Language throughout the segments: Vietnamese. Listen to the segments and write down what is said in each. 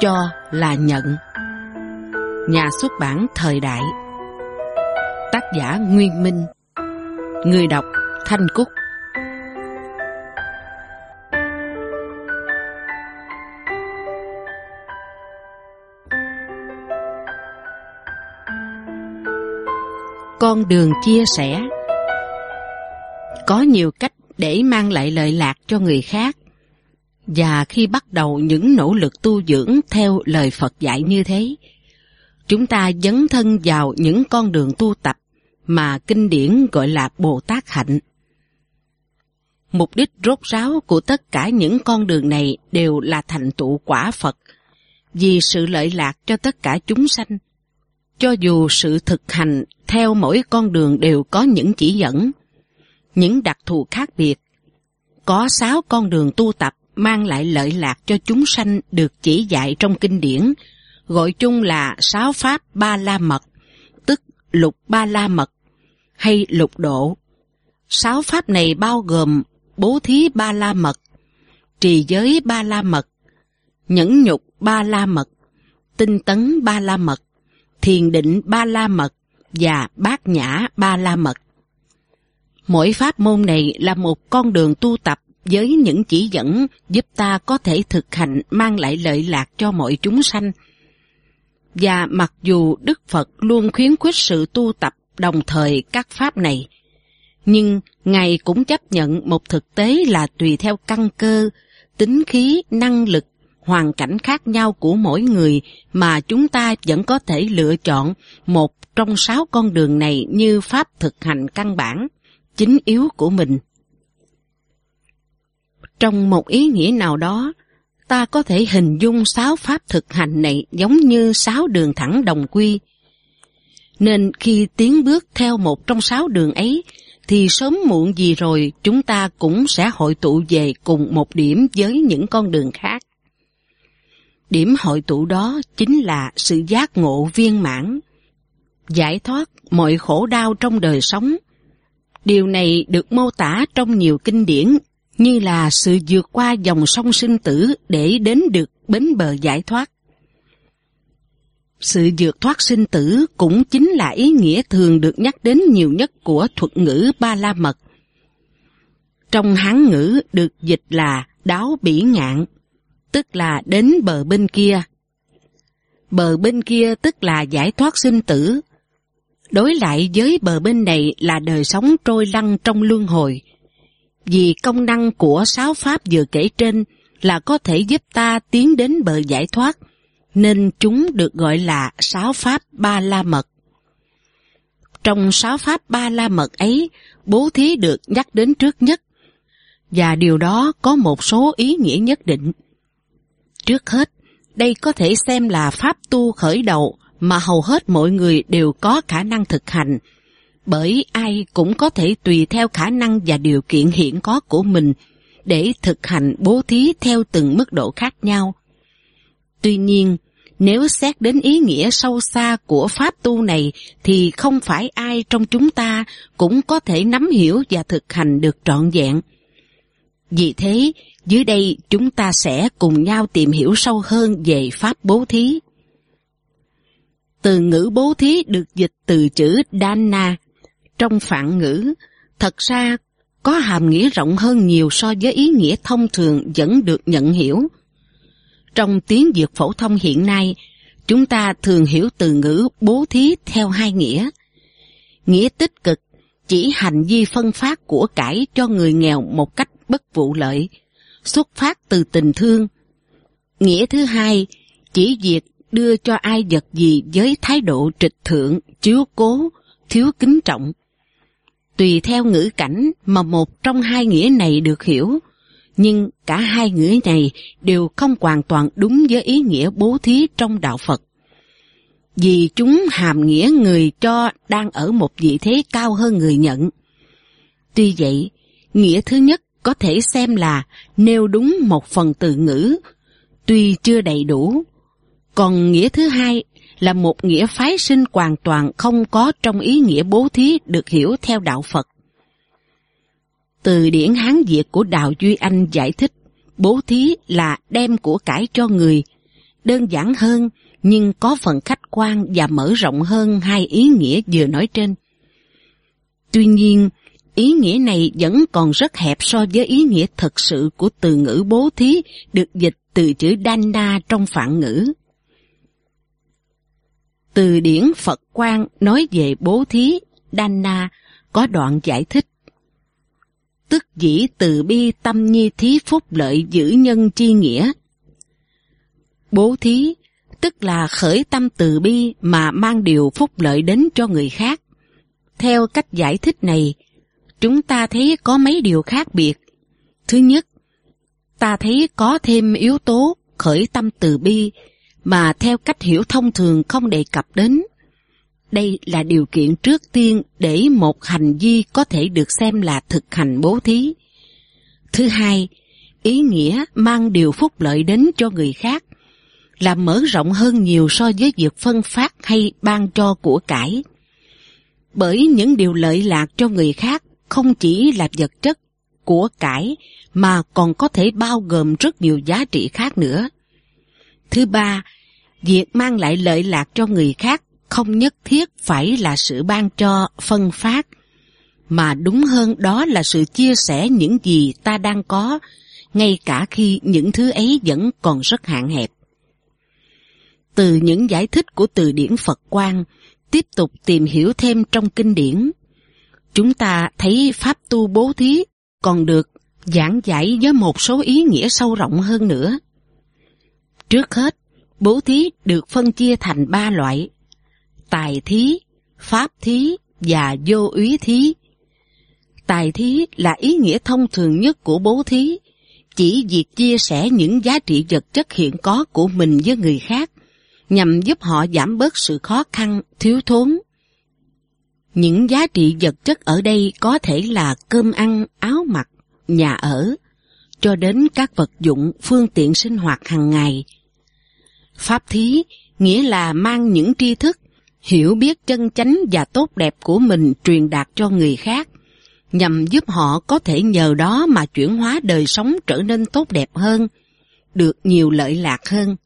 cho là nhận. Nhà xuất bản Thời Đại. Tác giả Nguyên Minh. Người đọc Thanh Cúc. Con đường chia sẻ. Có nhiều cách để mang lại lợi lạc cho người khác và khi bắt đầu những nỗ lực tu dưỡng theo lời Phật dạy như thế, chúng ta dấn thân vào những con đường tu tập mà kinh điển gọi là Bồ Tát Hạnh. Mục đích rốt ráo của tất cả những con đường này đều là thành tựu quả Phật, vì sự lợi lạc cho tất cả chúng sanh. Cho dù sự thực hành theo mỗi con đường đều có những chỉ dẫn, những đặc thù khác biệt, có sáu con đường tu tập mang lại lợi lạc cho chúng sanh được chỉ dạy trong kinh điển, gọi chung là sáu pháp ba la mật, tức lục ba la mật hay lục độ. Sáu pháp này bao gồm bố thí ba la mật, trì giới ba la mật, nhẫn nhục ba la mật, tinh tấn ba la mật, thiền định ba la mật và bát nhã ba la mật. Mỗi pháp môn này là một con đường tu tập với những chỉ dẫn giúp ta có thể thực hành mang lại lợi lạc cho mọi chúng sanh. Và mặc dù Đức Phật luôn khuyến khích sự tu tập đồng thời các pháp này, nhưng Ngài cũng chấp nhận một thực tế là tùy theo căn cơ, tính khí, năng lực, hoàn cảnh khác nhau của mỗi người mà chúng ta vẫn có thể lựa chọn một trong sáu con đường này như pháp thực hành căn bản, chính yếu của mình. Trong một ý nghĩa nào đó, ta có thể hình dung sáu pháp thực hành này giống như sáu đường thẳng đồng quy. Nên khi tiến bước theo một trong sáu đường ấy, thì sớm muộn gì rồi chúng ta cũng sẽ hội tụ về cùng một điểm với những con đường khác. Điểm hội tụ đó chính là sự giác ngộ viên mãn, giải thoát mọi khổ đau trong đời sống. Điều này được mô tả trong nhiều kinh điển như là sự vượt qua dòng sông sinh tử để đến được bến bờ giải thoát. Sự vượt thoát sinh tử cũng chính là ý nghĩa thường được nhắc đến nhiều nhất của thuật ngữ Ba La Mật. Trong Hán ngữ được dịch là đáo bỉ ngạn, tức là đến bờ bên kia. Bờ bên kia tức là giải thoát sinh tử. Đối lại với bờ bên này là đời sống trôi lăn trong luân hồi, vì công năng của sáu pháp vừa kể trên là có thể giúp ta tiến đến bờ giải thoát, nên chúng được gọi là sáu pháp ba la mật. Trong sáu pháp ba la mật ấy, bố thí được nhắc đến trước nhất, và điều đó có một số ý nghĩa nhất định. Trước hết, đây có thể xem là pháp tu khởi đầu mà hầu hết mọi người đều có khả năng thực hành, bởi ai cũng có thể tùy theo khả năng và điều kiện hiện có của mình để thực hành bố thí theo từng mức độ khác nhau. Tuy nhiên, nếu xét đến ý nghĩa sâu xa của pháp tu này thì không phải ai trong chúng ta cũng có thể nắm hiểu và thực hành được trọn vẹn. Vì thế, dưới đây chúng ta sẽ cùng nhau tìm hiểu sâu hơn về pháp bố thí. Từ ngữ bố thí được dịch từ chữ Dana trong phản ngữ, thật ra có hàm nghĩa rộng hơn nhiều so với ý nghĩa thông thường vẫn được nhận hiểu. Trong tiếng Việt phổ thông hiện nay, chúng ta thường hiểu từ ngữ bố thí theo hai nghĩa. Nghĩa tích cực chỉ hành vi phân phát của cải cho người nghèo một cách bất vụ lợi, xuất phát từ tình thương. Nghĩa thứ hai chỉ việc đưa cho ai vật gì với thái độ trịch thượng, chiếu cố, thiếu kính trọng tùy theo ngữ cảnh mà một trong hai nghĩa này được hiểu, nhưng cả hai nghĩa này đều không hoàn toàn đúng với ý nghĩa bố thí trong đạo Phật. Vì chúng hàm nghĩa người cho đang ở một vị thế cao hơn người nhận. Tuy vậy, nghĩa thứ nhất có thể xem là nêu đúng một phần từ ngữ, tuy chưa đầy đủ. Còn nghĩa thứ hai là một nghĩa phái sinh hoàn toàn không có trong ý nghĩa bố thí được hiểu theo đạo Phật. Từ điển Hán Việt của Đào Duy Anh giải thích, bố thí là đem của cải cho người, đơn giản hơn nhưng có phần khách quan và mở rộng hơn hai ý nghĩa vừa nói trên. Tuy nhiên, ý nghĩa này vẫn còn rất hẹp so với ý nghĩa thực sự của từ ngữ bố thí được dịch từ chữ Dana trong phạn ngữ. Từ điển Phật quan nói về bố thí, Dana có đoạn giải thích. Tức dĩ từ bi tâm nhi thí phúc lợi giữ nhân chi nghĩa. Bố thí tức là khởi tâm từ bi mà mang điều phúc lợi đến cho người khác. Theo cách giải thích này, chúng ta thấy có mấy điều khác biệt. Thứ nhất, ta thấy có thêm yếu tố khởi tâm từ bi mà theo cách hiểu thông thường không đề cập đến. Đây là điều kiện trước tiên để một hành vi có thể được xem là thực hành bố thí. Thứ hai, ý nghĩa mang điều phúc lợi đến cho người khác là mở rộng hơn nhiều so với việc phân phát hay ban cho của cải. Bởi những điều lợi lạc cho người khác không chỉ là vật chất, của cải mà còn có thể bao gồm rất nhiều giá trị khác nữa. Thứ ba, việc mang lại lợi lạc cho người khác không nhất thiết phải là sự ban cho, phân phát, mà đúng hơn đó là sự chia sẻ những gì ta đang có, ngay cả khi những thứ ấy vẫn còn rất hạn hẹp. Từ những giải thích của từ điển Phật quan, tiếp tục tìm hiểu thêm trong kinh điển. Chúng ta thấy pháp tu bố thí còn được giảng giải với một số ý nghĩa sâu rộng hơn nữa. Trước hết, bố thí được phân chia thành ba loại, tài thí, pháp thí và vô úy thí. Tài thí là ý nghĩa thông thường nhất của bố thí, chỉ việc chia sẻ những giá trị vật chất hiện có của mình với người khác, nhằm giúp họ giảm bớt sự khó khăn, thiếu thốn. Những giá trị vật chất ở đây có thể là cơm ăn, áo mặc, nhà ở, cho đến các vật dụng, phương tiện sinh hoạt hàng ngày. Pháp thí nghĩa là mang những tri thức, hiểu biết chân chánh và tốt đẹp của mình truyền đạt cho người khác, nhằm giúp họ có thể nhờ đó mà chuyển hóa đời sống trở nên tốt đẹp hơn, được nhiều lợi lạc hơn.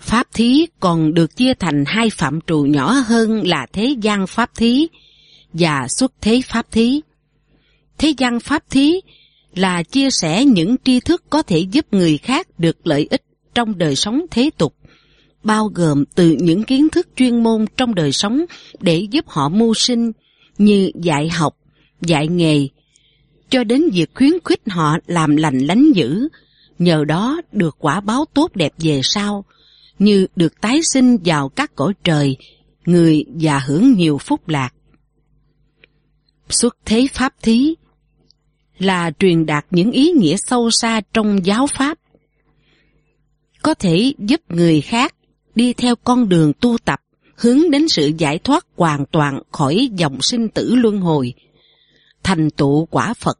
Pháp thí còn được chia thành hai phạm trù nhỏ hơn là thế gian pháp thí và xuất thế pháp thí. Thế gian pháp thí là chia sẻ những tri thức có thể giúp người khác được lợi ích trong đời sống thế tục, bao gồm từ những kiến thức chuyên môn trong đời sống để giúp họ mưu sinh như dạy học, dạy nghề, cho đến việc khuyến khích họ làm lành lánh dữ, nhờ đó được quả báo tốt đẹp về sau, như được tái sinh vào các cõi trời, người và hưởng nhiều phúc lạc. Xuất thế pháp thí là truyền đạt những ý nghĩa sâu xa trong giáo pháp, có thể giúp người khác đi theo con đường tu tập hướng đến sự giải thoát hoàn toàn khỏi dòng sinh tử luân hồi, thành tựu quả Phật.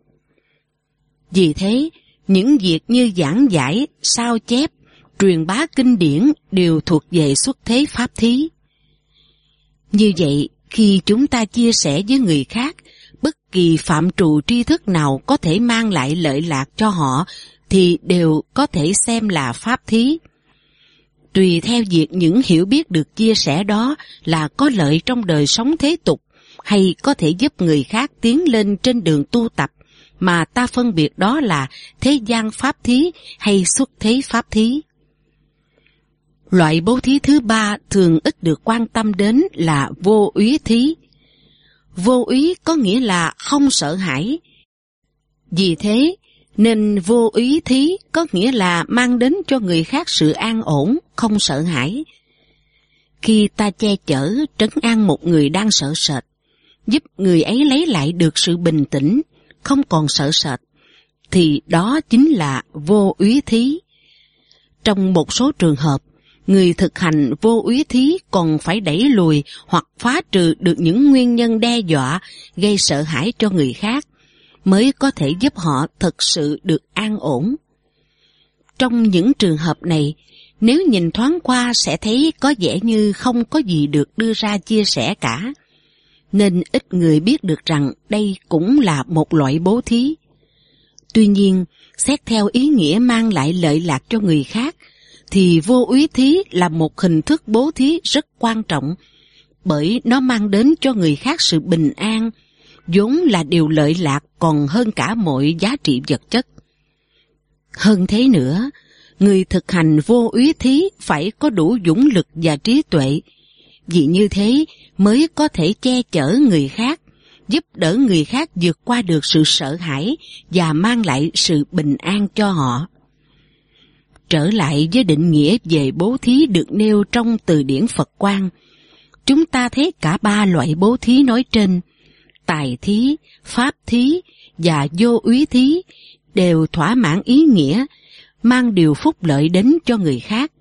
Vì thế, những việc như giảng giải, sao chép, truyền bá kinh điển đều thuộc về xuất thế pháp thí. Như vậy, khi chúng ta chia sẻ với người khác, bất kỳ phạm trù tri thức nào có thể mang lại lợi lạc cho họ thì đều có thể xem là pháp thí. Tùy theo việc những hiểu biết được chia sẻ đó là có lợi trong đời sống thế tục hay có thể giúp người khác tiến lên trên đường tu tập mà ta phân biệt đó là thế gian pháp thí hay xuất thế pháp thí. Loại bố thí thứ ba thường ít được quan tâm đến là vô úy thí. Vô úy có nghĩa là không sợ hãi. Vì thế, nên vô úy thí có nghĩa là mang đến cho người khác sự an ổn, không sợ hãi. Khi ta che chở, trấn an một người đang sợ sệt, giúp người ấy lấy lại được sự bình tĩnh, không còn sợ sệt, thì đó chính là vô úy thí. Trong một số trường hợp, người thực hành vô úy thí còn phải đẩy lùi hoặc phá trừ được những nguyên nhân đe dọa gây sợ hãi cho người khác, mới có thể giúp họ thực sự được an ổn. Trong những trường hợp này, nếu nhìn thoáng qua sẽ thấy có vẻ như không có gì được đưa ra chia sẻ cả, nên ít người biết được rằng đây cũng là một loại bố thí. Tuy nhiên, xét theo ý nghĩa mang lại lợi lạc cho người khác, thì vô úy thí là một hình thức bố thí rất quan trọng bởi nó mang đến cho người khác sự bình an, vốn là điều lợi lạc còn hơn cả mọi giá trị vật chất. Hơn thế nữa, người thực hành vô úy thí phải có đủ dũng lực và trí tuệ, vì như thế mới có thể che chở người khác, giúp đỡ người khác vượt qua được sự sợ hãi và mang lại sự bình an cho họ. Trở lại với định nghĩa về bố thí được nêu trong từ điển Phật Quang, chúng ta thấy cả ba loại bố thí nói trên, tài thí, pháp thí và vô úy thí đều thỏa mãn ý nghĩa, mang điều phúc lợi đến cho người khác.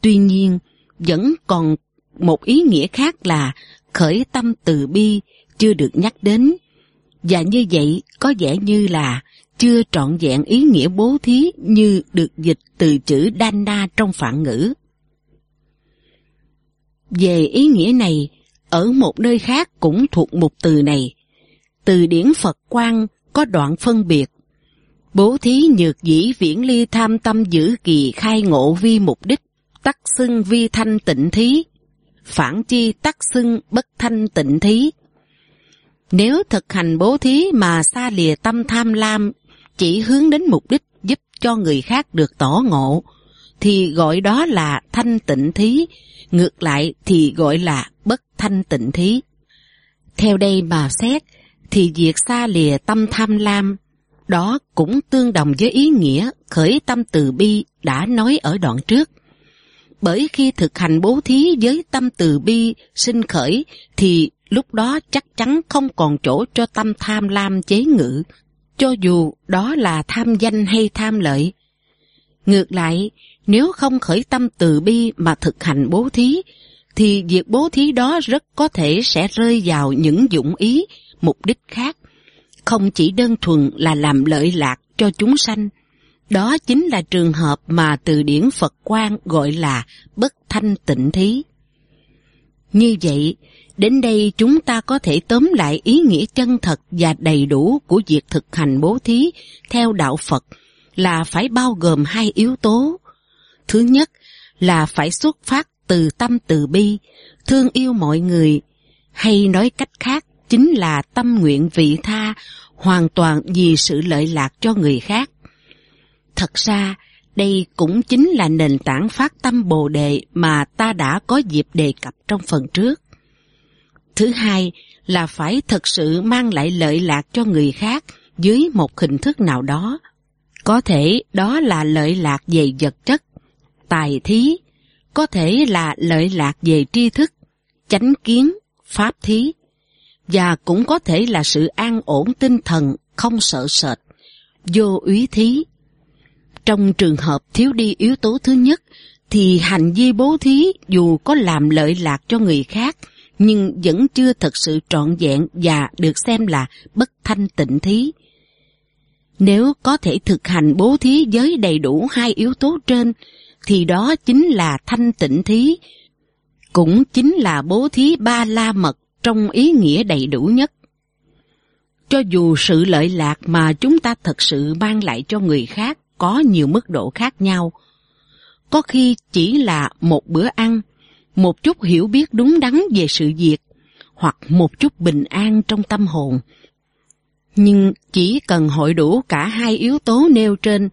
Tuy nhiên, vẫn còn một ý nghĩa khác là khởi tâm từ bi chưa được nhắc đến. Và như vậy có vẻ như là chưa trọn vẹn ý nghĩa bố thí như được dịch từ chữ Dana trong phạn ngữ. Về ý nghĩa này, ở một nơi khác cũng thuộc một từ này. Từ điển Phật quan có đoạn phân biệt. Bố thí nhược dĩ viễn ly tham tâm giữ kỳ khai ngộ vi mục đích, tắc xưng vi thanh tịnh thí, phản chi tắc xưng bất thanh tịnh thí. Nếu thực hành bố thí mà xa lìa tâm tham lam, chỉ hướng đến mục đích giúp cho người khác được tỏ ngộ, thì gọi đó là thanh tịnh thí, ngược lại thì gọi là bất thanh tịnh thí. Theo đây mà xét, thì việc xa lìa tâm tham lam, đó cũng tương đồng với ý nghĩa khởi tâm từ bi đã nói ở đoạn trước. Bởi khi thực hành bố thí với tâm từ bi sinh khởi thì lúc đó chắc chắn không còn chỗ cho tâm tham lam chế ngự, cho dù đó là tham danh hay tham lợi. Ngược lại, nếu không khởi tâm từ bi mà thực hành bố thí, thì việc bố thí đó rất có thể sẽ rơi vào những dụng ý, mục đích khác, không chỉ đơn thuần là làm lợi lạc cho chúng sanh. Đó chính là trường hợp mà từ điển Phật quan gọi là bất thanh tịnh thí. Như vậy, đến đây chúng ta có thể tóm lại ý nghĩa chân thật và đầy đủ của việc thực hành bố thí theo đạo Phật là phải bao gồm hai yếu tố. Thứ nhất là phải xuất phát từ tâm từ bi, thương yêu mọi người, hay nói cách khác chính là tâm nguyện vị tha hoàn toàn vì sự lợi lạc cho người khác. Thật ra, đây cũng chính là nền tảng phát tâm Bồ Đề mà ta đã có dịp đề cập trong phần trước. Thứ hai là phải thực sự mang lại lợi lạc cho người khác dưới một hình thức nào đó. Có thể đó là lợi lạc về vật chất, tài thí, có thể là lợi lạc về tri thức, chánh kiến, pháp thí, và cũng có thể là sự an ổn tinh thần không sợ sệt, vô úy thí. Trong trường hợp thiếu đi yếu tố thứ nhất, thì hành vi bố thí dù có làm lợi lạc cho người khác, nhưng vẫn chưa thật sự trọn vẹn và được xem là bất thanh tịnh thí. Nếu có thể thực hành bố thí với đầy đủ hai yếu tố trên, thì đó chính là thanh tịnh thí, cũng chính là bố thí ba la mật trong ý nghĩa đầy đủ nhất. Cho dù sự lợi lạc mà chúng ta thật sự mang lại cho người khác có nhiều mức độ khác nhau, có khi chỉ là một bữa ăn, một chút hiểu biết đúng đắn về sự việc, hoặc một chút bình an trong tâm hồn. Nhưng chỉ cần hội đủ cả hai yếu tố nêu trên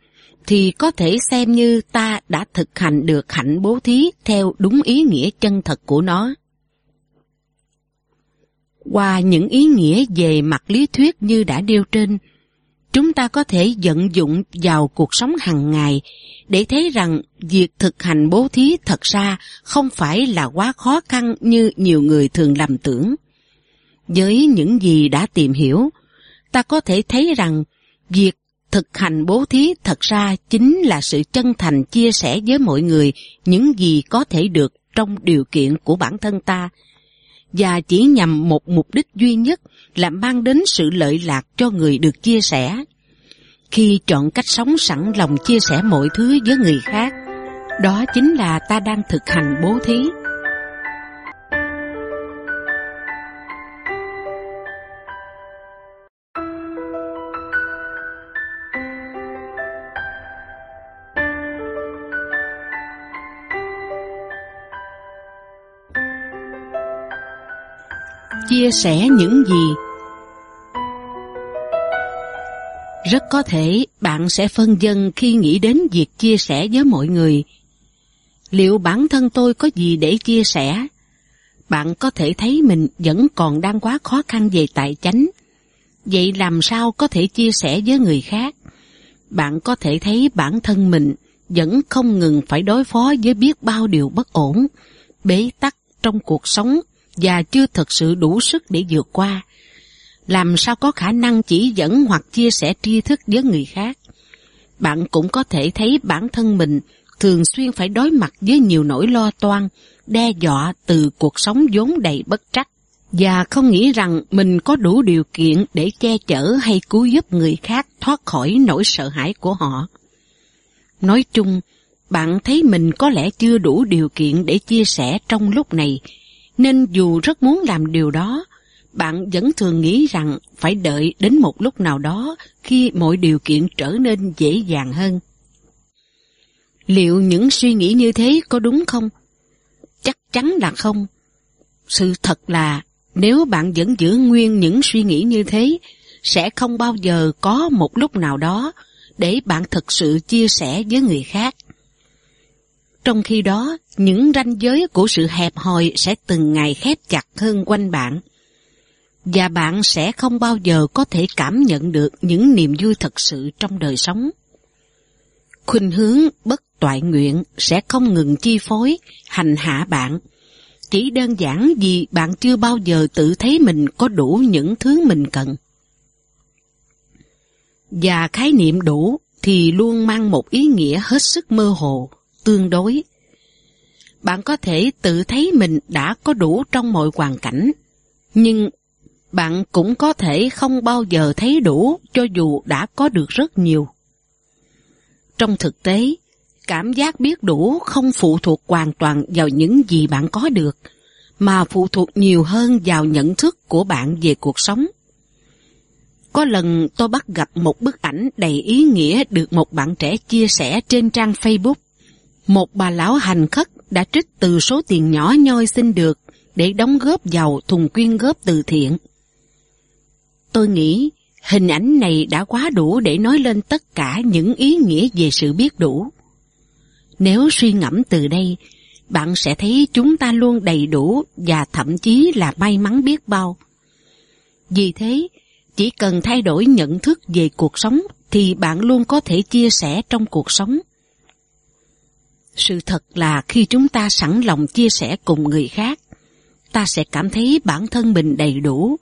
thì có thể xem như ta đã thực hành được hạnh bố thí theo đúng ý nghĩa chân thật của nó. Qua những ý nghĩa về mặt lý thuyết như đã nêu trên, chúng ta có thể vận dụng vào cuộc sống hàng ngày để thấy rằng việc thực hành bố thí thật ra không phải là quá khó khăn như nhiều người thường lầm tưởng. Với những gì đã tìm hiểu, ta có thể thấy rằng việc thực hành bố thí thật ra chính là sự chân thành chia sẻ với mọi người những gì có thể được trong điều kiện của bản thân ta và chỉ nhằm một mục đích duy nhất là mang đến sự lợi lạc cho người được chia sẻ. Khi chọn cách sống sẵn lòng chia sẻ mọi thứ với người khác, đó chính là ta đang thực hành bố thí. Chia sẻ những gì? Rất có thể bạn sẽ phân dân khi nghĩ đến việc chia sẻ với mọi người. Liệu bản thân tôi có gì để chia sẻ? Bạn có thể thấy mình vẫn còn đang quá khó khăn về tài chánh. Vậy làm sao có thể chia sẻ với người khác? Bạn có thể thấy bản thân mình vẫn không ngừng phải đối phó với biết bao điều bất ổn, bế tắc trong cuộc sống và chưa thực sự đủ sức để vượt qua. Làm sao có khả năng chỉ dẫn hoặc chia sẻ tri thức với người khác? Bạn cũng có thể thấy bản thân mình thường xuyên phải đối mặt với nhiều nỗi lo toan, đe dọa từ cuộc sống vốn đầy bất trắc và không nghĩ rằng mình có đủ điều kiện để che chở hay cứu giúp người khác thoát khỏi nỗi sợ hãi của họ. Nói chung, bạn thấy mình có lẽ chưa đủ điều kiện để chia sẻ trong lúc này, nên dù rất muốn làm điều đó, bạn vẫn thường nghĩ rằng phải đợi đến một lúc nào đó khi mọi điều kiện trở nên dễ dàng hơn. Liệu những suy nghĩ như thế có đúng không? Chắc chắn là không. Sự thật là nếu bạn vẫn giữ nguyên những suy nghĩ như thế, sẽ không bao giờ có một lúc nào đó để bạn thực sự chia sẻ với người khác. Trong khi đó, những ranh giới của sự hẹp hòi sẽ từng ngày khép chặt hơn quanh bạn. Và bạn sẽ không bao giờ có thể cảm nhận được những niềm vui thật sự trong đời sống. Khuynh hướng bất toại nguyện sẽ không ngừng chi phối, hành hạ bạn. Chỉ đơn giản vì bạn chưa bao giờ tự thấy mình có đủ những thứ mình cần. Và khái niệm đủ thì luôn mang một ý nghĩa hết sức mơ hồ, tương đối. Bạn có thể tự thấy mình đã có đủ trong mọi hoàn cảnh, nhưng bạn cũng có thể không bao giờ thấy đủ cho dù đã có được rất nhiều. Trong thực tế, cảm giác biết đủ không phụ thuộc hoàn toàn vào những gì bạn có được, mà phụ thuộc nhiều hơn vào nhận thức của bạn về cuộc sống. Có lần tôi bắt gặp một bức ảnh đầy ý nghĩa được một bạn trẻ chia sẻ trên trang Facebook. Một bà lão hành khất đã trích từ số tiền nhỏ nhoi xin được để đóng góp vào thùng quyên góp từ thiện. Tôi nghĩ hình ảnh này đã quá đủ để nói lên tất cả những ý nghĩa về sự biết đủ. Nếu suy ngẫm từ đây, bạn sẽ thấy chúng ta luôn đầy đủ và thậm chí là may mắn biết bao. Vì thế, chỉ cần thay đổi nhận thức về cuộc sống thì bạn luôn có thể chia sẻ trong cuộc sống. Sự thật là khi chúng ta sẵn lòng chia sẻ cùng người khác, ta sẽ cảm thấy bản thân mình đầy đủ,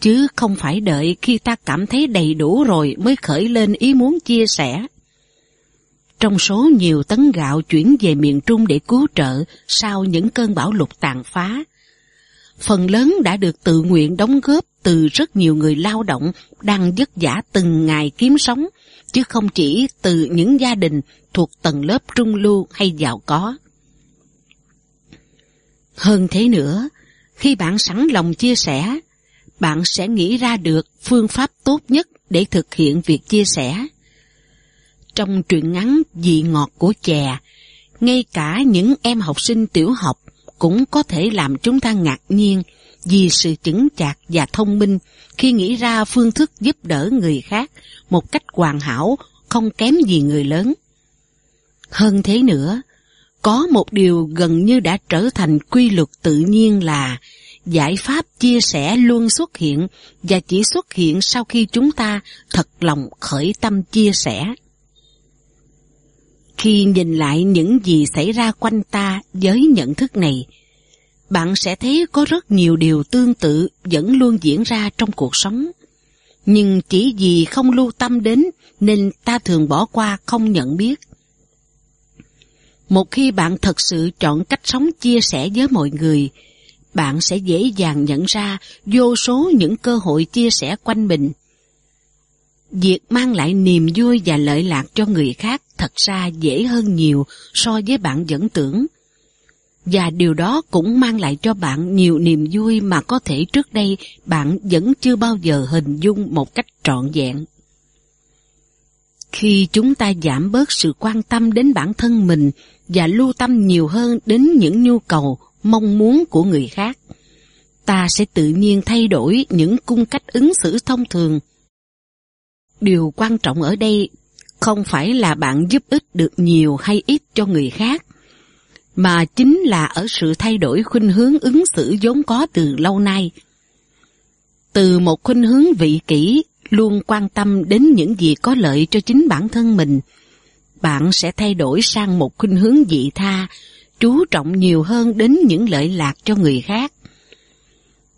chứ không phải đợi khi ta cảm thấy đầy đủ rồi mới khởi lên ý muốn chia sẻ. Trong số nhiều tấn gạo chuyển về miền Trung để cứu trợ sau những cơn bão lụt tàn phá, phần lớn đã được tự nguyện đóng góp từ rất nhiều người lao động đang vất vả từng ngày kiếm sống, chứ không chỉ từ những gia đình thuộc tầng lớp trung lưu hay giàu có. Hơn thế nữa, khi bạn sẵn lòng chia sẻ, bạn sẽ nghĩ ra được phương pháp tốt nhất để thực hiện việc chia sẻ. Trong truyện ngắn Dị ngọt của chè, ngay cả những em học sinh tiểu học cũng có thể làm chúng ta ngạc nhiên vì sự chững chạc và thông minh khi nghĩ ra phương thức giúp đỡ người khác một cách hoàn hảo không kém gì người lớn. Hơn thế nữa, có một điều gần như đã trở thành quy luật tự nhiên là giải pháp chia sẻ luôn xuất hiện và chỉ xuất hiện sau khi chúng ta thật lòng khởi tâm chia sẻ. Khi nhìn lại những gì xảy ra quanh ta với nhận thức này, bạn sẽ thấy có rất nhiều điều tương tự vẫn luôn diễn ra trong cuộc sống. Nhưng chỉ vì không lưu tâm đến nên ta thường bỏ qua không nhận biết. Một khi bạn thật sự chọn cách sống chia sẻ với mọi người, bạn sẽ dễ dàng nhận ra vô số những cơ hội chia sẻ quanh mình. Việc mang lại niềm vui và lợi lạc cho người khác thật ra dễ hơn nhiều so với bạn vẫn tưởng. Và điều đó cũng mang lại cho bạn nhiều niềm vui mà có thể trước đây bạn vẫn chưa bao giờ hình dung một cách trọn vẹn. Khi chúng ta giảm bớt sự quan tâm đến bản thân mình và lưu tâm nhiều hơn đến những nhu cầu, mong muốn của người khác, ta sẽ tự nhiên thay đổi những cung cách ứng xử thông thường. Điều quan trọng ở đây không phải là bạn giúp ích được nhiều hay ít cho người khác, mà chính là ở sự thay đổi khuynh hướng ứng xử vốn có từ lâu nay. Từ một khuynh hướng vị kỷ luôn quan tâm đến những gì có lợi cho chính bản thân mình, bạn sẽ thay đổi sang một khuynh hướng dị tha, chú trọng nhiều hơn đến những lợi lạc cho người khác.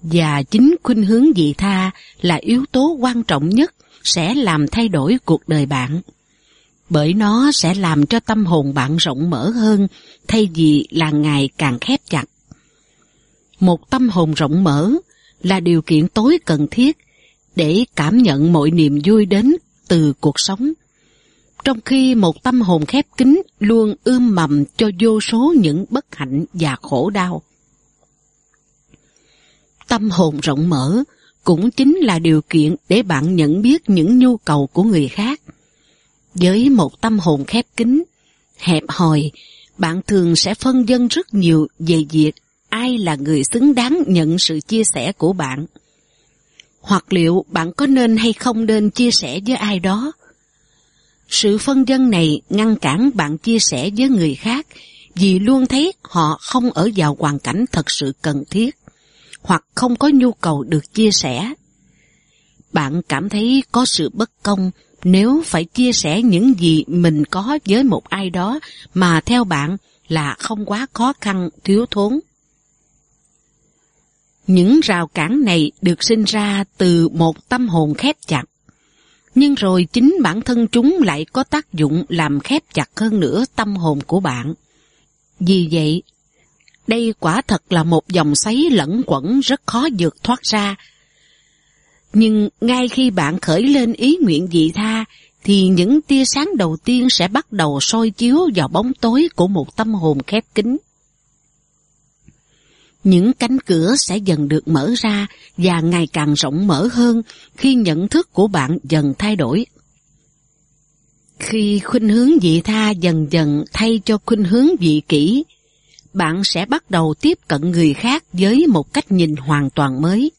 Và chính khuynh hướng dị tha là yếu tố quan trọng nhất sẽ làm thay đổi cuộc đời bạn. Bởi nó sẽ làm cho tâm hồn bạn rộng mở hơn, thay vì là ngày càng khép chặt. Một tâm hồn rộng mở là điều kiện tối cần thiết để cảm nhận mọi niềm vui đến từ cuộc sống. Trong khi một tâm hồn khép kín luôn ươm mầm cho vô số những bất hạnh và khổ đau. Tâm hồn rộng mở cũng chính là điều kiện để bạn nhận biết những nhu cầu của người khác. Với một tâm hồn khép kín, hẹp hòi, bạn thường sẽ phân dân rất nhiều về việc ai là người xứng đáng nhận sự chia sẻ của bạn. Hoặc liệu bạn có nên hay không nên chia sẻ với ai đó. Sự phân dân này ngăn cản bạn chia sẻ với người khác vì luôn thấy họ không ở vào hoàn cảnh thật sự cần thiết hoặc không có nhu cầu được chia sẻ. Bạn cảm thấy có sự bất công nếu phải chia sẻ những gì mình có với một ai đó mà theo bạn là không quá khó khăn, thiếu thốn. Những rào cản này được sinh ra từ một tâm hồn khép chặt. Nhưng rồi chính bản thân chúng lại có tác dụng làm khép chặt hơn nữa tâm hồn của bạn. Vì vậy, đây quả thật là một dòng xoáy lẫn quẩn rất khó vượt thoát ra. Nhưng ngay khi bạn khởi lên ý nguyện dị tha, thì những tia sáng đầu tiên sẽ bắt đầu soi chiếu vào bóng tối của một tâm hồn khép kín. Những cánh cửa sẽ dần được mở ra và ngày càng rộng mở hơn khi nhận thức của bạn dần thay đổi. Khi khuynh hướng dị tha dần dần thay cho khuynh hướng dị kỷ, bạn sẽ bắt đầu tiếp cận người khác với một cách nhìn hoàn toàn mới.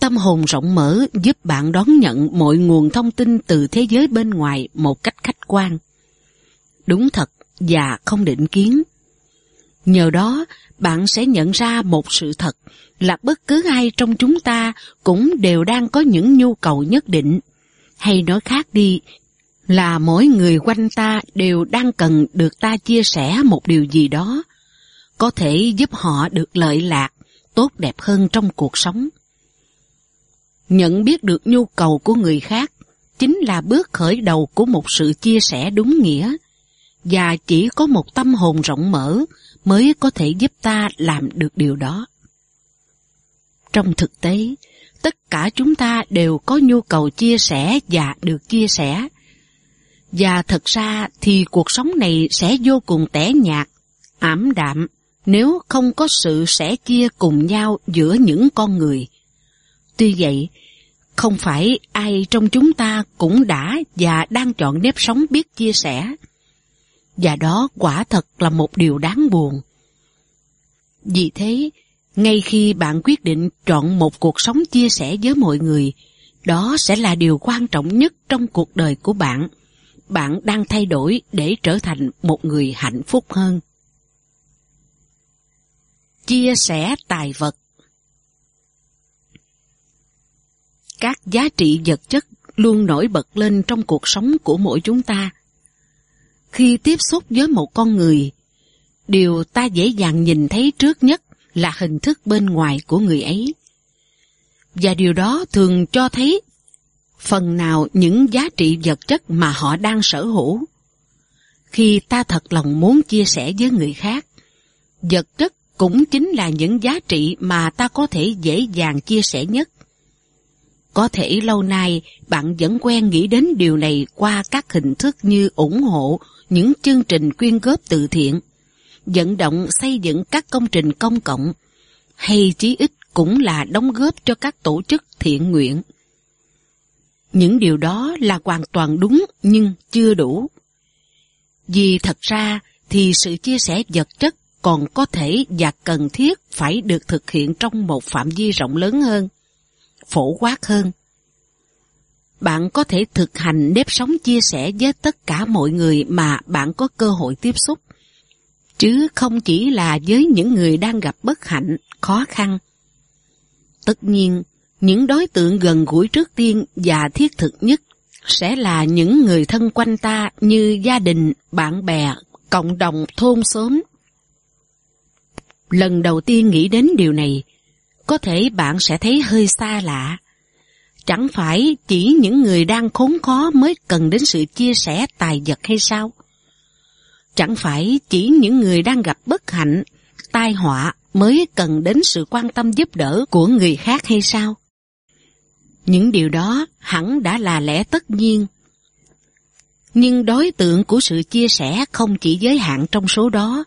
Tâm hồn rộng mở giúp bạn đón nhận mọi nguồn thông tin từ thế giới bên ngoài một cách khách quan. Đúng thật và không định kiến. Nhờ đó, bạn sẽ nhận ra một sự thật là bất cứ ai trong chúng ta cũng đều đang có những nhu cầu nhất định. Hay nói khác đi, là mỗi người quanh ta đều đang cần được ta chia sẻ một điều gì đó, có thể giúp họ được lợi lạc, tốt đẹp hơn trong cuộc sống. Nhận biết được nhu cầu của người khác chính là bước khởi đầu của một sự chia sẻ đúng nghĩa, và chỉ có một tâm hồn rộng mở mới có thể giúp ta làm được điều đó. Trong thực tế, tất cả chúng ta đều có nhu cầu chia sẻ và được chia sẻ, và thật ra thì cuộc sống này sẽ vô cùng tẻ nhạt, ảm đạm nếu không có sự sẻ chia cùng nhau giữa những con người. Tuy vậy, không phải ai trong chúng ta cũng đã và đang chọn nếp sống biết chia sẻ. Và đó quả thật là một điều đáng buồn. Vì thế, ngay khi bạn quyết định chọn một cuộc sống chia sẻ với mọi người, đó sẽ là điều quan trọng nhất trong cuộc đời của bạn bạn đang thay đổi để trở thành một người hạnh phúc hơn. Chia sẻ tài vật Các giá trị vật chất luôn nổi bật lên trong cuộc sống của mỗi chúng ta. Khi tiếp xúc với một con người, điều ta dễ dàng nhìn thấy trước nhất là hình thức bên ngoài của người ấy. Và điều đó thường cho thấy phần nào những giá trị vật chất mà họ đang sở hữu. Khi ta thật lòng muốn chia sẻ với người khác, vật chất cũng chính là những giá trị mà ta có thể dễ dàng chia sẻ nhất. Có thể lâu nay bạn vẫn quen nghĩ đến điều này qua các hình thức như ủng hộ những chương trình quyên góp từ thiện, vận động xây dựng các công trình công cộng, hay chí ít cũng là đóng góp cho các tổ chức thiện nguyện. Những điều đó là hoàn toàn đúng nhưng chưa đủ. Vì thật ra thì sự chia sẻ vật chất còn có thể và cần thiết phải được thực hiện trong một phạm vi rộng lớn hơn, phổ quát hơn. Bạn có thể thực hành nếp sống chia sẻ với tất cả mọi người mà bạn có cơ hội tiếp xúc, chứ không chỉ là với những người đang gặp bất hạnh, khó khăn. Tất nhiên, những đối tượng gần gũi trước tiên và thiết thực nhất sẽ là những người thân quanh ta như gia đình, bạn bè, cộng đồng thôn xóm. Lần đầu tiên nghĩ đến điều này, có thể bạn sẽ thấy hơi xa lạ. Chẳng phải chỉ những người đang khốn khó mới cần đến sự chia sẻ tài vật hay sao? Chẳng phải chỉ những người đang gặp bất hạnh, tai họa mới cần đến sự quan tâm giúp đỡ của người khác hay sao? Những điều đó hẳn đã là lẽ tất nhiên. Nhưng đối tượng của sự chia sẻ không chỉ giới hạn trong số đó,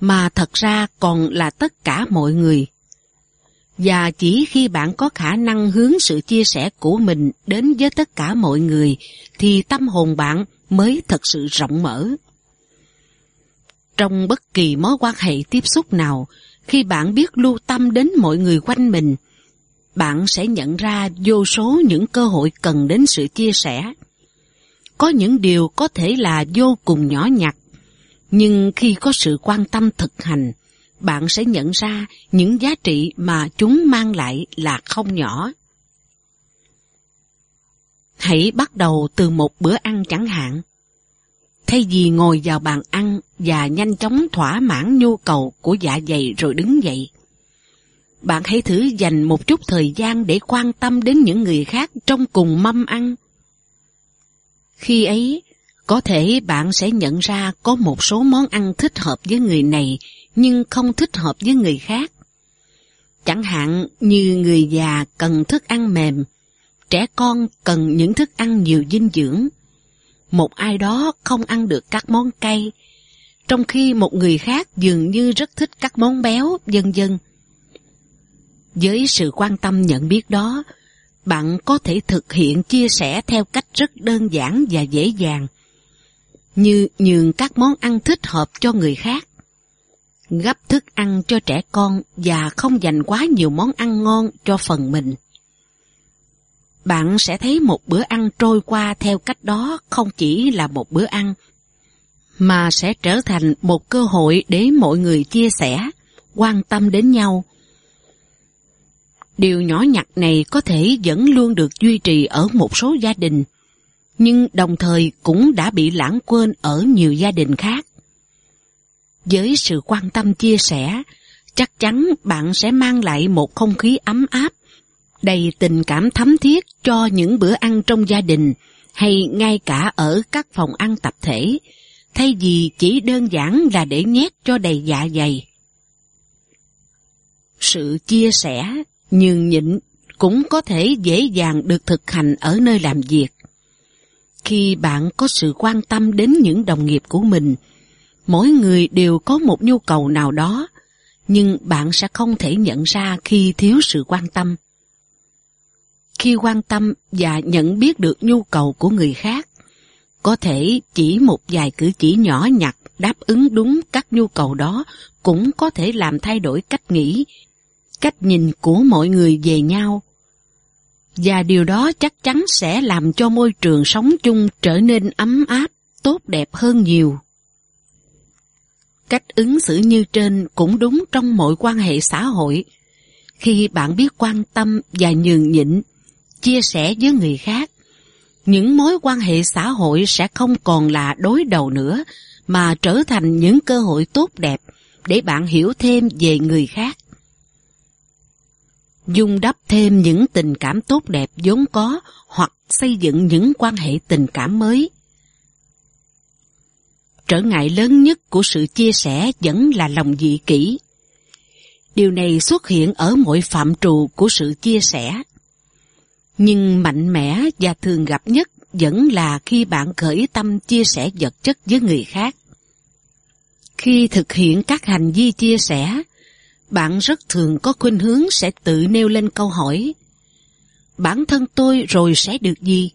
mà thật ra còn là tất cả mọi người. Và chỉ khi bạn có khả năng hướng sự chia sẻ của mình đến với tất cả mọi người, thì tâm hồn bạn mới thật sự rộng mở. Trong bất kỳ mối quan hệ tiếp xúc nào, khi bạn biết lưu tâm đến mọi người quanh mình, bạn sẽ nhận ra vô số những cơ hội cần đến sự chia sẻ. Có những điều có thể là vô cùng nhỏ nhặt, nhưng khi có sự quan tâm thực hành, bạn sẽ nhận ra những giá trị mà chúng mang lại là không nhỏ. Hãy bắt đầu từ một bữa ăn chẳng hạn. Thay vì ngồi vào bàn ăn và nhanh chóng thỏa mãn nhu cầu của dạ dày rồi đứng dậy, bạn hãy thử dành một chút thời gian để quan tâm đến những người khác trong cùng mâm ăn. Khi ấy, có thể bạn sẽ nhận ra có một số món ăn thích hợp với người này nhưng không thích hợp với người khác. Chẳng hạn như người già cần thức ăn mềm, trẻ con cần những thức ăn nhiều dinh dưỡng. Một ai đó không ăn được các món cay, trong khi một người khác dường như rất thích các món béo, vân vân. Với sự quan tâm nhận biết đó, bạn có thể thực hiện chia sẻ theo cách rất đơn giản và dễ dàng, như nhường các món ăn thích hợp cho người khác, gấp thức ăn cho trẻ con và không dành quá nhiều món ăn ngon cho phần mình. Bạn sẽ thấy một bữa ăn trôi qua theo cách đó không chỉ là một bữa ăn, mà sẽ trở thành một cơ hội để mọi người chia sẻ, quan tâm đến nhau, Điều nhỏ nhặt này có thể vẫn luôn được duy trì ở một số gia đình, nhưng đồng thời cũng đã bị lãng quên ở nhiều gia đình khác. Với sự quan tâm chia sẻ, chắc chắn bạn sẽ mang lại một không khí ấm áp, đầy tình cảm thấm thiết cho những bữa ăn trong gia đình hay ngay cả ở các phòng ăn tập thể, thay vì chỉ đơn giản là để nhét cho đầy dạ dày. Sự chia sẻ nhường nhịn cũng có thể dễ dàng được thực hành ở nơi làm việc. Khi bạn có sự quan tâm đến những đồng nghiệp của mình, mỗi người đều có một nhu cầu nào đó, nhưng bạn sẽ không thể nhận ra khi thiếu sự quan tâm. Khi quan tâm và nhận biết được nhu cầu của người khác, có thể chỉ một vài cử chỉ nhỏ nhặt đáp ứng đúng các nhu cầu đó cũng có thể làm thay đổi cách nghĩ cách nhìn của mọi người về nhau. Và điều đó chắc chắn sẽ làm cho môi trường sống chung trở nên ấm áp, tốt đẹp hơn nhiều. Cách ứng xử như trên cũng đúng trong mọi quan hệ xã hội. Khi bạn biết quan tâm và nhường nhịn, chia sẻ với người khác, những mối quan hệ xã hội sẽ không còn là đối đầu nữa, mà trở thành những cơ hội tốt đẹp để bạn hiểu thêm về người khác dung đắp thêm những tình cảm tốt đẹp vốn có hoặc xây dựng những quan hệ tình cảm mới. Trở ngại lớn nhất của sự chia sẻ vẫn là lòng dị kỷ. Điều này xuất hiện ở mọi phạm trù của sự chia sẻ. Nhưng mạnh mẽ và thường gặp nhất vẫn là khi bạn khởi tâm chia sẻ vật chất với người khác. Khi thực hiện các hành vi chia sẻ, bạn rất thường có khuynh hướng sẽ tự nêu lên câu hỏi bản thân tôi rồi sẽ được gì?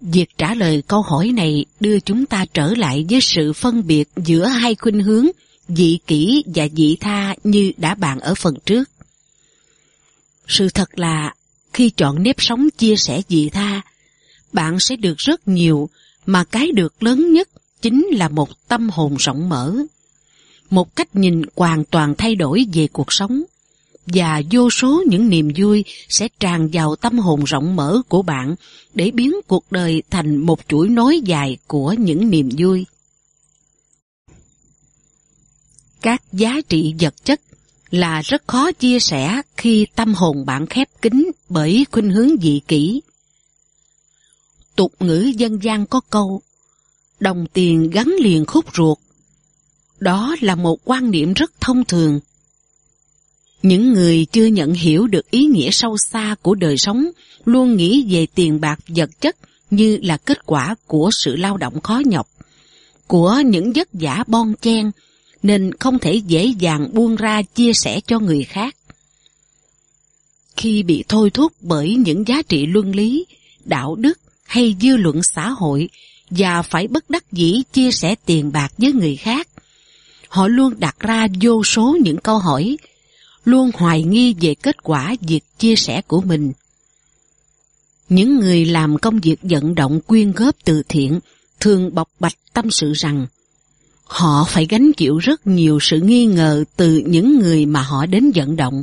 Việc trả lời câu hỏi này đưa chúng ta trở lại với sự phân biệt giữa hai khuynh hướng dị kỷ và dị tha như đã bàn ở phần trước. Sự thật là khi chọn nếp sống chia sẻ dị tha, bạn sẽ được rất nhiều mà cái được lớn nhất chính là một tâm hồn rộng mở. Một cách nhìn hoàn toàn thay đổi về cuộc sống và vô số những niềm vui sẽ tràn vào tâm hồn rộng mở của bạn để biến cuộc đời thành một chuỗi nối dài của những niềm vui. Các giá trị vật chất là rất khó chia sẻ khi tâm hồn bạn khép kín bởi khuynh hướng dị kỷ. Tục ngữ dân gian có câu, đồng tiền gắn liền khúc ruột. Đó là một quan niệm rất thông thường những người chưa nhận hiểu được ý nghĩa sâu xa của đời sống luôn nghĩ về tiền bạc vật chất như là kết quả của sự lao động khó nhọc, của những vất vả bon chen, nên không thể dễ dàng buông ra chia sẻ cho người khác. Khi bị thôi thúc bởi những giá trị luân lý, đạo đức hay dư luận xã hội và phải bất đắc dĩ chia sẻ tiền bạc với người khác, họ luôn đặt ra vô số những câu hỏi luôn hoài nghi về kết quả việc chia sẻ của mình. Những người làm công việc vận động quyên góp từ thiện thường bộc bạch tâm sự rằng họ phải gánh chịu rất nhiều sự nghi ngờ từ những người mà họ đến vận động.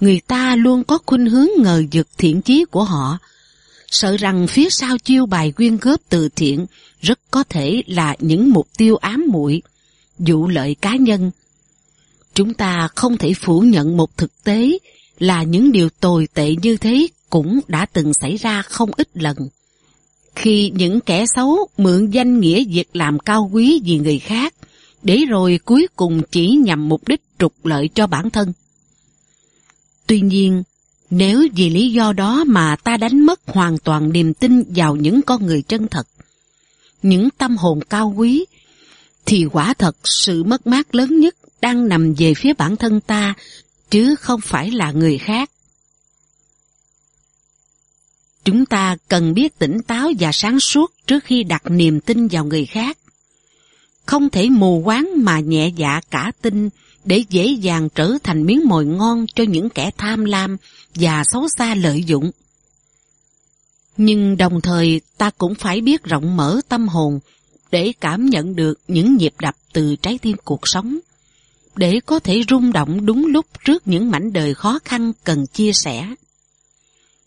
Người ta luôn có khuynh hướng ngờ vực thiện chí của họ, sợ rằng phía sau chiêu bài quyên góp từ thiện rất có thể là những mục tiêu ám muội, dụ lợi cá nhân, Chúng ta không thể phủ nhận một thực tế là những điều tồi tệ như thế cũng đã từng xảy ra không ít lần. Khi những kẻ xấu mượn danh nghĩa việc làm cao quý vì người khác, để rồi cuối cùng chỉ nhằm mục đích trục lợi cho bản thân. Tuy nhiên, nếu vì lý do đó mà ta đánh mất hoàn toàn niềm tin vào những con người chân thật, những tâm hồn cao quý, thì quả thật sự mất mát lớn nhất đang nằm về phía bản thân ta, chứ không phải là người khác. Chúng ta cần biết tỉnh táo và sáng suốt trước khi đặt niềm tin vào người khác. Không thể mù quáng mà nhẹ dạ cả tin để dễ dàng trở thành miếng mồi ngon cho những kẻ tham lam và xấu xa lợi dụng. Nhưng đồng thời ta cũng phải biết rộng mở tâm hồn để cảm nhận được những nhịp đập từ trái tim cuộc sống để có thể rung động đúng lúc trước những mảnh đời khó khăn cần chia sẻ.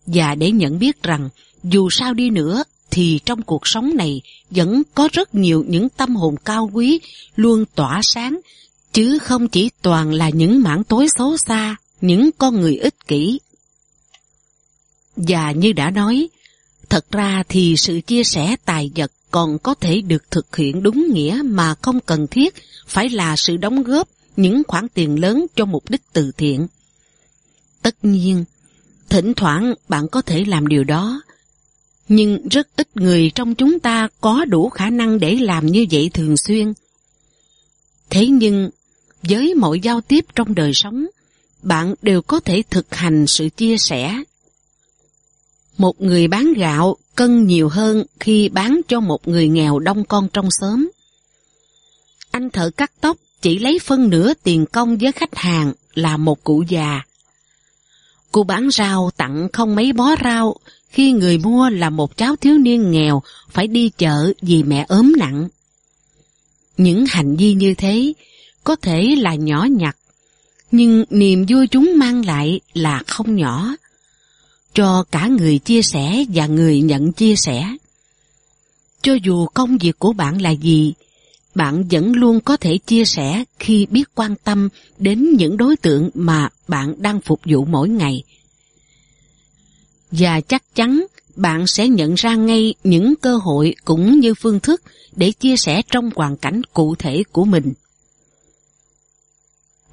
Và để nhận biết rằng, dù sao đi nữa, thì trong cuộc sống này vẫn có rất nhiều những tâm hồn cao quý luôn tỏa sáng, chứ không chỉ toàn là những mảng tối xấu xa, những con người ích kỷ. Và như đã nói, thật ra thì sự chia sẻ tài vật còn có thể được thực hiện đúng nghĩa mà không cần thiết phải là sự đóng góp những khoản tiền lớn cho mục đích từ thiện. Tất nhiên, thỉnh thoảng bạn có thể làm điều đó, nhưng rất ít người trong chúng ta có đủ khả năng để làm như vậy thường xuyên. Thế nhưng, với mọi giao tiếp trong đời sống, bạn đều có thể thực hành sự chia sẻ. Một người bán gạo cân nhiều hơn khi bán cho một người nghèo đông con trong xóm. Anh thợ cắt tóc chỉ lấy phân nửa tiền công với khách hàng là một cụ già. cô bán rau tặng không mấy bó rau khi người mua là một cháu thiếu niên nghèo phải đi chợ vì mẹ ốm nặng. Những hành vi như thế có thể là nhỏ nhặt, nhưng niềm vui chúng mang lại là không nhỏ, cho cả người chia sẻ và người nhận chia sẻ. Cho dù công việc của bạn là gì, bạn vẫn luôn có thể chia sẻ khi biết quan tâm đến những đối tượng mà bạn đang phục vụ mỗi ngày. Và chắc chắn bạn sẽ nhận ra ngay những cơ hội cũng như phương thức để chia sẻ trong hoàn cảnh cụ thể của mình.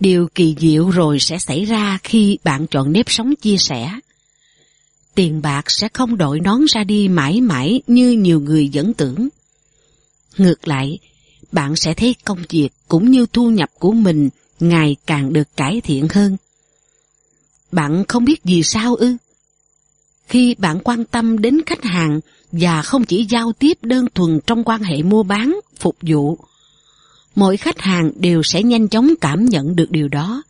Điều kỳ diệu rồi sẽ xảy ra khi bạn chọn nếp sống chia sẻ. Tiền bạc sẽ không đội nón ra đi mãi mãi như nhiều người vẫn tưởng. Ngược lại, bạn sẽ thấy công việc cũng như thu nhập của mình ngày càng được cải thiện hơn. Bạn không biết vì sao ư? khi bạn quan tâm đến khách hàng và không chỉ giao tiếp đơn thuần trong quan hệ mua bán, phục vụ, mỗi khách hàng đều sẽ nhanh chóng cảm nhận được điều đó.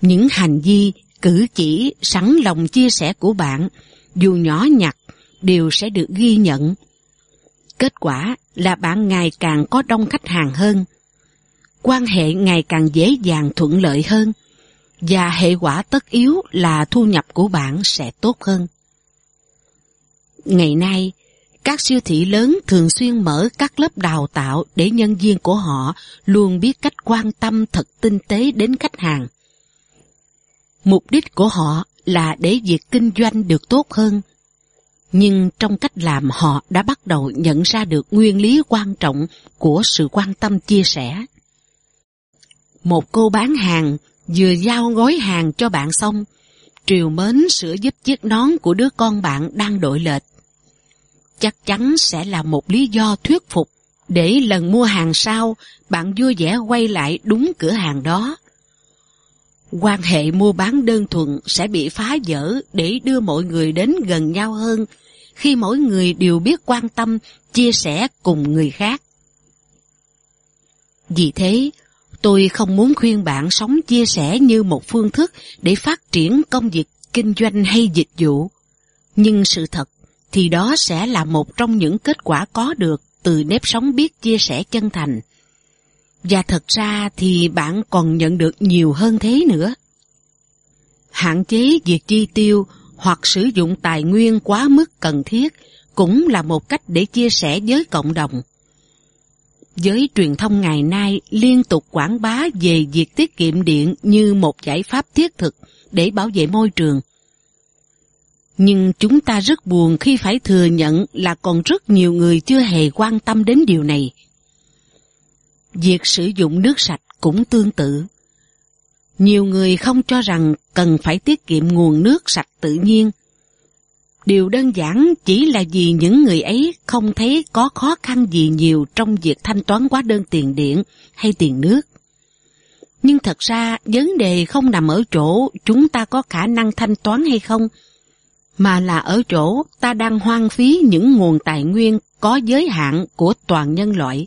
Những hành vi, cử chỉ, sẵn lòng chia sẻ của bạn, dù nhỏ nhặt, đều sẽ được ghi nhận. Kết quả là bạn ngày càng có đông khách hàng hơn, quan hệ ngày càng dễ dàng thuận lợi hơn, và hệ quả tất yếu là thu nhập của bạn sẽ tốt hơn. Ngày nay, các siêu thị lớn thường xuyên mở các lớp đào tạo để nhân viên của họ luôn biết cách quan tâm thật tinh tế đến khách hàng. Mục đích của họ là để việc kinh doanh được tốt hơn. Nhưng trong cách làm họ đã bắt đầu nhận ra được nguyên lý quan trọng của sự quan tâm chia sẻ. Một cô bán hàng vừa giao gói hàng cho bạn xong, triều mến sửa giúp chiếc nón của đứa con bạn đang đội lệch. Chắc chắn sẽ là một lý do thuyết phục để lần mua hàng sau bạn vui vẻ quay lại đúng cửa hàng đó. Quan hệ mua bán đơn thuần sẽ bị phá vỡ để đưa mọi người đến gần nhau hơn khi mỗi người đều biết quan tâm, chia sẻ cùng người khác. Vì thế, Tôi không muốn khuyên bạn sống chia sẻ như một phương thức để phát triển công việc kinh doanh hay dịch vụ. Nhưng sự thật thì đó sẽ là một trong những kết quả có được từ nếp sống biết chia sẻ chân thành. Và thật ra thì bạn còn nhận được nhiều hơn thế nữa. Hạn chế việc chi tiêu hoặc sử dụng tài nguyên quá mức cần thiết cũng là một cách để chia sẻ với cộng đồng giới truyền thông ngày nay liên tục quảng bá về việc tiết kiệm điện như một giải pháp thiết thực để bảo vệ môi trường. Nhưng chúng ta rất buồn khi phải thừa nhận là còn rất nhiều người chưa hề quan tâm đến điều này. Việc sử dụng nước sạch cũng tương tự. Nhiều người không cho rằng cần phải tiết kiệm nguồn nước sạch tự nhiên Điều đơn giản chỉ là vì những người ấy không thấy có khó khăn gì nhiều trong việc thanh toán hóa đơn tiền điện hay tiền nước. Nhưng thật ra vấn đề không nằm ở chỗ chúng ta có khả năng thanh toán hay không, mà là ở chỗ ta đang hoang phí những nguồn tài nguyên có giới hạn của toàn nhân loại.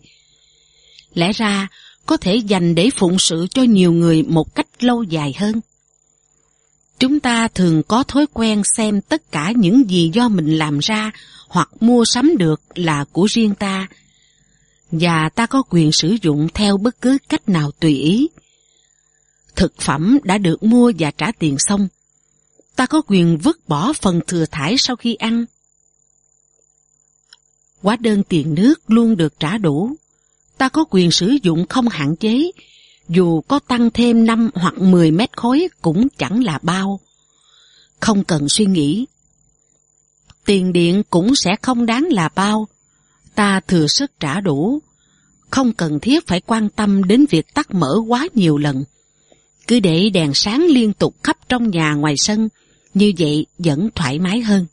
Lẽ ra có thể dành để phụng sự cho nhiều người một cách lâu dài hơn. Chúng ta thường có thói quen xem tất cả những gì do mình làm ra hoặc mua sắm được là của riêng ta, và ta có quyền sử dụng theo bất cứ cách nào tùy ý. Thực phẩm đã được mua và trả tiền xong, ta có quyền vứt bỏ phần thừa thải sau khi ăn. Hóa đơn tiền nước luôn được trả đủ, ta có quyền sử dụng không hạn chế dù có tăng thêm 5 hoặc 10 mét khối cũng chẳng là bao. Không cần suy nghĩ. Tiền điện cũng sẽ không đáng là bao. Ta thừa sức trả đủ. Không cần thiết phải quan tâm đến việc tắt mở quá nhiều lần. Cứ để đèn sáng liên tục khắp trong nhà ngoài sân, như vậy vẫn thoải mái hơn.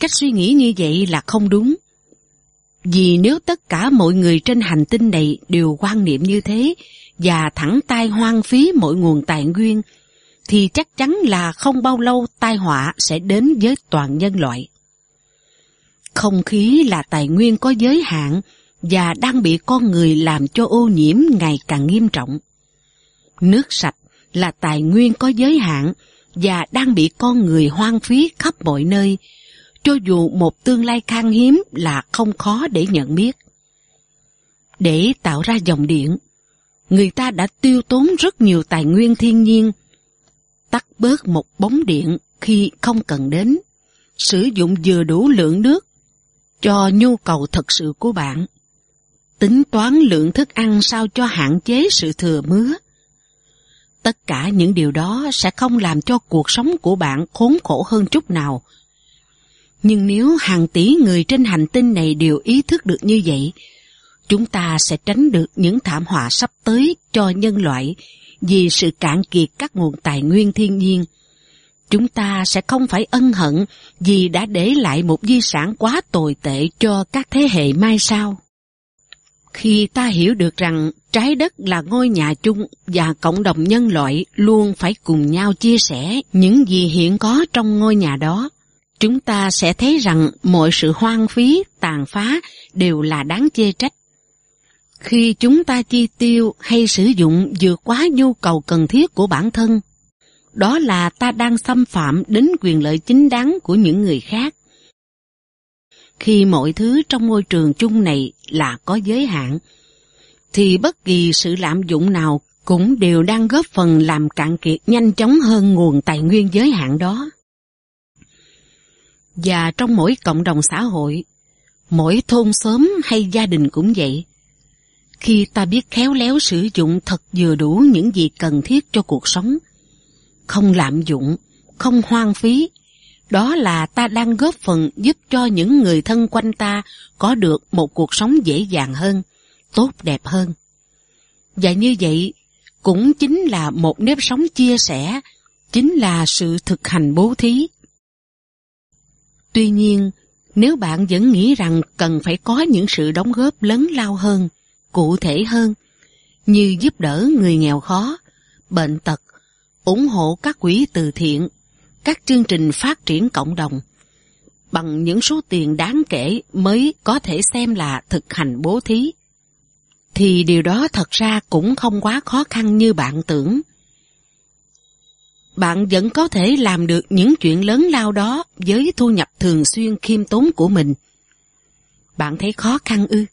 Cách suy nghĩ như vậy là không đúng. Vì nếu tất cả mọi người trên hành tinh này đều quan niệm như thế và thẳng tay hoang phí mọi nguồn tài nguyên, thì chắc chắn là không bao lâu tai họa sẽ đến với toàn nhân loại. Không khí là tài nguyên có giới hạn và đang bị con người làm cho ô nhiễm ngày càng nghiêm trọng. Nước sạch là tài nguyên có giới hạn và đang bị con người hoang phí khắp mọi nơi, cho dù một tương lai khan hiếm là không khó để nhận biết. Để tạo ra dòng điện, người ta đã tiêu tốn rất nhiều tài nguyên thiên nhiên, tắt bớt một bóng điện khi không cần đến, sử dụng vừa đủ lượng nước cho nhu cầu thật sự của bạn, tính toán lượng thức ăn sao cho hạn chế sự thừa mứa. Tất cả những điều đó sẽ không làm cho cuộc sống của bạn khốn khổ hơn chút nào, nhưng nếu hàng tỷ người trên hành tinh này đều ý thức được như vậy, chúng ta sẽ tránh được những thảm họa sắp tới cho nhân loại vì sự cạn kiệt các nguồn tài nguyên thiên nhiên. Chúng ta sẽ không phải ân hận vì đã để lại một di sản quá tồi tệ cho các thế hệ mai sau. Khi ta hiểu được rằng trái đất là ngôi nhà chung và cộng đồng nhân loại luôn phải cùng nhau chia sẻ những gì hiện có trong ngôi nhà đó, chúng ta sẽ thấy rằng mọi sự hoang phí, tàn phá đều là đáng chê trách. Khi chúng ta chi tiêu hay sử dụng vượt quá nhu cầu cần thiết của bản thân, đó là ta đang xâm phạm đến quyền lợi chính đáng của những người khác. Khi mọi thứ trong môi trường chung này là có giới hạn, thì bất kỳ sự lạm dụng nào cũng đều đang góp phần làm cạn kiệt nhanh chóng hơn nguồn tài nguyên giới hạn đó. Và trong mỗi cộng đồng xã hội, mỗi thôn xóm hay gia đình cũng vậy. Khi ta biết khéo léo sử dụng thật vừa đủ những gì cần thiết cho cuộc sống, không lạm dụng, không hoang phí, đó là ta đang góp phần giúp cho những người thân quanh ta có được một cuộc sống dễ dàng hơn, tốt đẹp hơn. Và như vậy, cũng chính là một nếp sống chia sẻ, chính là sự thực hành bố thí. Tuy nhiên, nếu bạn vẫn nghĩ rằng cần phải có những sự đóng góp lớn lao hơn, cụ thể hơn, như giúp đỡ người nghèo khó, bệnh tật, ủng hộ các quỹ từ thiện, các chương trình phát triển cộng đồng, bằng những số tiền đáng kể mới có thể xem là thực hành bố thí, thì điều đó thật ra cũng không quá khó khăn như bạn tưởng bạn vẫn có thể làm được những chuyện lớn lao đó với thu nhập thường xuyên khiêm tốn của mình. Bạn thấy khó khăn ư?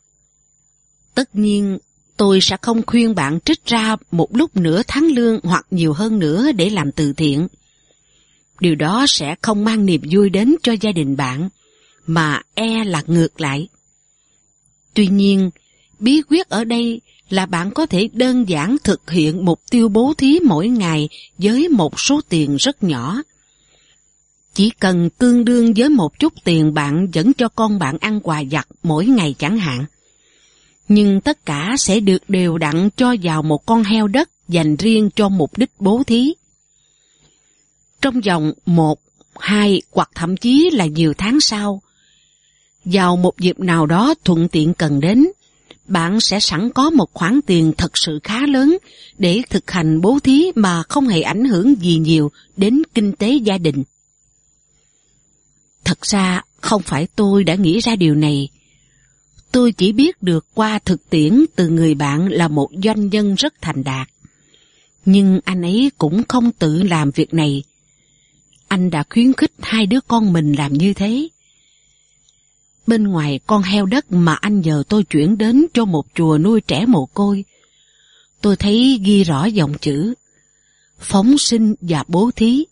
Tất nhiên, tôi sẽ không khuyên bạn trích ra một lúc nửa tháng lương hoặc nhiều hơn nữa để làm từ thiện. Điều đó sẽ không mang niềm vui đến cho gia đình bạn, mà e là ngược lại. Tuy nhiên, bí quyết ở đây là bạn có thể đơn giản thực hiện mục tiêu bố thí mỗi ngày với một số tiền rất nhỏ. Chỉ cần tương đương với một chút tiền bạn dẫn cho con bạn ăn quà giặt mỗi ngày chẳng hạn. Nhưng tất cả sẽ được đều đặn cho vào một con heo đất dành riêng cho mục đích bố thí. Trong vòng một, hai hoặc thậm chí là nhiều tháng sau, vào một dịp nào đó thuận tiện cần đến, bạn sẽ sẵn có một khoản tiền thật sự khá lớn để thực hành bố thí mà không hề ảnh hưởng gì nhiều đến kinh tế gia đình. Thật ra, không phải tôi đã nghĩ ra điều này. Tôi chỉ biết được qua thực tiễn từ người bạn là một doanh nhân rất thành đạt. Nhưng anh ấy cũng không tự làm việc này. Anh đã khuyến khích hai đứa con mình làm như thế. Bên ngoài con heo đất mà anh nhờ tôi chuyển đến cho một chùa nuôi trẻ mồ côi, tôi thấy ghi rõ dòng chữ phóng sinh và bố thí.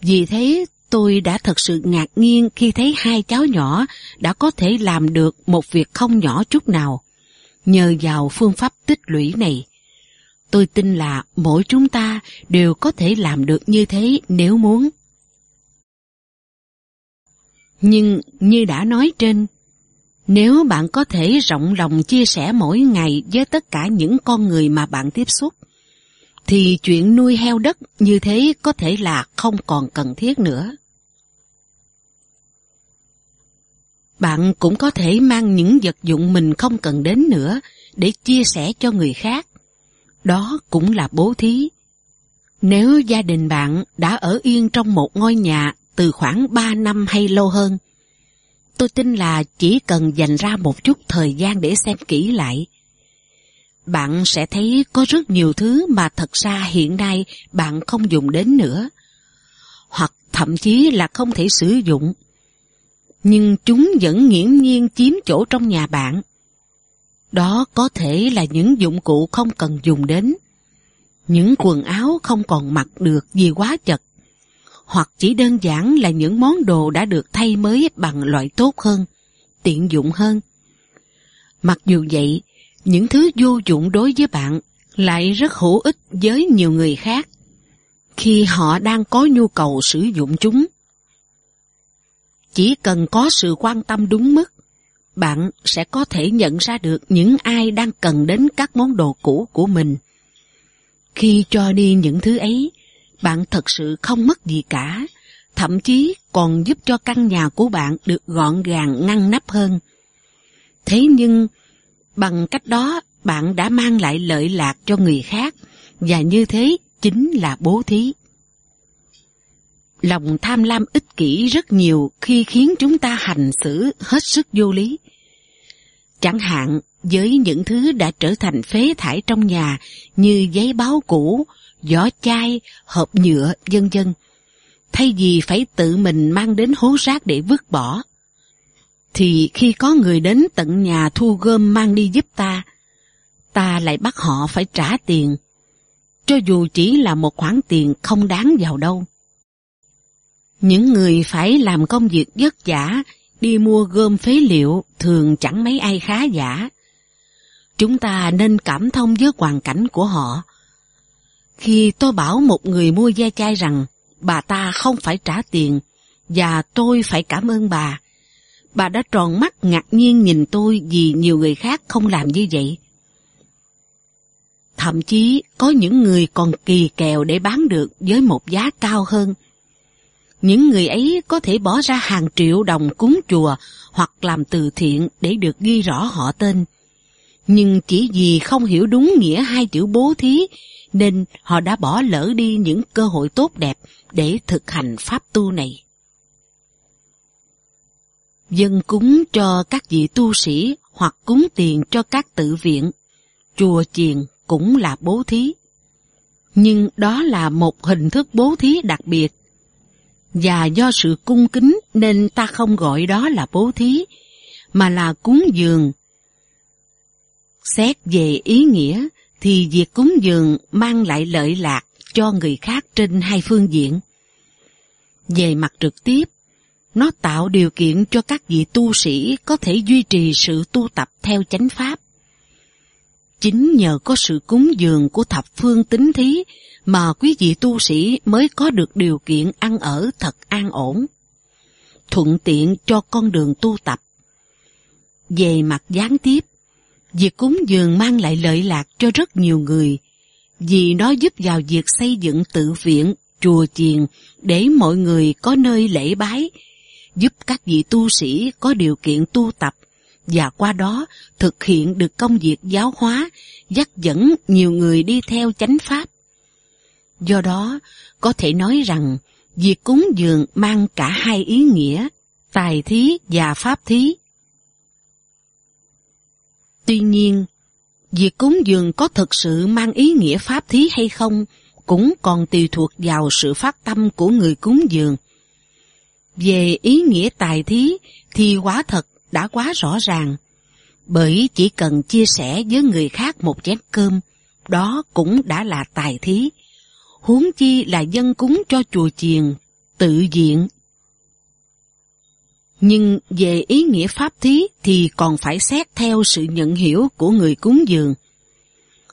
Vì thế tôi đã thật sự ngạc nhiên khi thấy hai cháu nhỏ đã có thể làm được một việc không nhỏ chút nào. Nhờ vào phương pháp tích lũy này, tôi tin là mỗi chúng ta đều có thể làm được như thế nếu muốn. Nhưng như đã nói trên, nếu bạn có thể rộng lòng chia sẻ mỗi ngày với tất cả những con người mà bạn tiếp xúc, thì chuyện nuôi heo đất như thế có thể là không còn cần thiết nữa. Bạn cũng có thể mang những vật dụng mình không cần đến nữa để chia sẻ cho người khác. Đó cũng là bố thí. Nếu gia đình bạn đã ở yên trong một ngôi nhà từ khoảng 3 năm hay lâu hơn. Tôi tin là chỉ cần dành ra một chút thời gian để xem kỹ lại. Bạn sẽ thấy có rất nhiều thứ mà thật ra hiện nay bạn không dùng đến nữa. Hoặc thậm chí là không thể sử dụng. Nhưng chúng vẫn nghiễm nhiên chiếm chỗ trong nhà bạn. Đó có thể là những dụng cụ không cần dùng đến. Những quần áo không còn mặc được vì quá chật hoặc chỉ đơn giản là những món đồ đã được thay mới bằng loại tốt hơn, tiện dụng hơn. Mặc dù vậy, những thứ vô dụng đối với bạn lại rất hữu ích với nhiều người khác khi họ đang có nhu cầu sử dụng chúng. Chỉ cần có sự quan tâm đúng mức, bạn sẽ có thể nhận ra được những ai đang cần đến các món đồ cũ của mình. Khi cho đi những thứ ấy, bạn thật sự không mất gì cả, thậm chí còn giúp cho căn nhà của bạn được gọn gàng ngăn nắp hơn. Thế nhưng, Bằng cách đó, bạn đã mang lại lợi lạc cho người khác, và như thế chính là bố thí. Lòng tham lam ích kỷ rất nhiều khi khiến chúng ta hành xử hết sức vô lý. Chẳng hạn, với những thứ đã trở thành phế thải trong nhà như giấy báo cũ, giỏ chai, hộp nhựa, vân vân. Thay vì phải tự mình mang đến hố rác để vứt bỏ, thì khi có người đến tận nhà thu gom mang đi giúp ta, ta lại bắt họ phải trả tiền, cho dù chỉ là một khoản tiền không đáng vào đâu. Những người phải làm công việc vất vả, đi mua gom phế liệu thường chẳng mấy ai khá giả. Chúng ta nên cảm thông với hoàn cảnh của họ. Khi tôi bảo một người mua ve chai rằng bà ta không phải trả tiền và tôi phải cảm ơn bà, bà đã tròn mắt ngạc nhiên nhìn tôi vì nhiều người khác không làm như vậy. Thậm chí có những người còn kỳ kèo để bán được với một giá cao hơn. Những người ấy có thể bỏ ra hàng triệu đồng cúng chùa hoặc làm từ thiện để được ghi rõ họ tên. Nhưng chỉ vì không hiểu đúng nghĩa hai chữ bố thí nên họ đã bỏ lỡ đi những cơ hội tốt đẹp để thực hành pháp tu này dân cúng cho các vị tu sĩ hoặc cúng tiền cho các tự viện, chùa chiền cũng là bố thí. Nhưng đó là một hình thức bố thí đặc biệt. Và do sự cung kính nên ta không gọi đó là bố thí, mà là cúng dường. Xét về ý nghĩa thì việc cúng dường mang lại lợi lạc cho người khác trên hai phương diện. Về mặt trực tiếp, nó tạo điều kiện cho các vị tu sĩ có thể duy trì sự tu tập theo chánh pháp. Chính nhờ có sự cúng dường của thập phương tính thí mà quý vị tu sĩ mới có được điều kiện ăn ở thật an ổn, thuận tiện cho con đường tu tập. Về mặt gián tiếp, việc cúng dường mang lại lợi lạc cho rất nhiều người, vì nó giúp vào việc xây dựng tự viện, chùa chiền để mọi người có nơi lễ bái, giúp các vị tu sĩ có điều kiện tu tập và qua đó thực hiện được công việc giáo hóa, dắt dẫn nhiều người đi theo chánh pháp. Do đó, có thể nói rằng việc cúng dường mang cả hai ý nghĩa, tài thí và pháp thí. Tuy nhiên, việc cúng dường có thực sự mang ý nghĩa pháp thí hay không cũng còn tùy thuộc vào sự phát tâm của người cúng dường về ý nghĩa tài thí thì quá thật đã quá rõ ràng. Bởi chỉ cần chia sẻ với người khác một chén cơm, đó cũng đã là tài thí. Huống chi là dân cúng cho chùa chiền, tự diện. Nhưng về ý nghĩa pháp thí thì còn phải xét theo sự nhận hiểu của người cúng dường.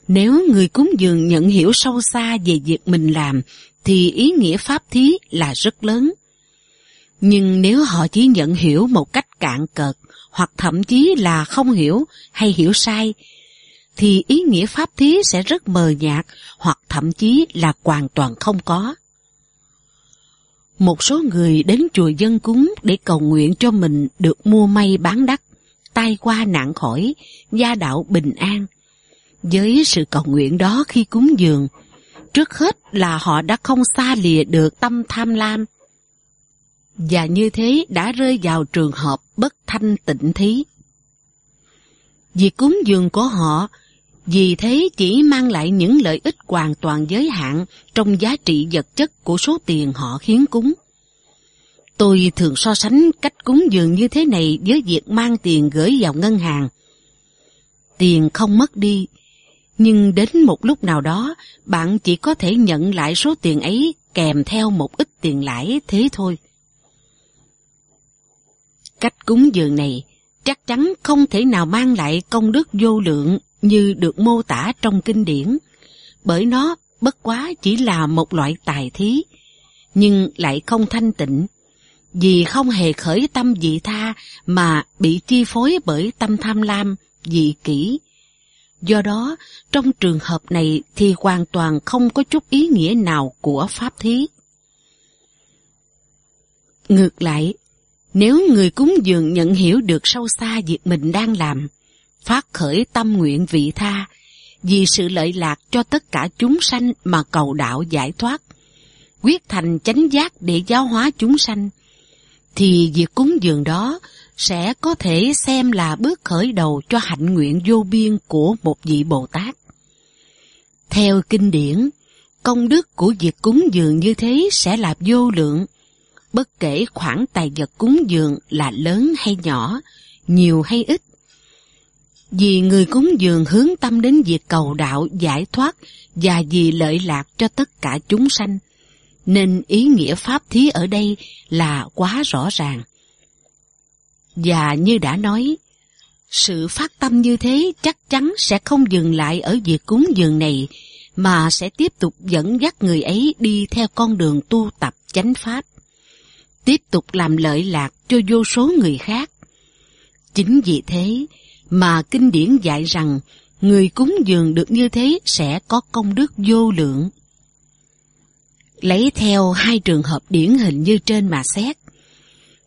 Nếu người cúng dường nhận hiểu sâu xa về việc mình làm, thì ý nghĩa pháp thí là rất lớn. Nhưng nếu họ chỉ nhận hiểu một cách cạn cợt, hoặc thậm chí là không hiểu hay hiểu sai, thì ý nghĩa pháp thí sẽ rất mờ nhạt hoặc thậm chí là hoàn toàn không có. Một số người đến chùa dân cúng để cầu nguyện cho mình được mua may bán đắt, tai qua nạn khỏi, gia đạo bình an. Với sự cầu nguyện đó khi cúng dường, trước hết là họ đã không xa lìa được tâm tham lam, và như thế đã rơi vào trường hợp bất thanh tịnh thí. Việc cúng dường của họ vì thế chỉ mang lại những lợi ích hoàn toàn giới hạn trong giá trị vật chất của số tiền họ khiến cúng. Tôi thường so sánh cách cúng dường như thế này với việc mang tiền gửi vào ngân hàng. Tiền không mất đi, nhưng đến một lúc nào đó bạn chỉ có thể nhận lại số tiền ấy kèm theo một ít tiền lãi thế thôi. Cách cúng dường này chắc chắn không thể nào mang lại công đức vô lượng như được mô tả trong kinh điển, bởi nó bất quá chỉ là một loại tài thí, nhưng lại không thanh tịnh, vì không hề khởi tâm dị tha mà bị chi phối bởi tâm tham lam, dị kỷ. Do đó, trong trường hợp này thì hoàn toàn không có chút ý nghĩa nào của pháp thí. Ngược lại, nếu người cúng dường nhận hiểu được sâu xa việc mình đang làm, phát khởi tâm nguyện vị tha, vì sự lợi lạc cho tất cả chúng sanh mà cầu đạo giải thoát, quyết thành chánh giác để giáo hóa chúng sanh, thì việc cúng dường đó sẽ có thể xem là bước khởi đầu cho hạnh nguyện vô biên của một vị Bồ Tát. Theo kinh điển, công đức của việc cúng dường như thế sẽ là vô lượng, bất kể khoản tài vật cúng dường là lớn hay nhỏ, nhiều hay ít. Vì người cúng dường hướng tâm đến việc cầu đạo giải thoát và vì lợi lạc cho tất cả chúng sanh, nên ý nghĩa pháp thí ở đây là quá rõ ràng. Và như đã nói, sự phát tâm như thế chắc chắn sẽ không dừng lại ở việc cúng dường này, mà sẽ tiếp tục dẫn dắt người ấy đi theo con đường tu tập chánh pháp, tiếp tục làm lợi lạc cho vô số người khác. Chính vì thế mà kinh điển dạy rằng người cúng dường được như thế sẽ có công đức vô lượng. Lấy theo hai trường hợp điển hình như trên mà xét,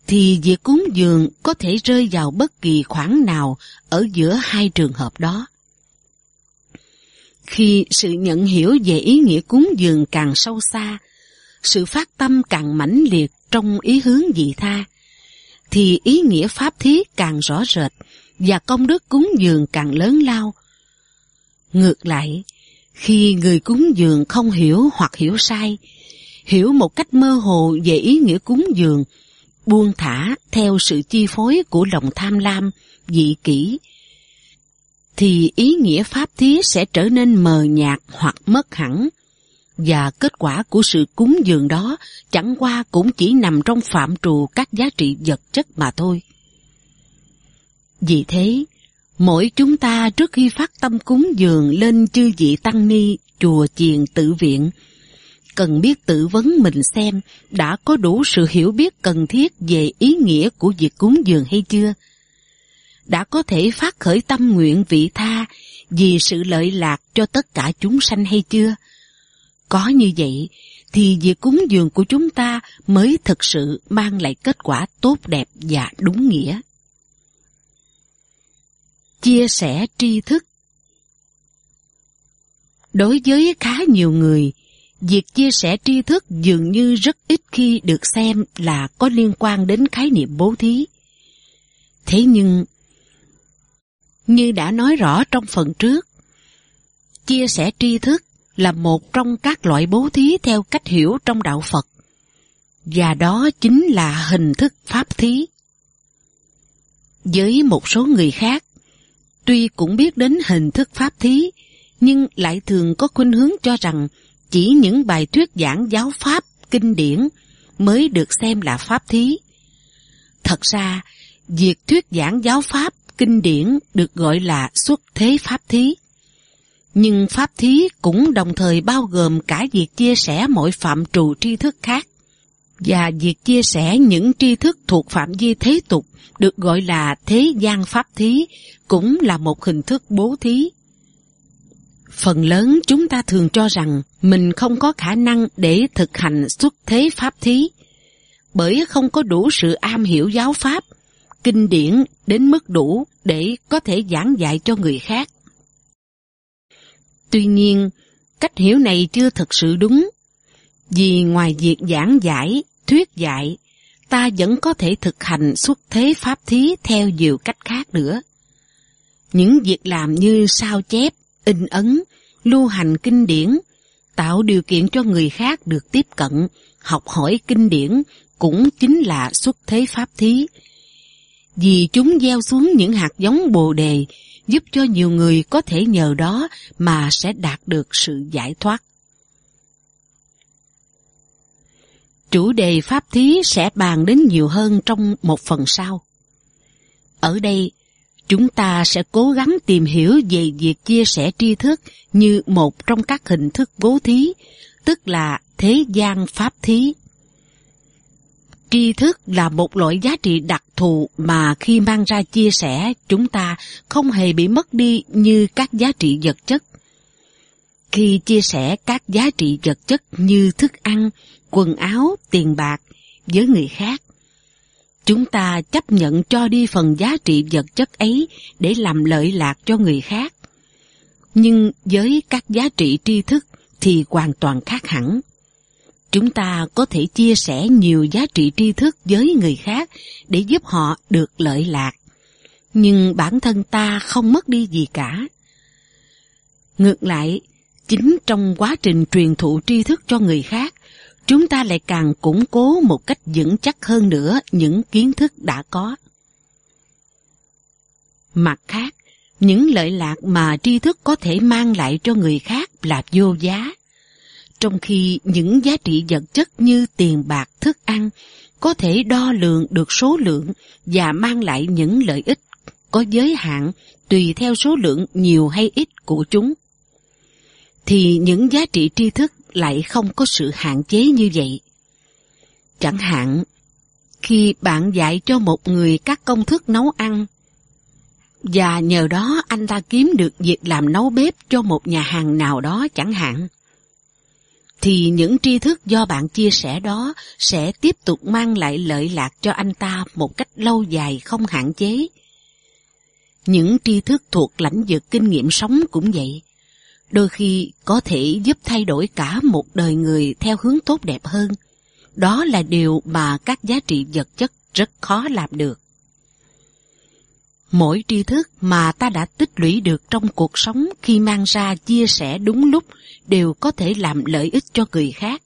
thì việc cúng dường có thể rơi vào bất kỳ khoảng nào ở giữa hai trường hợp đó. Khi sự nhận hiểu về ý nghĩa cúng dường càng sâu xa, sự phát tâm càng mãnh liệt trong ý hướng dị tha, thì ý nghĩa pháp thí càng rõ rệt và công đức cúng dường càng lớn lao. Ngược lại, khi người cúng dường không hiểu hoặc hiểu sai, hiểu một cách mơ hồ về ý nghĩa cúng dường, buông thả theo sự chi phối của lòng tham lam, dị kỷ, thì ý nghĩa pháp thí sẽ trở nên mờ nhạt hoặc mất hẳn. Và kết quả của sự cúng dường đó chẳng qua cũng chỉ nằm trong phạm trù các giá trị vật chất mà thôi. Vì thế, mỗi chúng ta trước khi phát tâm cúng dường lên chư vị tăng ni, chùa chiền tự viện, cần biết tự vấn mình xem đã có đủ sự hiểu biết cần thiết về ý nghĩa của việc cúng dường hay chưa. Đã có thể phát khởi tâm nguyện vị tha vì sự lợi lạc cho tất cả chúng sanh hay chưa? Có như vậy thì việc cúng dường của chúng ta mới thực sự mang lại kết quả tốt đẹp và đúng nghĩa. Chia sẻ tri thức Đối với khá nhiều người, việc chia sẻ tri thức dường như rất ít khi được xem là có liên quan đến khái niệm bố thí. Thế nhưng, như đã nói rõ trong phần trước, chia sẻ tri thức là một trong các loại bố thí theo cách hiểu trong đạo Phật, và đó chính là hình thức pháp thí. Với một số người khác, tuy cũng biết đến hình thức pháp thí, nhưng lại thường có khuynh hướng cho rằng chỉ những bài thuyết giảng giáo pháp, kinh điển mới được xem là pháp thí. Thật ra, việc thuyết giảng giáo pháp, kinh điển được gọi là xuất thế pháp thí. Nhưng pháp thí cũng đồng thời bao gồm cả việc chia sẻ mọi phạm trù tri thức khác và việc chia sẻ những tri thức thuộc phạm vi thế tục được gọi là thế gian pháp thí cũng là một hình thức bố thí Phần lớn chúng ta thường cho rằng mình không có khả năng để thực hành xuất thế pháp thí, bởi không có đủ sự am hiểu giáo pháp, kinh điển đến mức đủ để có thể giảng dạy cho người khác. Tuy nhiên, cách hiểu này chưa thực sự đúng, vì ngoài việc giảng giải, thuyết dạy, ta vẫn có thể thực hành xuất thế pháp thí theo nhiều cách khác nữa. Những việc làm như sao chép, in ấn, lưu hành kinh điển, tạo điều kiện cho người khác được tiếp cận, học hỏi kinh điển cũng chính là xuất thế pháp thí. Vì chúng gieo xuống những hạt giống bồ đề, giúp cho nhiều người có thể nhờ đó mà sẽ đạt được sự giải thoát. Chủ đề pháp thí sẽ bàn đến nhiều hơn trong một phần sau. Ở đây, chúng ta sẽ cố gắng tìm hiểu về việc chia sẻ tri thức như một trong các hình thức bố thí, tức là thế gian pháp thí. Tri thức là một loại giá trị đặc thù mà khi mang ra chia sẻ chúng ta không hề bị mất đi như các giá trị vật chất. Khi chia sẻ các giá trị vật chất như thức ăn, quần áo, tiền bạc với người khác, Chúng ta chấp nhận cho đi phần giá trị vật chất ấy để làm lợi lạc cho người khác. Nhưng với các giá trị tri thức thì hoàn toàn khác hẳn. Chúng ta có thể chia sẻ nhiều giá trị tri thức với người khác để giúp họ được lợi lạc. Nhưng bản thân ta không mất đi gì cả. Ngược lại, chính trong quá trình truyền thụ tri thức cho người khác, chúng ta lại càng củng cố một cách vững chắc hơn nữa những kiến thức đã có. Mặt khác, những lợi lạc mà tri thức có thể mang lại cho người khác là vô giá. Trong khi những giá trị vật chất như tiền bạc, thức ăn có thể đo lường được số lượng và mang lại những lợi ích có giới hạn tùy theo số lượng nhiều hay ít của chúng, thì những giá trị tri thức lại không có sự hạn chế như vậy. Chẳng hạn, khi bạn dạy cho một người các công thức nấu ăn, và nhờ đó anh ta kiếm được việc làm nấu bếp cho một nhà hàng nào đó chẳng hạn, thì những tri thức do bạn chia sẻ đó sẽ tiếp tục mang lại lợi lạc cho anh ta một cách lâu dài không hạn chế. Những tri thức thuộc lãnh vực kinh nghiệm sống cũng vậy đôi khi có thể giúp thay đổi cả một đời người theo hướng tốt đẹp hơn. Đó là điều mà các giá trị vật chất rất khó làm được. Mỗi tri thức mà ta đã tích lũy được trong cuộc sống khi mang ra chia sẻ đúng lúc đều có thể làm lợi ích cho người khác.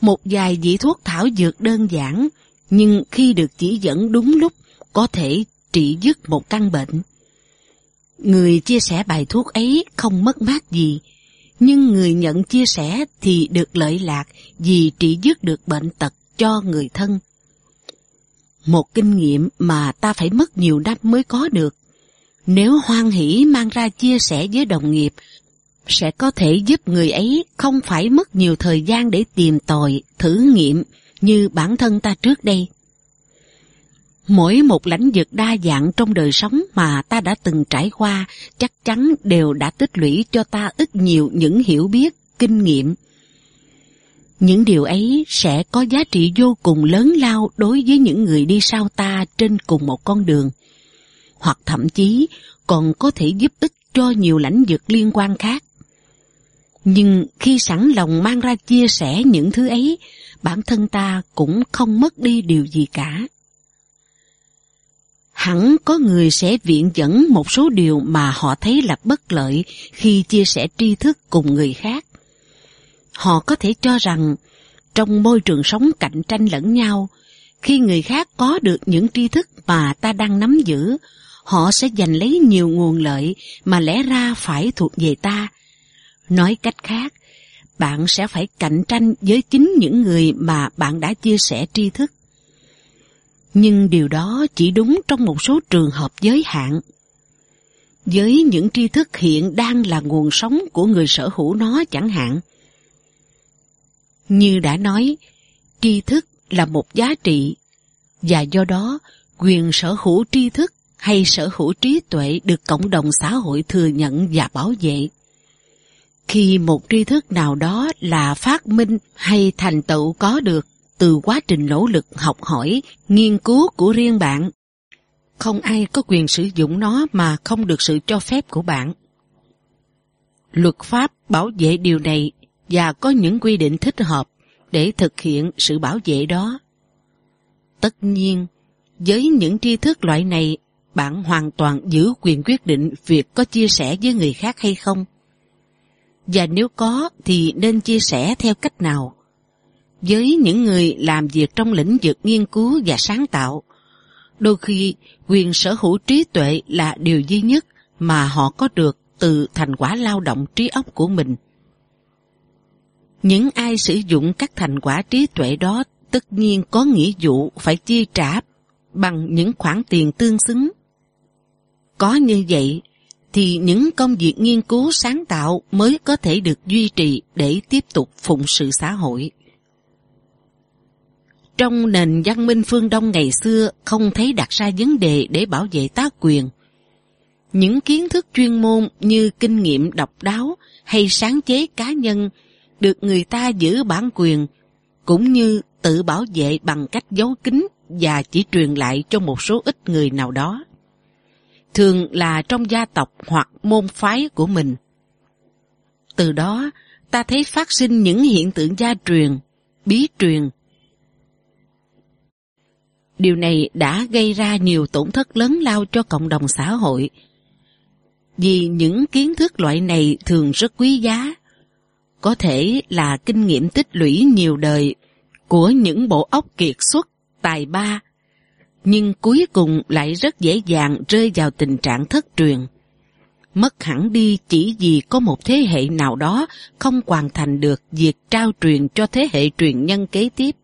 Một vài vị thuốc thảo dược đơn giản, nhưng khi được chỉ dẫn đúng lúc có thể trị dứt một căn bệnh. Người chia sẻ bài thuốc ấy không mất mát gì, nhưng người nhận chia sẻ thì được lợi lạc vì trị dứt được bệnh tật cho người thân. Một kinh nghiệm mà ta phải mất nhiều năm mới có được. Nếu hoan hỷ mang ra chia sẻ với đồng nghiệp, sẽ có thể giúp người ấy không phải mất nhiều thời gian để tìm tòi, thử nghiệm như bản thân ta trước đây. Mỗi một lãnh vực đa dạng trong đời sống mà ta đã từng trải qua chắc chắn đều đã tích lũy cho ta ít nhiều những hiểu biết, kinh nghiệm. Những điều ấy sẽ có giá trị vô cùng lớn lao đối với những người đi sau ta trên cùng một con đường. Hoặc thậm chí còn có thể giúp ích cho nhiều lãnh vực liên quan khác. Nhưng khi sẵn lòng mang ra chia sẻ những thứ ấy, bản thân ta cũng không mất đi điều gì cả hẳn có người sẽ viện dẫn một số điều mà họ thấy là bất lợi khi chia sẻ tri thức cùng người khác. Họ có thể cho rằng trong môi trường sống cạnh tranh lẫn nhau, khi người khác có được những tri thức mà ta đang nắm giữ, họ sẽ giành lấy nhiều nguồn lợi mà lẽ ra phải thuộc về ta. Nói cách khác, bạn sẽ phải cạnh tranh với chính những người mà bạn đã chia sẻ tri thức nhưng điều đó chỉ đúng trong một số trường hợp giới hạn. Với những tri thức hiện đang là nguồn sống của người sở hữu nó chẳng hạn. Như đã nói, tri thức là một giá trị, và do đó quyền sở hữu tri thức hay sở hữu trí tuệ được cộng đồng xã hội thừa nhận và bảo vệ. Khi một tri thức nào đó là phát minh hay thành tựu có được, từ quá trình nỗ lực học hỏi, nghiên cứu của riêng bạn. Không ai có quyền sử dụng nó mà không được sự cho phép của bạn. Luật pháp bảo vệ điều này và có những quy định thích hợp để thực hiện sự bảo vệ đó. Tất nhiên, với những tri thức loại này, bạn hoàn toàn giữ quyền quyết định việc có chia sẻ với người khác hay không. Và nếu có thì nên chia sẻ theo cách nào? Với những người làm việc trong lĩnh vực nghiên cứu và sáng tạo. Đôi khi, quyền sở hữu trí tuệ là điều duy nhất mà họ có được từ thành quả lao động trí óc của mình. Những ai sử dụng các thành quả trí tuệ đó tất nhiên có nghĩa vụ phải chi trả bằng những khoản tiền tương xứng. Có như vậy, thì những công việc nghiên cứu sáng tạo mới có thể được duy trì để tiếp tục phụng sự xã hội. Trong nền văn minh phương Đông ngày xưa không thấy đặt ra vấn đề để bảo vệ tác quyền. Những kiến thức chuyên môn như kinh nghiệm độc đáo hay sáng chế cá nhân được người ta giữ bản quyền cũng như tự bảo vệ bằng cách giấu kín và chỉ truyền lại cho một số ít người nào đó. Thường là trong gia tộc hoặc môn phái của mình. Từ đó, ta thấy phát sinh những hiện tượng gia truyền, bí truyền. Điều này đã gây ra nhiều tổn thất lớn lao cho cộng đồng xã hội. Vì những kiến thức loại này thường rất quý giá, có thể là kinh nghiệm tích lũy nhiều đời của những bộ óc kiệt xuất, tài ba, nhưng cuối cùng lại rất dễ dàng rơi vào tình trạng thất truyền. Mất hẳn đi chỉ vì có một thế hệ nào đó không hoàn thành được việc trao truyền cho thế hệ truyền nhân kế tiếp.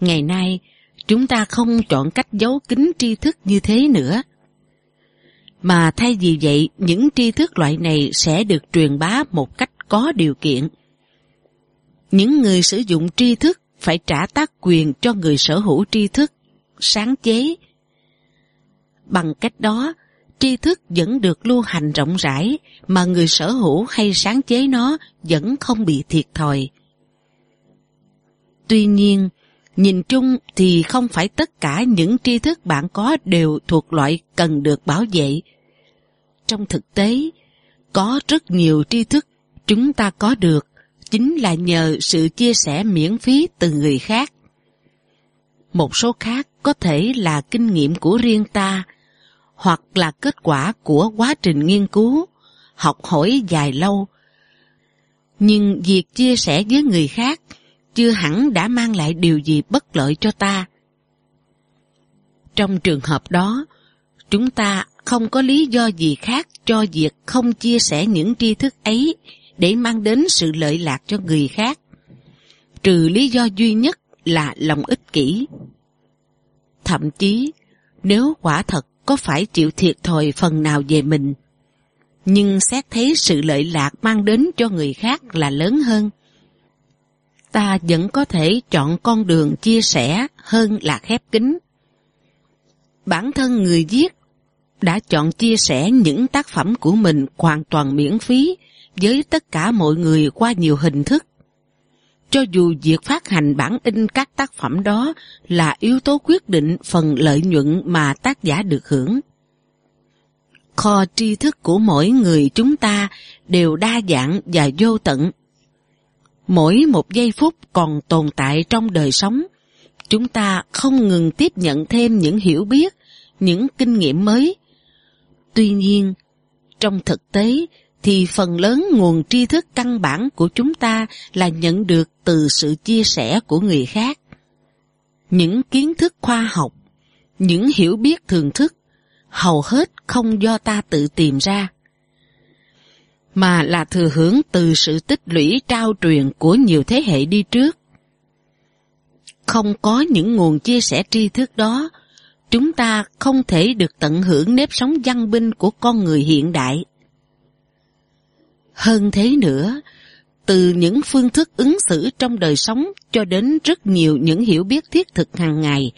Ngày nay, chúng ta không chọn cách giấu kín tri thức như thế nữa. Mà thay vì vậy, những tri thức loại này sẽ được truyền bá một cách có điều kiện. Những người sử dụng tri thức phải trả tác quyền cho người sở hữu tri thức, sáng chế. Bằng cách đó, tri thức vẫn được lưu hành rộng rãi mà người sở hữu hay sáng chế nó vẫn không bị thiệt thòi. Tuy nhiên, nhìn chung thì không phải tất cả những tri thức bạn có đều thuộc loại cần được bảo vệ. Trong thực tế, có rất nhiều tri thức chúng ta có được chính là nhờ sự chia sẻ miễn phí từ người khác. Một số khác có thể là kinh nghiệm của riêng ta, hoặc là kết quả của quá trình nghiên cứu, học hỏi dài lâu. Nhưng việc chia sẻ với người khác chưa hẳn đã mang lại điều gì bất lợi cho ta. Trong trường hợp đó, chúng ta không có lý do gì khác cho việc không chia sẻ những tri thức ấy để mang đến sự lợi lạc cho người khác, trừ lý do duy nhất là lòng ích kỷ. Thậm chí, nếu quả thật có phải chịu thiệt thòi phần nào về mình, nhưng xét thấy sự lợi lạc mang đến cho người khác là lớn hơn, ta vẫn có thể chọn con đường chia sẻ hơn là khép kín. Bản thân người viết đã chọn chia sẻ những tác phẩm của mình hoàn toàn miễn phí với tất cả mọi người qua nhiều hình thức. Cho dù việc phát hành bản in các tác phẩm đó là yếu tố quyết định phần lợi nhuận mà tác giả được hưởng. Kho tri thức của mỗi người chúng ta đều đa dạng và vô tận. Mỗi một giây phút còn tồn tại trong đời sống, chúng ta không ngừng tiếp nhận thêm những hiểu biết, những kinh nghiệm mới. Tuy nhiên, trong thực tế, thì phần lớn nguồn tri thức căn bản của chúng ta là nhận được từ sự chia sẻ của người khác. Những kiến thức khoa học, những hiểu biết thường thức, hầu hết không do ta tự tìm ra, mà là thừa hưởng từ sự tích lũy trao truyền của nhiều thế hệ đi trước. Không có những nguồn chia sẻ tri thức đó, chúng ta không thể được tận hưởng nếp sống văn binh của con người hiện đại. Hơn thế nữa, từ những phương thức ứng xử trong đời sống cho đến rất nhiều những hiểu biết thiết thực hàng ngày,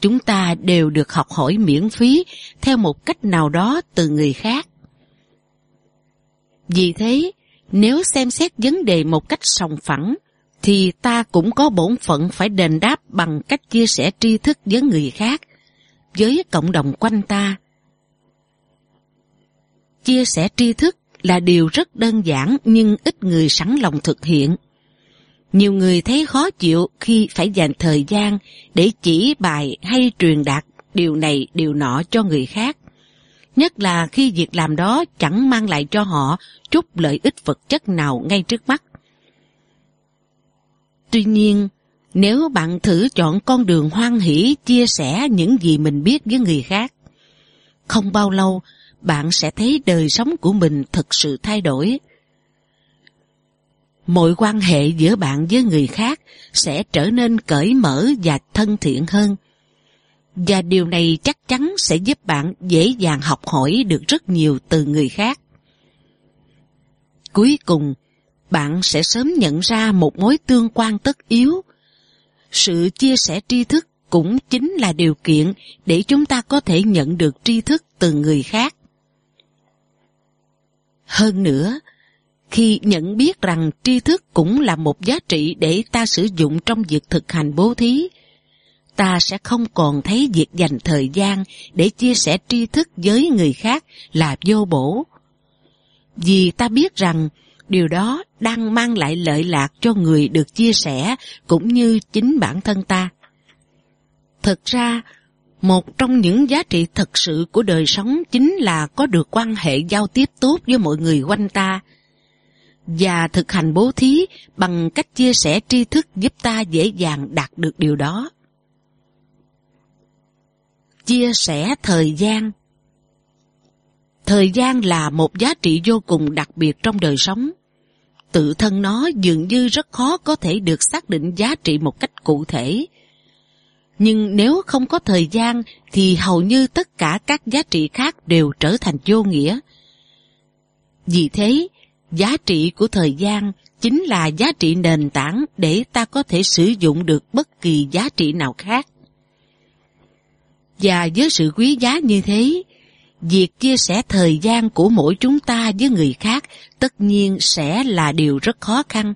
chúng ta đều được học hỏi miễn phí theo một cách nào đó từ người khác. Vì thế, nếu xem xét vấn đề một cách sòng phẳng, thì ta cũng có bổn phận phải đền đáp bằng cách chia sẻ tri thức với người khác, với cộng đồng quanh ta. Chia sẻ tri thức là điều rất đơn giản nhưng ít người sẵn lòng thực hiện. Nhiều người thấy khó chịu khi phải dành thời gian để chỉ bài hay truyền đạt điều này điều nọ cho người khác. Nhất là khi việc làm đó chẳng mang lại cho họ chút lợi ích vật chất nào ngay trước mắt. Tuy nhiên, nếu bạn thử chọn con đường hoan hỷ chia sẻ những gì mình biết với người khác, không bao lâu bạn sẽ thấy đời sống của mình thực sự thay đổi. Mọi quan hệ giữa bạn với người khác sẽ trở nên cởi mở và thân thiện hơn. Và điều này chắc chắn sẽ giúp bạn dễ dàng học hỏi được rất nhiều từ người khác. Cuối cùng, bạn sẽ sớm nhận ra một mối tương quan tất yếu. Sự chia sẻ tri thức cũng chính là điều kiện để chúng ta có thể nhận được tri thức từ người khác. Hơn nữa, khi nhận biết rằng tri thức cũng là một giá trị để ta sử dụng trong việc thực hành bố thí, ta sẽ không còn thấy việc dành thời gian để chia sẻ tri thức với người khác là vô bổ. Vì ta biết rằng điều đó đang mang lại lợi lạc cho người được chia sẻ cũng như chính bản thân ta. Thực ra, một trong những giá trị thật sự của đời sống chính là có được quan hệ giao tiếp tốt với mọi người quanh ta và thực hành bố thí bằng cách chia sẻ tri thức giúp ta dễ dàng đạt được điều đó. Chia sẻ thời gian Thời gian là một giá trị vô cùng đặc biệt trong đời sống. Tự thân nó dường như rất khó có thể được xác định giá trị một cách cụ thể. Nhưng nếu không có thời gian thì hầu như tất cả các giá trị khác đều trở thành vô nghĩa. Vì thế, giá trị của thời gian chính là giá trị nền tảng để ta có thể sử dụng được bất kỳ giá trị nào khác. Và với sự quý giá như thế, việc chia sẻ thời gian của mỗi chúng ta với người khác tất nhiên sẽ là điều rất khó khăn.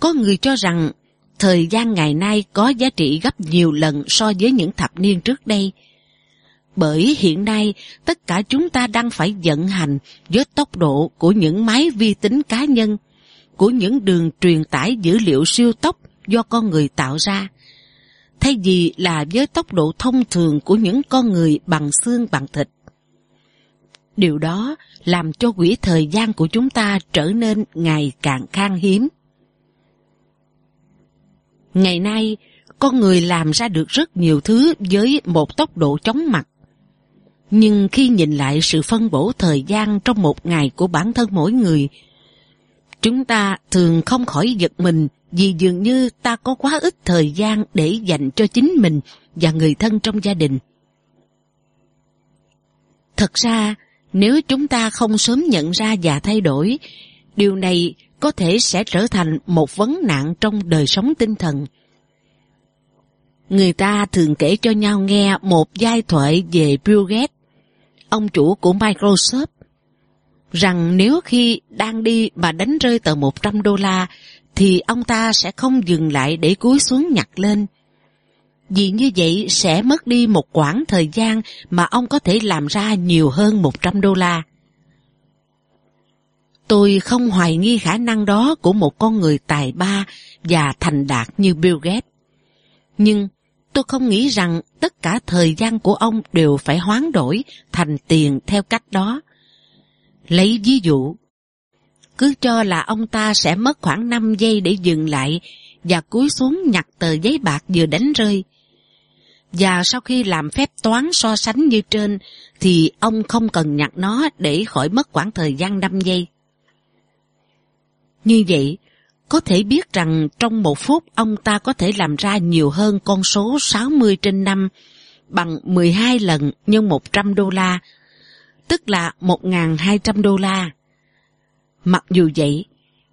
Có người cho rằng thời gian ngày nay có giá trị gấp nhiều lần so với những thập niên trước đây. Bởi hiện nay, tất cả chúng ta đang phải vận hành với tốc độ của những máy vi tính cá nhân, của những đường truyền tải dữ liệu siêu tốc do con người tạo ra, thay vì là với tốc độ thông thường của những con người bằng xương bằng thịt. Điều đó làm cho quỹ thời gian của chúng ta trở nên ngày càng khan hiếm. Ngày nay, con người làm ra được rất nhiều thứ với một tốc độ chóng mặt. Nhưng khi nhìn lại sự phân bổ thời gian trong một ngày của bản thân mỗi người, chúng ta thường không khỏi giật mình vì dường như ta có quá ít thời gian để dành cho chính mình và người thân trong gia đình. Thật ra, nếu chúng ta không sớm nhận ra và thay đổi, điều này có thể sẽ trở thành một vấn nạn trong đời sống tinh thần. Người ta thường kể cho nhau nghe một giai thoại về Bill Gates, ông chủ của Microsoft, rằng nếu khi đang đi mà đánh rơi tờ 100 đô la, thì ông ta sẽ không dừng lại để cúi xuống nhặt lên. Vì như vậy sẽ mất đi một quãng thời gian mà ông có thể làm ra nhiều hơn 100 đô la. Tôi không hoài nghi khả năng đó của một con người tài ba và thành đạt như Bill Gates. Nhưng tôi không nghĩ rằng tất cả thời gian của ông đều phải hoán đổi thành tiền theo cách đó. Lấy ví dụ, cứ cho là ông ta sẽ mất khoảng 5 giây để dừng lại và cúi xuống nhặt tờ giấy bạc vừa đánh rơi. Và sau khi làm phép toán so sánh như trên, thì ông không cần nhặt nó để khỏi mất khoảng thời gian 5 giây. Như vậy, có thể biết rằng trong một phút ông ta có thể làm ra nhiều hơn con số 60 trên 5 bằng 12 lần nhân 100 đô la, tức là 1.200 đô la. Mặc dù vậy,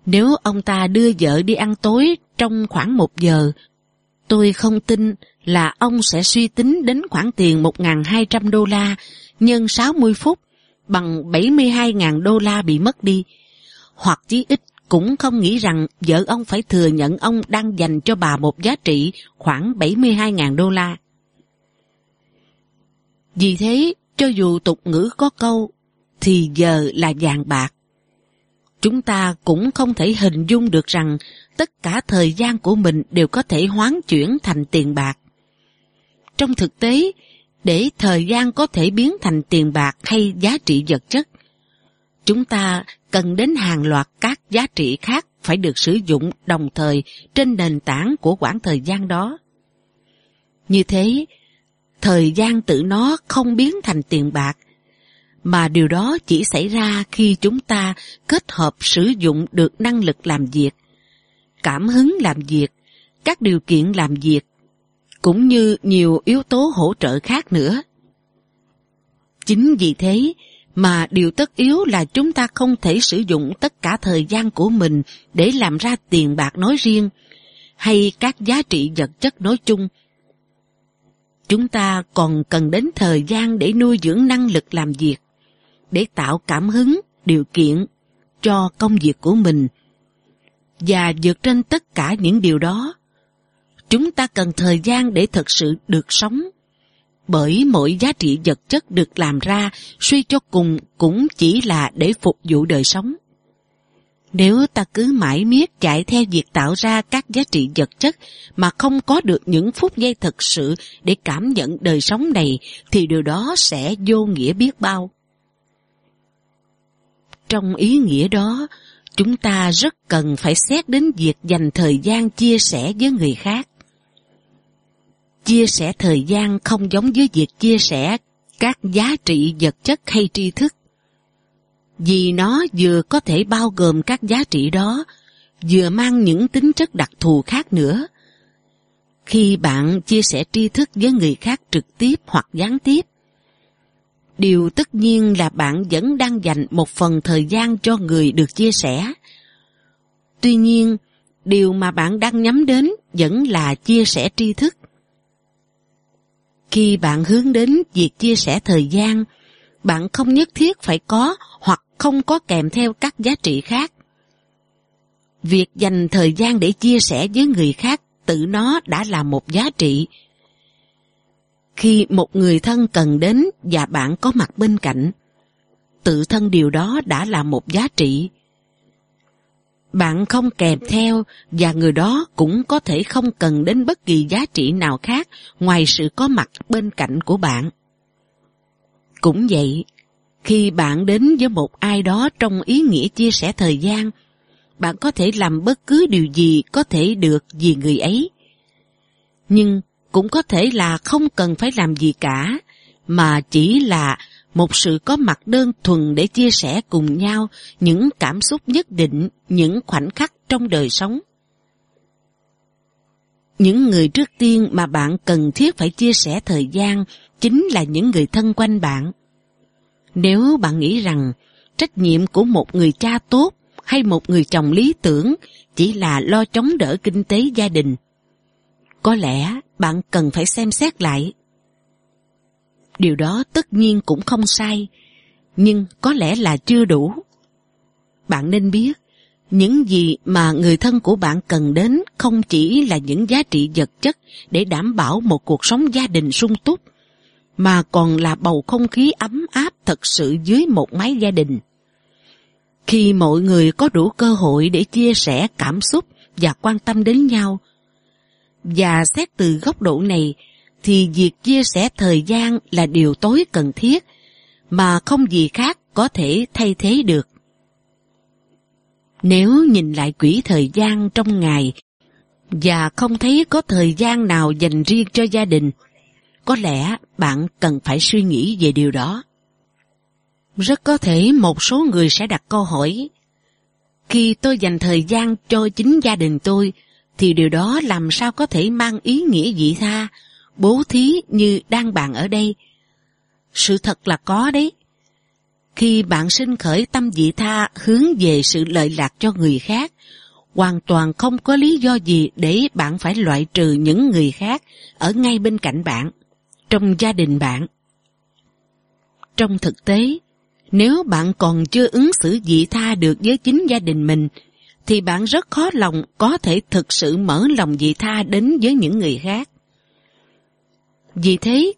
nếu ông ta đưa vợ đi ăn tối trong khoảng một giờ, tôi không tin là ông sẽ suy tính đến khoản tiền 1.200 đô la nhân 60 phút bằng 72.000 đô la bị mất đi, hoặc chí ít cũng không nghĩ rằng vợ ông phải thừa nhận ông đang dành cho bà một giá trị khoảng 72.000 đô la. Vì thế, cho dù tục ngữ có câu, thì giờ là vàng bạc. Chúng ta cũng không thể hình dung được rằng tất cả thời gian của mình đều có thể hoán chuyển thành tiền bạc. Trong thực tế, để thời gian có thể biến thành tiền bạc hay giá trị vật chất, chúng ta cần đến hàng loạt các giá trị khác phải được sử dụng đồng thời trên nền tảng của quãng thời gian đó. Như thế, thời gian tự nó không biến thành tiền bạc, mà điều đó chỉ xảy ra khi chúng ta kết hợp sử dụng được năng lực làm việc, cảm hứng làm việc, các điều kiện làm việc, cũng như nhiều yếu tố hỗ trợ khác nữa. Chính vì thế, mà điều tất yếu là chúng ta không thể sử dụng tất cả thời gian của mình để làm ra tiền bạc nói riêng hay các giá trị vật chất nói chung. Chúng ta còn cần đến thời gian để nuôi dưỡng năng lực làm việc, để tạo cảm hứng, điều kiện cho công việc của mình. Và vượt trên tất cả những điều đó, chúng ta cần thời gian để thật sự được sống. Bởi mỗi giá trị vật chất được làm ra suy cho cùng cũng chỉ là để phục vụ đời sống. Nếu ta cứ mãi miết chạy theo việc tạo ra các giá trị vật chất mà không có được những phút giây thực sự để cảm nhận đời sống này thì điều đó sẽ vô nghĩa biết bao. Trong ý nghĩa đó, chúng ta rất cần phải xét đến việc dành thời gian chia sẻ với người khác. Chia sẻ thời gian không giống với việc chia sẻ các giá trị vật chất hay tri thức. Vì nó vừa có thể bao gồm các giá trị đó, vừa mang những tính chất đặc thù khác nữa. Khi bạn chia sẻ tri thức với người khác trực tiếp hoặc gián tiếp, điều tất nhiên là bạn vẫn đang dành một phần thời gian cho người được chia sẻ. Tuy nhiên, điều mà bạn đang nhắm đến vẫn là chia sẻ tri thức. Khi bạn hướng đến việc chia sẻ thời gian, bạn không nhất thiết phải có hoặc không có kèm theo các giá trị khác. Việc dành thời gian để chia sẻ với người khác tự nó đã là một giá trị. Khi một người thân cần đến và bạn có mặt bên cạnh, tự thân điều đó đã là một giá trị. Bạn không kèm theo và người đó cũng có thể không cần đến bất kỳ giá trị nào khác ngoài sự có mặt bên cạnh của bạn. Cũng vậy, khi bạn đến với một ai đó trong ý nghĩa chia sẻ thời gian, bạn có thể làm bất cứ điều gì có thể được vì người ấy. Nhưng cũng có thể là không cần phải làm gì cả, mà chỉ là một sự có mặt đơn thuần để chia sẻ cùng nhau những cảm xúc nhất định, những khoảnh khắc trong đời sống. Những người trước tiên mà bạn cần thiết phải chia sẻ thời gian chính là những người thân quanh bạn. Nếu bạn nghĩ rằng trách nhiệm của một người cha tốt hay một người chồng lý tưởng chỉ là lo chống đỡ kinh tế gia đình, có lẽ bạn cần phải xem xét lại. Điều đó tất nhiên cũng không sai, nhưng có lẽ là chưa đủ. Bạn nên biết, những gì mà người thân của bạn cần đến không chỉ là những giá trị vật chất để đảm bảo một cuộc sống gia đình sung túc, mà còn là bầu không khí ấm áp thật sự dưới một mái gia đình. Khi mọi người có đủ cơ hội để chia sẻ cảm xúc và quan tâm đến nhau, và xét từ góc độ này, thì việc chia sẻ thời gian là điều tối cần thiết, mà không gì khác có thể thay thế được. Nếu nhìn lại quỹ thời gian trong ngày và không thấy có thời gian nào dành riêng cho gia đình, có lẽ bạn cần phải suy nghĩ về điều đó. Rất có thể một số người sẽ đặt câu hỏi, khi tôi dành thời gian cho chính gia đình tôi, thì điều đó làm sao có thể mang ý nghĩa vị tha, bố thí như đang bàn ở đây. Sự thật là có đấy. Khi bạn sinh khởi tâm vị tha hướng về sự lợi lạc cho người khác, hoàn toàn không có lý do gì để bạn phải loại trừ những người khác ở ngay bên cạnh bạn trong gia đình bạn. Trong thực tế, nếu bạn còn chưa ứng xử dị tha được với chính gia đình mình, thì bạn rất khó lòng có thể thực sự mở lòng vị tha đến với những người khác. Vì thế,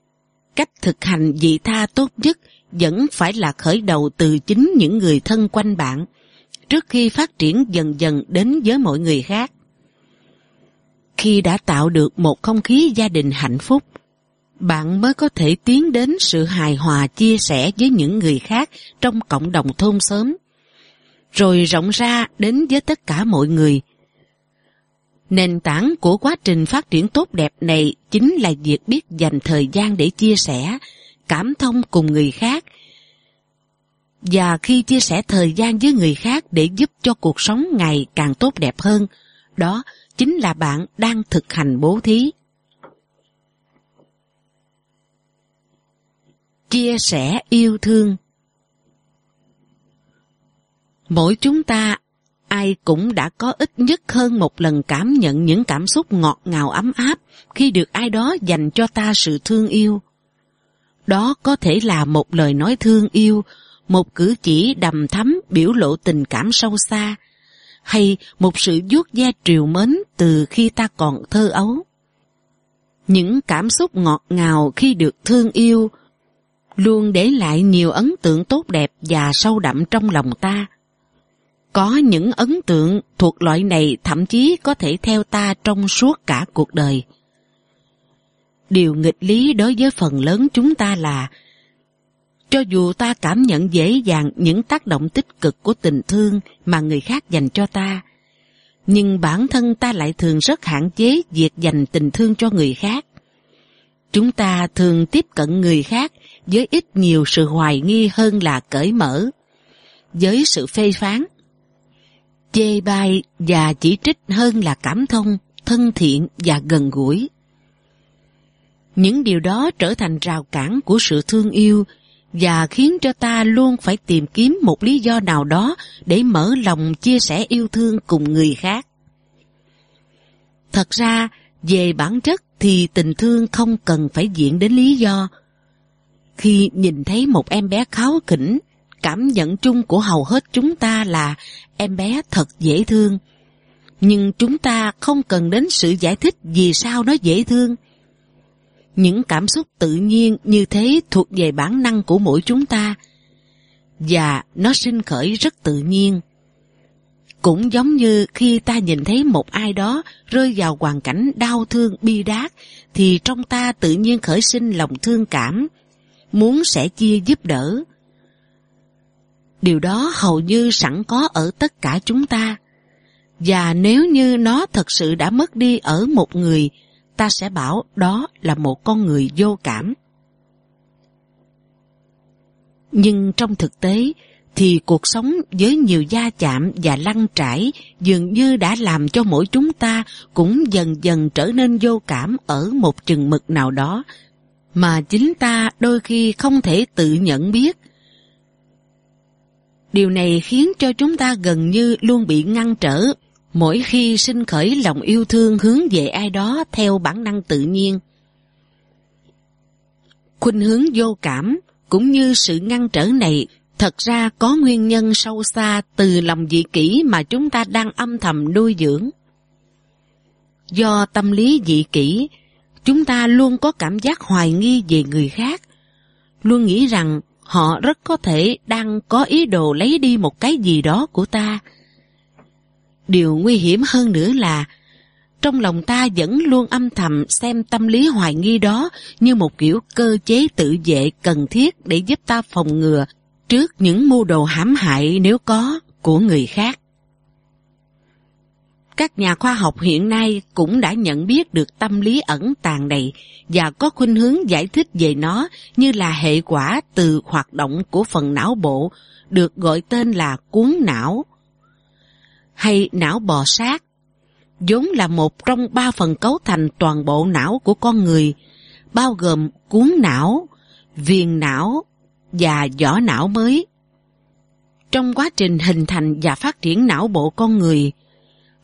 cách thực hành vị tha tốt nhất vẫn phải là khởi đầu từ chính những người thân quanh bạn, trước khi phát triển dần dần đến với mọi người khác. Khi đã tạo được một không khí gia đình hạnh phúc, bạn mới có thể tiến đến sự hài hòa chia sẻ với những người khác trong cộng đồng thôn xóm, rồi rộng ra đến với tất cả mọi người. Nền tảng của quá trình phát triển tốt đẹp này chính là việc biết dành thời gian để chia sẻ, cảm thông cùng người khác. Và khi chia sẻ thời gian với người khác để giúp cho cuộc sống ngày càng tốt đẹp hơn, đó chính là bạn đang thực hành bố thí. chia sẻ yêu thương. Mỗi chúng ta, ai cũng đã có ít nhất hơn một lần cảm nhận những cảm xúc ngọt ngào ấm áp khi được ai đó dành cho ta sự thương yêu. Đó có thể là một lời nói thương yêu, một cử chỉ đầm thắm biểu lộ tình cảm sâu xa, hay một sự vuốt ve triều mến từ khi ta còn thơ ấu. Những cảm xúc ngọt ngào khi được thương yêu luôn để lại nhiều ấn tượng tốt đẹp và sâu đậm trong lòng ta. Có những ấn tượng thuộc loại này thậm chí có thể theo ta trong suốt cả cuộc đời. Điều nghịch lý đối với phần lớn chúng ta là cho dù ta cảm nhận dễ dàng những tác động tích cực của tình thương mà người khác dành cho ta, nhưng bản thân ta lại thường rất hạn chế việc dành tình thương cho người khác. Chúng ta thường tiếp cận người khác với ít nhiều sự hoài nghi hơn là cởi mở, với sự phê phán, chê bai và chỉ trích hơn là cảm thông, thân thiện và gần gũi. Những điều đó trở thành rào cản của sự thương yêu và khiến cho ta luôn phải tìm kiếm một lý do nào đó để mở lòng chia sẻ yêu thương cùng người khác. Thật ra, về bản chất thì tình thương không cần phải diễn đến lý do. Khi nhìn thấy một em bé kháo khỉnh, cảm nhận chung của hầu hết chúng ta là em bé thật dễ thương. Nhưng chúng ta không cần đến sự giải thích vì sao nó dễ thương những cảm xúc tự nhiên như thế thuộc về bản năng của mỗi chúng ta và nó sinh khởi rất tự nhiên. Cũng giống như khi ta nhìn thấy một ai đó rơi vào hoàn cảnh đau thương bi đát thì trong ta tự nhiên khởi sinh lòng thương cảm, muốn sẽ chia giúp đỡ. Điều đó hầu như sẵn có ở tất cả chúng ta. Và nếu như nó thật sự đã mất đi ở một người, ta sẽ bảo đó là một con người vô cảm. Nhưng trong thực tế, thì cuộc sống với nhiều gia chạm và lăn trải dường như đã làm cho mỗi chúng ta cũng dần dần trở nên vô cảm ở một chừng mực nào đó, mà chính ta đôi khi không thể tự nhận biết. Điều này khiến cho chúng ta gần như luôn bị ngăn trở mỗi khi sinh khởi lòng yêu thương hướng về ai đó theo bản năng tự nhiên. Khuynh hướng vô cảm cũng như sự ngăn trở này thật ra có nguyên nhân sâu xa từ lòng dị kỷ mà chúng ta đang âm thầm nuôi dưỡng. Do tâm lý dị kỷ, chúng ta luôn có cảm giác hoài nghi về người khác, luôn nghĩ rằng họ rất có thể đang có ý đồ lấy đi một cái gì đó của ta, Điều nguy hiểm hơn nữa là trong lòng ta vẫn luôn âm thầm xem tâm lý hoài nghi đó như một kiểu cơ chế tự vệ cần thiết để giúp ta phòng ngừa trước những mưu đồ hãm hại nếu có của người khác. Các nhà khoa học hiện nay cũng đã nhận biết được tâm lý ẩn tàng này và có khuynh hướng giải thích về nó như là hệ quả từ hoạt động của phần não bộ được gọi tên là cuốn não hay não bò sát, vốn là một trong ba phần cấu thành toàn bộ não của con người, bao gồm cuốn não, viền não và vỏ não mới. Trong quá trình hình thành và phát triển não bộ con người,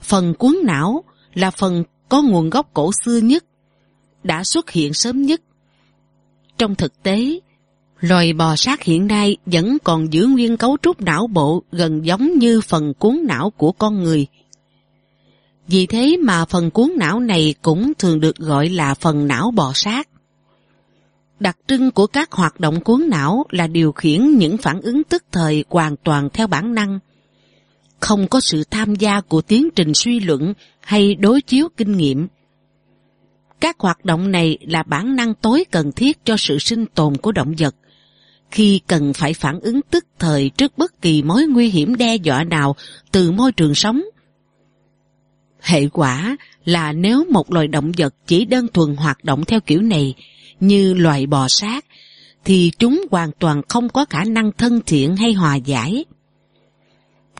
phần cuốn não là phần có nguồn gốc cổ xưa nhất, đã xuất hiện sớm nhất. Trong thực tế, Loài bò sát hiện nay vẫn còn giữ nguyên cấu trúc não bộ gần giống như phần cuốn não của con người. Vì thế mà phần cuốn não này cũng thường được gọi là phần não bò sát. Đặc trưng của các hoạt động cuốn não là điều khiển những phản ứng tức thời hoàn toàn theo bản năng. Không có sự tham gia của tiến trình suy luận hay đối chiếu kinh nghiệm. Các hoạt động này là bản năng tối cần thiết cho sự sinh tồn của động vật khi cần phải phản ứng tức thời trước bất kỳ mối nguy hiểm đe dọa nào từ môi trường sống. Hệ quả là nếu một loài động vật chỉ đơn thuần hoạt động theo kiểu này, như loài bò sát, thì chúng hoàn toàn không có khả năng thân thiện hay hòa giải.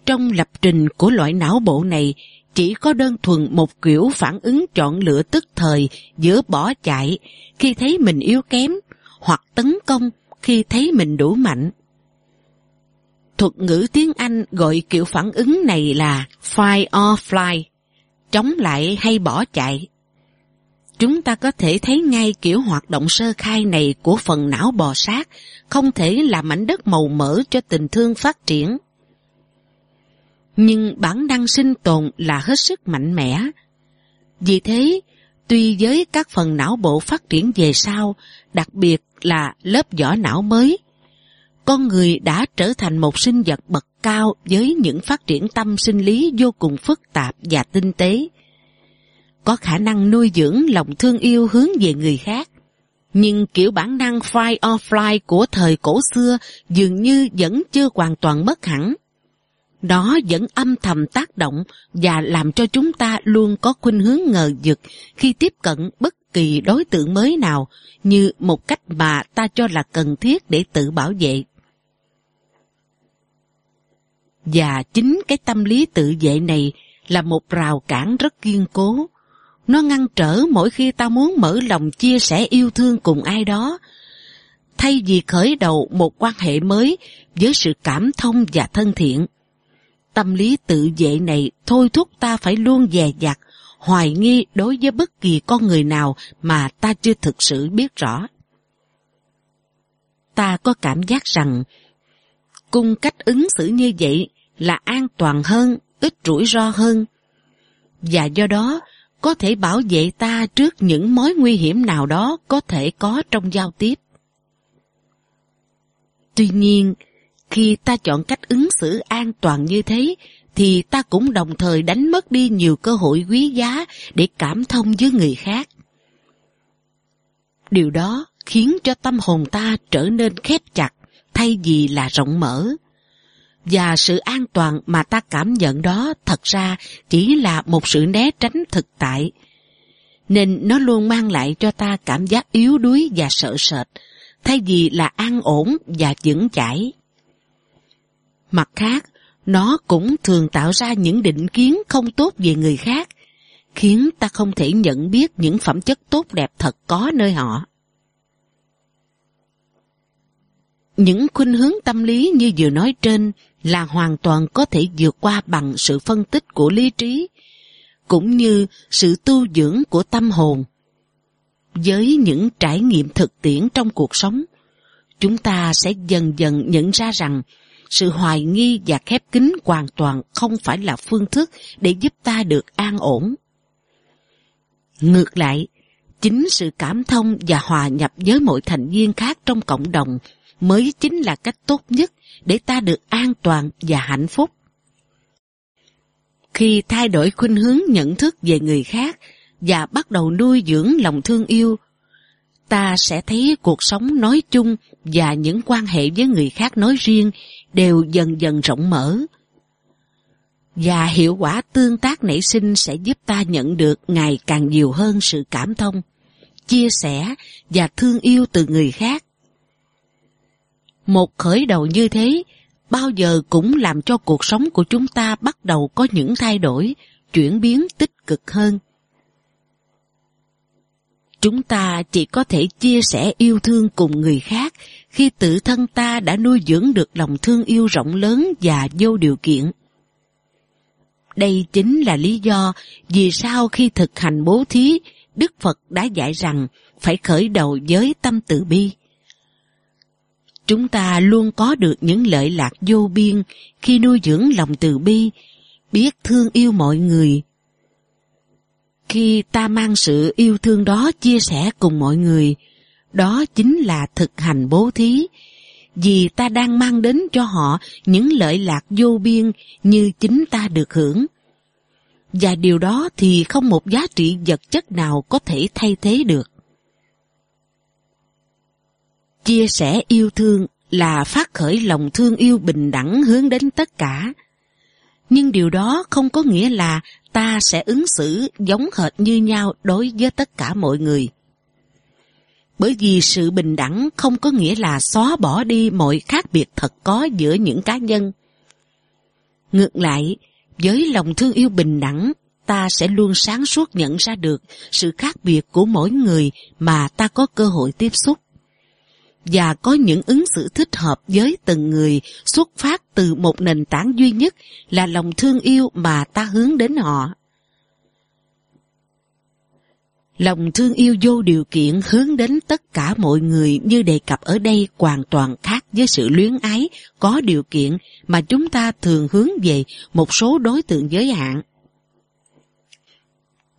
Trong lập trình của loại não bộ này chỉ có đơn thuần một kiểu phản ứng chọn lựa tức thời giữa bỏ chạy khi thấy mình yếu kém hoặc tấn công khi thấy mình đủ mạnh. Thuật ngữ tiếng Anh gọi kiểu phản ứng này là fight or fly, chống lại hay bỏ chạy. Chúng ta có thể thấy ngay kiểu hoạt động sơ khai này của phần não bò sát không thể làm mảnh đất màu mỡ cho tình thương phát triển. Nhưng bản năng sinh tồn là hết sức mạnh mẽ. Vì thế, Tuy với các phần não bộ phát triển về sau, đặc biệt là lớp vỏ não mới, con người đã trở thành một sinh vật bậc cao với những phát triển tâm sinh lý vô cùng phức tạp và tinh tế. Có khả năng nuôi dưỡng lòng thương yêu hướng về người khác. Nhưng kiểu bản năng fly or fly của thời cổ xưa dường như vẫn chưa hoàn toàn mất hẳn. Nó vẫn âm thầm tác động và làm cho chúng ta luôn có khuynh hướng ngờ vực khi tiếp cận bất kỳ đối tượng mới nào như một cách mà ta cho là cần thiết để tự bảo vệ. Và chính cái tâm lý tự vệ này là một rào cản rất kiên cố. Nó ngăn trở mỗi khi ta muốn mở lòng chia sẻ yêu thương cùng ai đó, thay vì khởi đầu một quan hệ mới với sự cảm thông và thân thiện. Tâm lý tự vệ này thôi thúc ta phải luôn dè dặt, hoài nghi đối với bất kỳ con người nào mà ta chưa thực sự biết rõ. Ta có cảm giác rằng cung cách ứng xử như vậy là an toàn hơn, ít rủi ro hơn. Và do đó, có thể bảo vệ ta trước những mối nguy hiểm nào đó có thể có trong giao tiếp. Tuy nhiên, khi ta chọn cách ứng xử an toàn như thế, thì ta cũng đồng thời đánh mất đi nhiều cơ hội quý giá để cảm thông với người khác. Điều đó khiến cho tâm hồn ta trở nên khép chặt thay vì là rộng mở. Và sự an toàn mà ta cảm nhận đó thật ra chỉ là một sự né tránh thực tại. Nên nó luôn mang lại cho ta cảm giác yếu đuối và sợ sệt, thay vì là an ổn và vững chãi. Mặt khác, nó cũng thường tạo ra những định kiến không tốt về người khác, khiến ta không thể nhận biết những phẩm chất tốt đẹp thật có nơi họ. Những khuynh hướng tâm lý như vừa nói trên là hoàn toàn có thể vượt qua bằng sự phân tích của lý trí, cũng như sự tu dưỡng của tâm hồn. Với những trải nghiệm thực tiễn trong cuộc sống, chúng ta sẽ dần dần nhận ra rằng sự hoài nghi và khép kín hoàn toàn không phải là phương thức để giúp ta được an ổn. Ngược lại, chính sự cảm thông và hòa nhập với mọi thành viên khác trong cộng đồng mới chính là cách tốt nhất để ta được an toàn và hạnh phúc. Khi thay đổi khuynh hướng nhận thức về người khác và bắt đầu nuôi dưỡng lòng thương yêu, ta sẽ thấy cuộc sống nói chung và những quan hệ với người khác nói riêng đều dần dần rộng mở. Và hiệu quả tương tác nảy sinh sẽ giúp ta nhận được ngày càng nhiều hơn sự cảm thông, chia sẻ và thương yêu từ người khác. Một khởi đầu như thế bao giờ cũng làm cho cuộc sống của chúng ta bắt đầu có những thay đổi, chuyển biến tích cực hơn. Chúng ta chỉ có thể chia sẻ yêu thương cùng người khác khi tự thân ta đã nuôi dưỡng được lòng thương yêu rộng lớn và vô điều kiện. Đây chính là lý do vì sao khi thực hành bố thí, Đức Phật đã dạy rằng phải khởi đầu với tâm từ bi. Chúng ta luôn có được những lợi lạc vô biên khi nuôi dưỡng lòng từ bi, biết thương yêu mọi người. Khi ta mang sự yêu thương đó chia sẻ cùng mọi người, đó chính là thực hành bố thí, vì ta đang mang đến cho họ những lợi lạc vô biên như chính ta được hưởng. Và điều đó thì không một giá trị vật chất nào có thể thay thế được. Chia sẻ yêu thương là phát khởi lòng thương yêu bình đẳng hướng đến tất cả. Nhưng điều đó không có nghĩa là ta sẽ ứng xử giống hệt như nhau đối với tất cả mọi người bởi vì sự bình đẳng không có nghĩa là xóa bỏ đi mọi khác biệt thật có giữa những cá nhân. Ngược lại, với lòng thương yêu bình đẳng, ta sẽ luôn sáng suốt nhận ra được sự khác biệt của mỗi người mà ta có cơ hội tiếp xúc. Và có những ứng xử thích hợp với từng người xuất phát từ một nền tảng duy nhất là lòng thương yêu mà ta hướng đến họ. Lòng thương yêu vô điều kiện hướng đến tất cả mọi người như đề cập ở đây hoàn toàn khác với sự luyến ái có điều kiện mà chúng ta thường hướng về một số đối tượng giới hạn.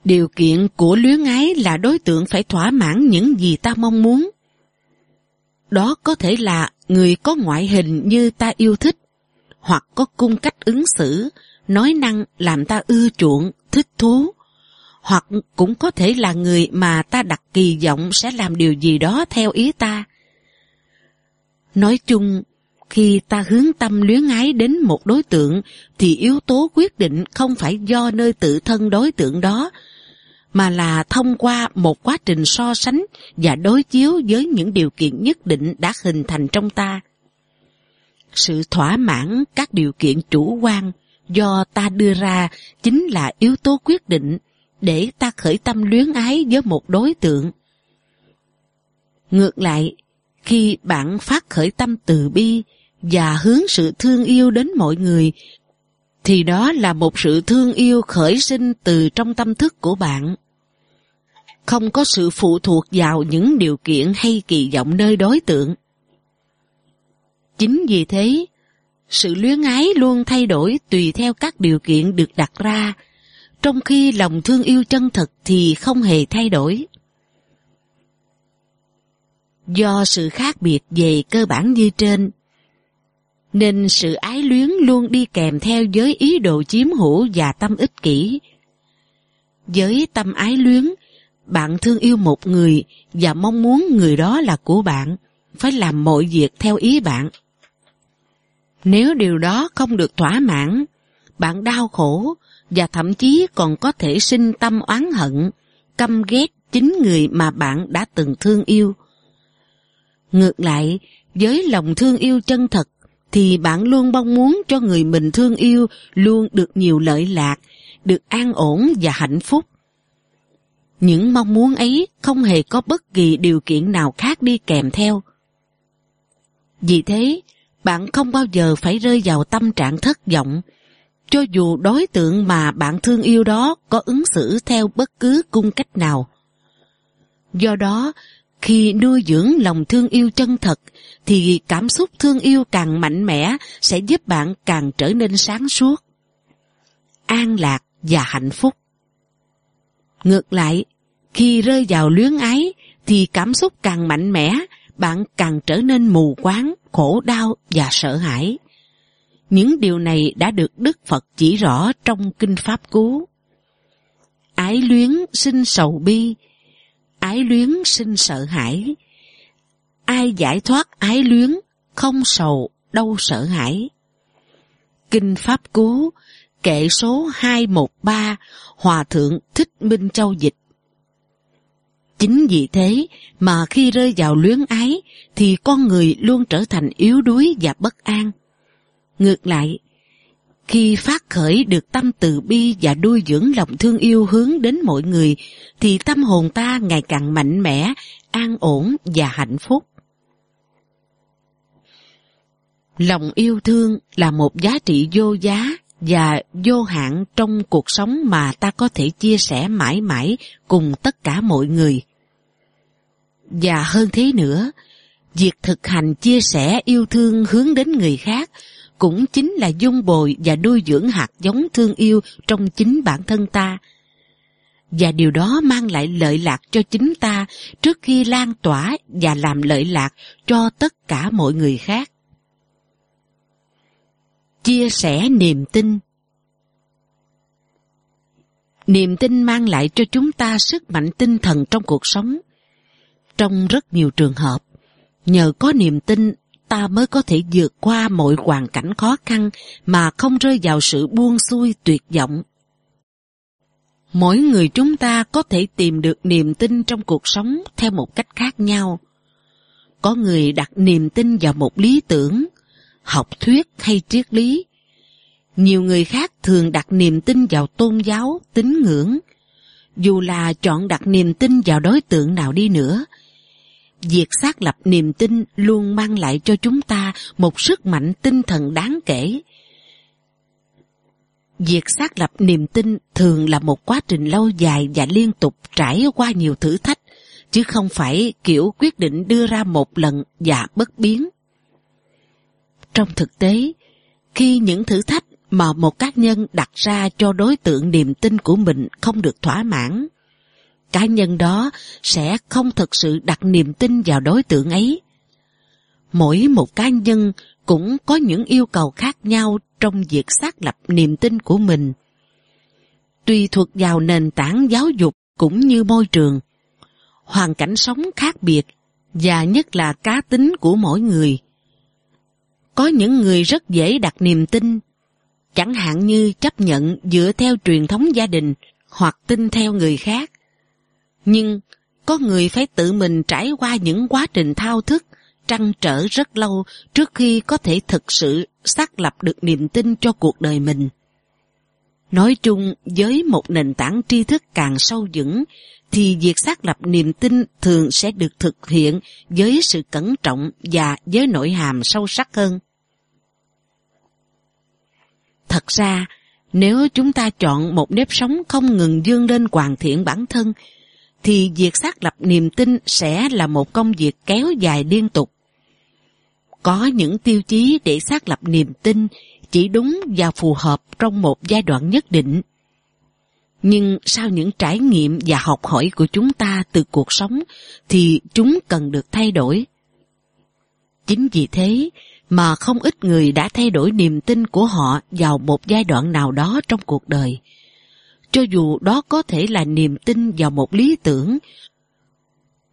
Điều kiện của luyến ái là đối tượng phải thỏa mãn những gì ta mong muốn. Đó có thể là người có ngoại hình như ta yêu thích, hoặc có cung cách ứng xử, nói năng làm ta ưa chuộng, thích thú, hoặc cũng có thể là người mà ta đặt kỳ vọng sẽ làm điều gì đó theo ý ta. Nói chung, khi ta hướng tâm luyến ái đến một đối tượng thì yếu tố quyết định không phải do nơi tự thân đối tượng đó mà là thông qua một quá trình so sánh và đối chiếu với những điều kiện nhất định đã hình thành trong ta. Sự thỏa mãn các điều kiện chủ quan do ta đưa ra chính là yếu tố quyết định để ta khởi tâm luyến ái với một đối tượng. Ngược lại, khi bạn phát khởi tâm từ bi và hướng sự thương yêu đến mọi người, thì đó là một sự thương yêu khởi sinh từ trong tâm thức của bạn. Không có sự phụ thuộc vào những điều kiện hay kỳ vọng nơi đối tượng. Chính vì thế, sự luyến ái luôn thay đổi tùy theo các điều kiện được đặt ra, trong khi lòng thương yêu chân thật thì không hề thay đổi. Do sự khác biệt về cơ bản như trên, nên sự ái luyến luôn đi kèm theo với ý đồ chiếm hữu và tâm ích kỷ. Với tâm ái luyến, bạn thương yêu một người và mong muốn người đó là của bạn, phải làm mọi việc theo ý bạn. Nếu điều đó không được thỏa mãn, bạn đau khổ và thậm chí còn có thể sinh tâm oán hận, căm ghét chính người mà bạn đã từng thương yêu. Ngược lại, với lòng thương yêu chân thật, thì bạn luôn mong muốn cho người mình thương yêu luôn được nhiều lợi lạc, được an ổn và hạnh phúc. Những mong muốn ấy không hề có bất kỳ điều kiện nào khác đi kèm theo. Vì thế, bạn không bao giờ phải rơi vào tâm trạng thất vọng, cho dù đối tượng mà bạn thương yêu đó có ứng xử theo bất cứ cung cách nào. Do đó, khi nuôi dưỡng lòng thương yêu chân thật, thì cảm xúc thương yêu càng mạnh mẽ sẽ giúp bạn càng trở nên sáng suốt, an lạc và hạnh phúc. Ngược lại, khi rơi vào luyến ái, thì cảm xúc càng mạnh mẽ, bạn càng trở nên mù quáng, khổ đau và sợ hãi. Những điều này đã được Đức Phật chỉ rõ trong Kinh Pháp Cú. Ái luyến sinh sầu bi, ái luyến sinh sợ hãi. Ai giải thoát ái luyến, không sầu, đâu sợ hãi. Kinh Pháp Cú, kệ số 213, Hòa Thượng Thích Minh Châu Dịch. Chính vì thế mà khi rơi vào luyến ái thì con người luôn trở thành yếu đuối và bất an. Ngược lại, khi phát khởi được tâm từ bi và nuôi dưỡng lòng thương yêu hướng đến mọi người, thì tâm hồn ta ngày càng mạnh mẽ, an ổn và hạnh phúc. Lòng yêu thương là một giá trị vô giá và vô hạn trong cuộc sống mà ta có thể chia sẻ mãi mãi cùng tất cả mọi người. Và hơn thế nữa, việc thực hành chia sẻ yêu thương hướng đến người khác cũng chính là dung bồi và nuôi dưỡng hạt giống thương yêu trong chính bản thân ta. Và điều đó mang lại lợi lạc cho chính ta trước khi lan tỏa và làm lợi lạc cho tất cả mọi người khác. Chia sẻ niềm tin Niềm tin mang lại cho chúng ta sức mạnh tinh thần trong cuộc sống. Trong rất nhiều trường hợp, nhờ có niềm tin ta mới có thể vượt qua mọi hoàn cảnh khó khăn mà không rơi vào sự buông xuôi tuyệt vọng. Mỗi người chúng ta có thể tìm được niềm tin trong cuộc sống theo một cách khác nhau. Có người đặt niềm tin vào một lý tưởng, học thuyết hay triết lý. Nhiều người khác thường đặt niềm tin vào tôn giáo, tín ngưỡng. Dù là chọn đặt niềm tin vào đối tượng nào đi nữa, việc xác lập niềm tin luôn mang lại cho chúng ta một sức mạnh tinh thần đáng kể. Việc xác lập niềm tin thường là một quá trình lâu dài và liên tục trải qua nhiều thử thách, chứ không phải kiểu quyết định đưa ra một lần và bất biến. Trong thực tế, khi những thử thách mà một cá nhân đặt ra cho đối tượng niềm tin của mình không được thỏa mãn, cá nhân đó sẽ không thực sự đặt niềm tin vào đối tượng ấy. Mỗi một cá nhân cũng có những yêu cầu khác nhau trong việc xác lập niềm tin của mình. Tùy thuộc vào nền tảng giáo dục cũng như môi trường, hoàn cảnh sống khác biệt và nhất là cá tính của mỗi người. Có những người rất dễ đặt niềm tin, chẳng hạn như chấp nhận dựa theo truyền thống gia đình hoặc tin theo người khác. Nhưng có người phải tự mình trải qua những quá trình thao thức, trăn trở rất lâu trước khi có thể thực sự xác lập được niềm tin cho cuộc đời mình. Nói chung, với một nền tảng tri thức càng sâu vững, thì việc xác lập niềm tin thường sẽ được thực hiện với sự cẩn trọng và với nội hàm sâu sắc hơn. Thật ra, nếu chúng ta chọn một nếp sống không ngừng dương lên hoàn thiện bản thân, thì việc xác lập niềm tin sẽ là một công việc kéo dài liên tục. Có những tiêu chí để xác lập niềm tin chỉ đúng và phù hợp trong một giai đoạn nhất định. Nhưng sau những trải nghiệm và học hỏi của chúng ta từ cuộc sống thì chúng cần được thay đổi. Chính vì thế mà không ít người đã thay đổi niềm tin của họ vào một giai đoạn nào đó trong cuộc đời. Cho dù đó có thể là niềm tin vào một lý tưởng,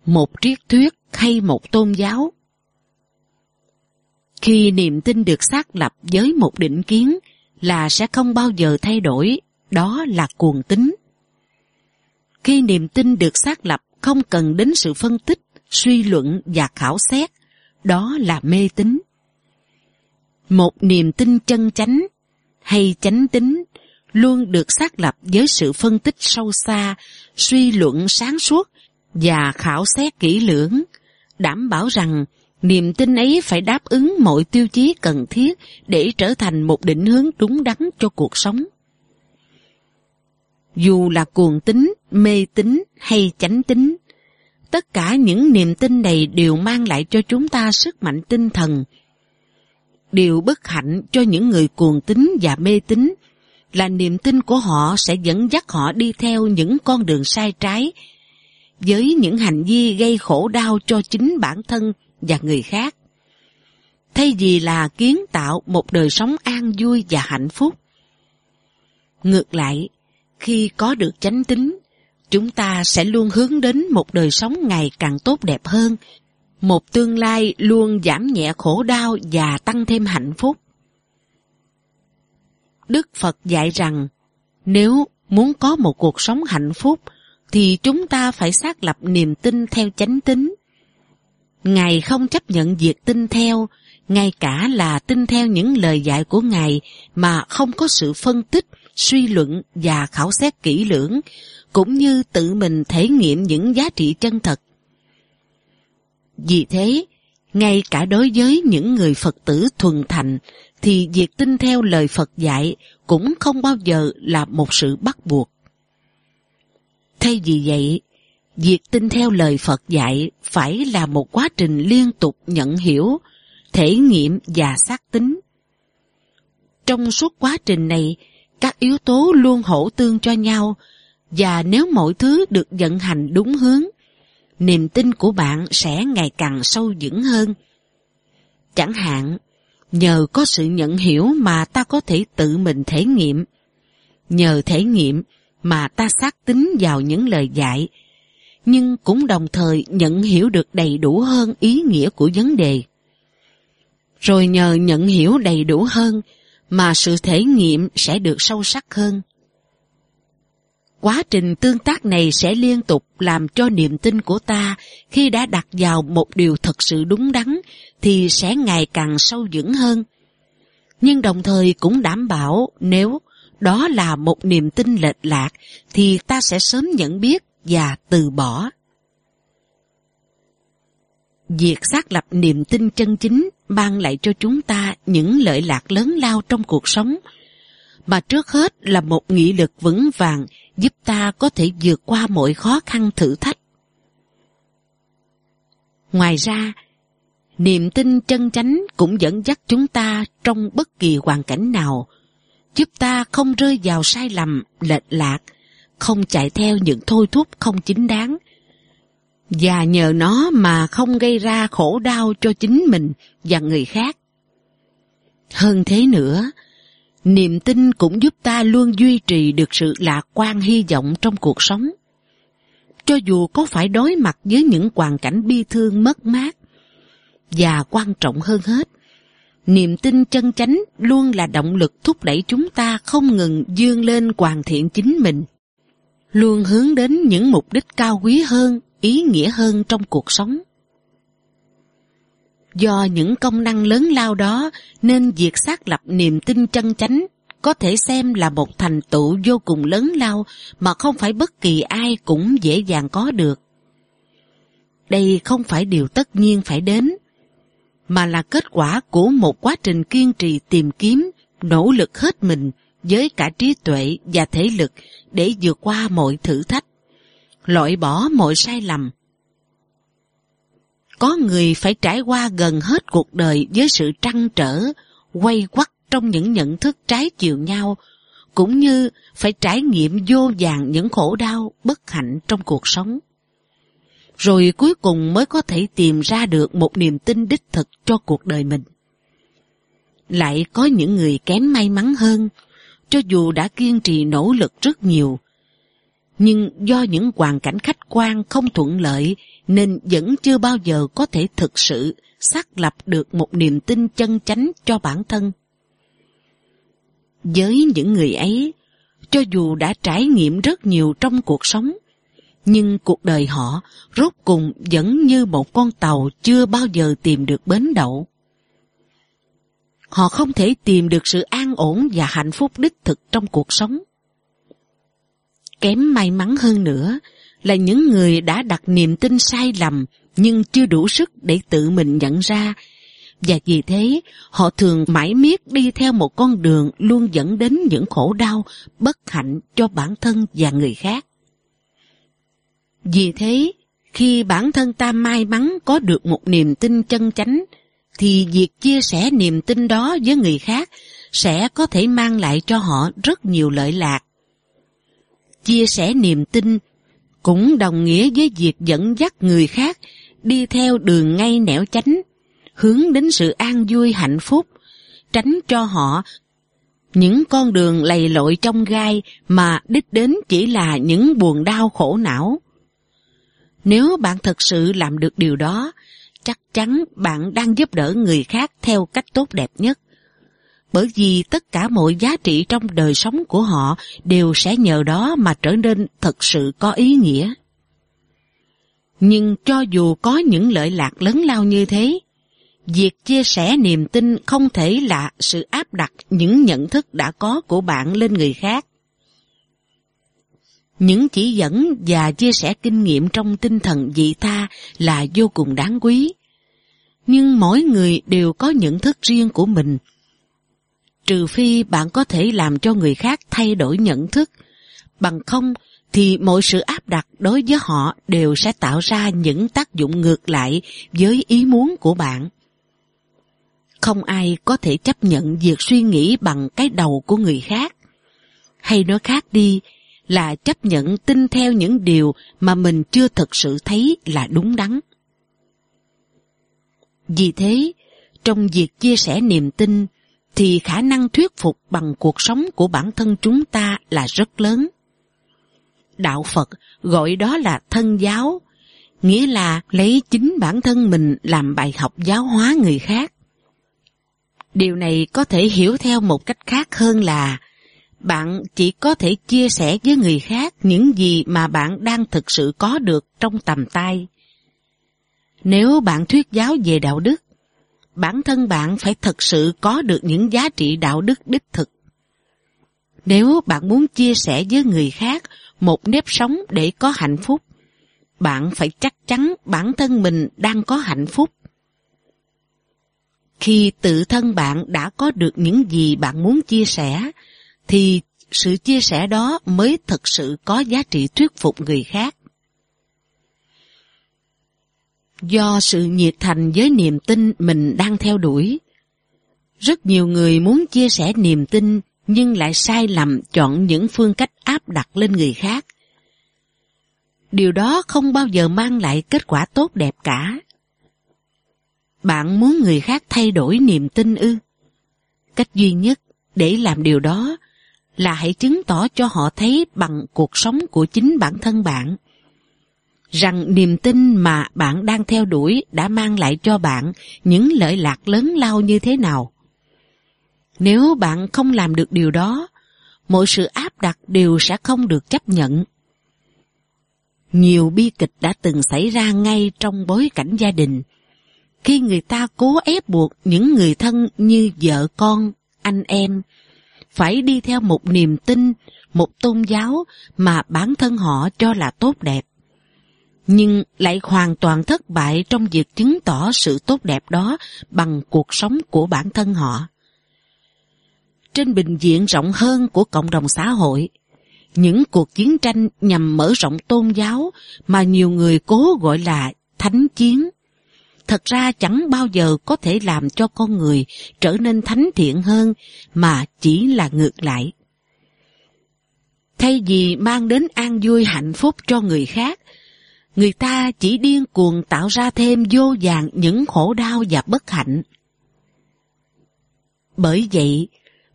một triết thuyết hay một tôn giáo. Khi niềm tin được xác lập với một định kiến là sẽ không bao giờ thay đổi đó là cuồng tín. Khi niềm tin được xác lập không cần đến sự phân tích, suy luận và khảo xét, đó là mê tín. Một niềm tin chân chánh hay chánh tín luôn được xác lập với sự phân tích sâu xa, suy luận sáng suốt và khảo xét kỹ lưỡng, đảm bảo rằng niềm tin ấy phải đáp ứng mọi tiêu chí cần thiết để trở thành một định hướng đúng đắn cho cuộc sống. Dù là cuồng tín, mê tín hay chánh tín, tất cả những niềm tin này đều mang lại cho chúng ta sức mạnh tinh thần. Điều bất hạnh cho những người cuồng tín và mê tín là niềm tin của họ sẽ dẫn dắt họ đi theo những con đường sai trái, với những hành vi gây khổ đau cho chính bản thân và người khác. Thay vì là kiến tạo một đời sống an vui và hạnh phúc. Ngược lại, khi có được chánh tính, chúng ta sẽ luôn hướng đến một đời sống ngày càng tốt đẹp hơn, một tương lai luôn giảm nhẹ khổ đau và tăng thêm hạnh phúc. Đức Phật dạy rằng, nếu muốn có một cuộc sống hạnh phúc, thì chúng ta phải xác lập niềm tin theo chánh tín. Ngài không chấp nhận việc tin theo, ngay cả là tin theo những lời dạy của Ngài mà không có sự phân tích, suy luận và khảo xét kỹ lưỡng, cũng như tự mình thể nghiệm những giá trị chân thật. Vì thế, ngay cả đối với những người Phật tử thuần thành, thì việc tin theo lời Phật dạy cũng không bao giờ là một sự bắt buộc. Thay vì vậy, việc tin theo lời Phật dạy phải là một quá trình liên tục nhận hiểu, thể nghiệm và xác tính. Trong suốt quá trình này, các yếu tố luôn hỗ tương cho nhau và nếu mọi thứ được vận hành đúng hướng, niềm tin của bạn sẽ ngày càng sâu vững hơn. Chẳng hạn, nhờ có sự nhận hiểu mà ta có thể tự mình thể nghiệm. Nhờ thể nghiệm mà ta xác tính vào những lời dạy, nhưng cũng đồng thời nhận hiểu được đầy đủ hơn ý nghĩa của vấn đề. Rồi nhờ nhận hiểu đầy đủ hơn mà sự thể nghiệm sẽ được sâu sắc hơn. Quá trình tương tác này sẽ liên tục làm cho niềm tin của ta khi đã đặt vào một điều thật sự đúng đắn thì sẽ ngày càng sâu vững hơn. Nhưng đồng thời cũng đảm bảo nếu đó là một niềm tin lệch lạc thì ta sẽ sớm nhận biết và từ bỏ. Việc xác lập niềm tin chân chính mang lại cho chúng ta những lợi lạc lớn lao trong cuộc sống, mà trước hết là một nghị lực vững vàng giúp ta có thể vượt qua mọi khó khăn thử thách. Ngoài ra, niềm tin chân chánh cũng dẫn dắt chúng ta trong bất kỳ hoàn cảnh nào, giúp ta không rơi vào sai lầm, lệch lạc, không chạy theo những thôi thúc không chính đáng. Và nhờ nó mà không gây ra khổ đau cho chính mình và người khác. Hơn thế nữa, niềm tin cũng giúp ta luôn duy trì được sự lạc quan hy vọng trong cuộc sống. Cho dù có phải đối mặt với những hoàn cảnh bi thương mất mát, và quan trọng hơn hết, niềm tin chân chánh luôn là động lực thúc đẩy chúng ta không ngừng dương lên hoàn thiện chính mình, luôn hướng đến những mục đích cao quý hơn, ý nghĩa hơn trong cuộc sống. Do những công năng lớn lao đó nên việc xác lập niềm tin chân chánh có thể xem là một thành tựu vô cùng lớn lao mà không phải bất kỳ ai cũng dễ dàng có được. Đây không phải điều tất nhiên phải đến, mà là kết quả của một quá trình kiên trì tìm kiếm, nỗ lực hết mình với cả trí tuệ và thể lực để vượt qua mọi thử thách, loại bỏ mọi sai lầm. Có người phải trải qua gần hết cuộc đời với sự trăn trở, quay quắt trong những nhận thức trái chiều nhau, cũng như phải trải nghiệm vô vàng những khổ đau, bất hạnh trong cuộc sống rồi cuối cùng mới có thể tìm ra được một niềm tin đích thực cho cuộc đời mình. Lại có những người kém may mắn hơn, cho dù đã kiên trì nỗ lực rất nhiều, nhưng do những hoàn cảnh khách quan không thuận lợi nên vẫn chưa bao giờ có thể thực sự xác lập được một niềm tin chân chánh cho bản thân. Với những người ấy, cho dù đã trải nghiệm rất nhiều trong cuộc sống, nhưng cuộc đời họ rốt cùng vẫn như một con tàu chưa bao giờ tìm được bến đậu. Họ không thể tìm được sự an ổn và hạnh phúc đích thực trong cuộc sống. Kém may mắn hơn nữa là những người đã đặt niềm tin sai lầm nhưng chưa đủ sức để tự mình nhận ra và vì thế họ thường mãi miết đi theo một con đường luôn dẫn đến những khổ đau, bất hạnh cho bản thân và người khác. Vì thế, khi bản thân ta may mắn có được một niềm tin chân chánh, thì việc chia sẻ niềm tin đó với người khác sẽ có thể mang lại cho họ rất nhiều lợi lạc. Chia sẻ niềm tin cũng đồng nghĩa với việc dẫn dắt người khác đi theo đường ngay nẻo chánh, hướng đến sự an vui hạnh phúc, tránh cho họ những con đường lầy lội trong gai mà đích đến chỉ là những buồn đau khổ não. Nếu bạn thực sự làm được điều đó, chắc chắn bạn đang giúp đỡ người khác theo cách tốt đẹp nhất. Bởi vì tất cả mọi giá trị trong đời sống của họ đều sẽ nhờ đó mà trở nên thật sự có ý nghĩa. Nhưng cho dù có những lợi lạc lớn lao như thế, việc chia sẻ niềm tin không thể là sự áp đặt những nhận thức đã có của bạn lên người khác những chỉ dẫn và chia sẻ kinh nghiệm trong tinh thần dị tha là vô cùng đáng quý. Nhưng mỗi người đều có nhận thức riêng của mình. Trừ phi bạn có thể làm cho người khác thay đổi nhận thức, bằng không thì mọi sự áp đặt đối với họ đều sẽ tạo ra những tác dụng ngược lại với ý muốn của bạn. Không ai có thể chấp nhận việc suy nghĩ bằng cái đầu của người khác. Hay nói khác đi, là chấp nhận tin theo những điều mà mình chưa thực sự thấy là đúng đắn. Vì thế, trong việc chia sẻ niềm tin, thì khả năng thuyết phục bằng cuộc sống của bản thân chúng ta là rất lớn. Đạo Phật gọi đó là thân giáo, nghĩa là lấy chính bản thân mình làm bài học giáo hóa người khác. Điều này có thể hiểu theo một cách khác hơn là bạn chỉ có thể chia sẻ với người khác những gì mà bạn đang thực sự có được trong tầm tay. Nếu bạn thuyết giáo về đạo đức, bản thân bạn phải thực sự có được những giá trị đạo đức đích thực. Nếu bạn muốn chia sẻ với người khác một nếp sống để có hạnh phúc, bạn phải chắc chắn bản thân mình đang có hạnh phúc. Khi tự thân bạn đã có được những gì bạn muốn chia sẻ, thì sự chia sẻ đó mới thực sự có giá trị thuyết phục người khác. Do sự nhiệt thành với niềm tin mình đang theo đuổi, rất nhiều người muốn chia sẻ niềm tin nhưng lại sai lầm chọn những phương cách áp đặt lên người khác. Điều đó không bao giờ mang lại kết quả tốt đẹp cả. Bạn muốn người khác thay đổi niềm tin ư? Cách duy nhất để làm điều đó là hãy chứng tỏ cho họ thấy bằng cuộc sống của chính bản thân bạn rằng niềm tin mà bạn đang theo đuổi đã mang lại cho bạn những lợi lạc lớn lao như thế nào. Nếu bạn không làm được điều đó, mọi sự áp đặt đều sẽ không được chấp nhận. Nhiều bi kịch đã từng xảy ra ngay trong bối cảnh gia đình, khi người ta cố ép buộc những người thân như vợ con, anh em, phải đi theo một niềm tin, một tôn giáo mà bản thân họ cho là tốt đẹp nhưng lại hoàn toàn thất bại trong việc chứng tỏ sự tốt đẹp đó bằng cuộc sống của bản thân họ. Trên bình diện rộng hơn của cộng đồng xã hội, những cuộc chiến tranh nhằm mở rộng tôn giáo mà nhiều người cố gọi là thánh chiến, thật ra chẳng bao giờ có thể làm cho con người trở nên thánh thiện hơn mà chỉ là ngược lại. Thay vì mang đến an vui hạnh phúc cho người khác, người ta chỉ điên cuồng tạo ra thêm vô vàng những khổ đau và bất hạnh. Bởi vậy,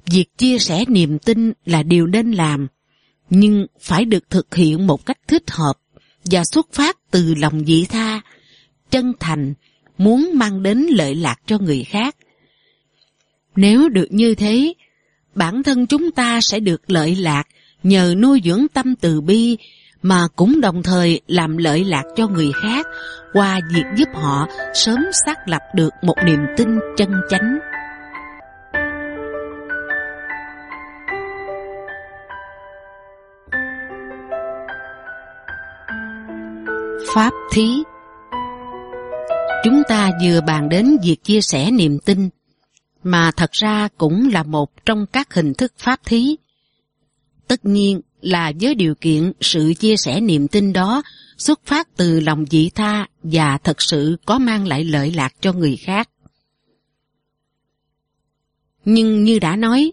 việc chia sẻ niềm tin là điều nên làm, nhưng phải được thực hiện một cách thích hợp và xuất phát từ lòng vị tha, chân thành, muốn mang đến lợi lạc cho người khác. Nếu được như thế, bản thân chúng ta sẽ được lợi lạc nhờ nuôi dưỡng tâm từ bi mà cũng đồng thời làm lợi lạc cho người khác qua việc giúp họ sớm xác lập được một niềm tin chân chánh. Pháp thí Chúng ta vừa bàn đến việc chia sẻ niềm tin, mà thật ra cũng là một trong các hình thức pháp thí. Tất nhiên, là với điều kiện sự chia sẻ niềm tin đó xuất phát từ lòng dị tha và thật sự có mang lại lợi lạc cho người khác. Nhưng như đã nói,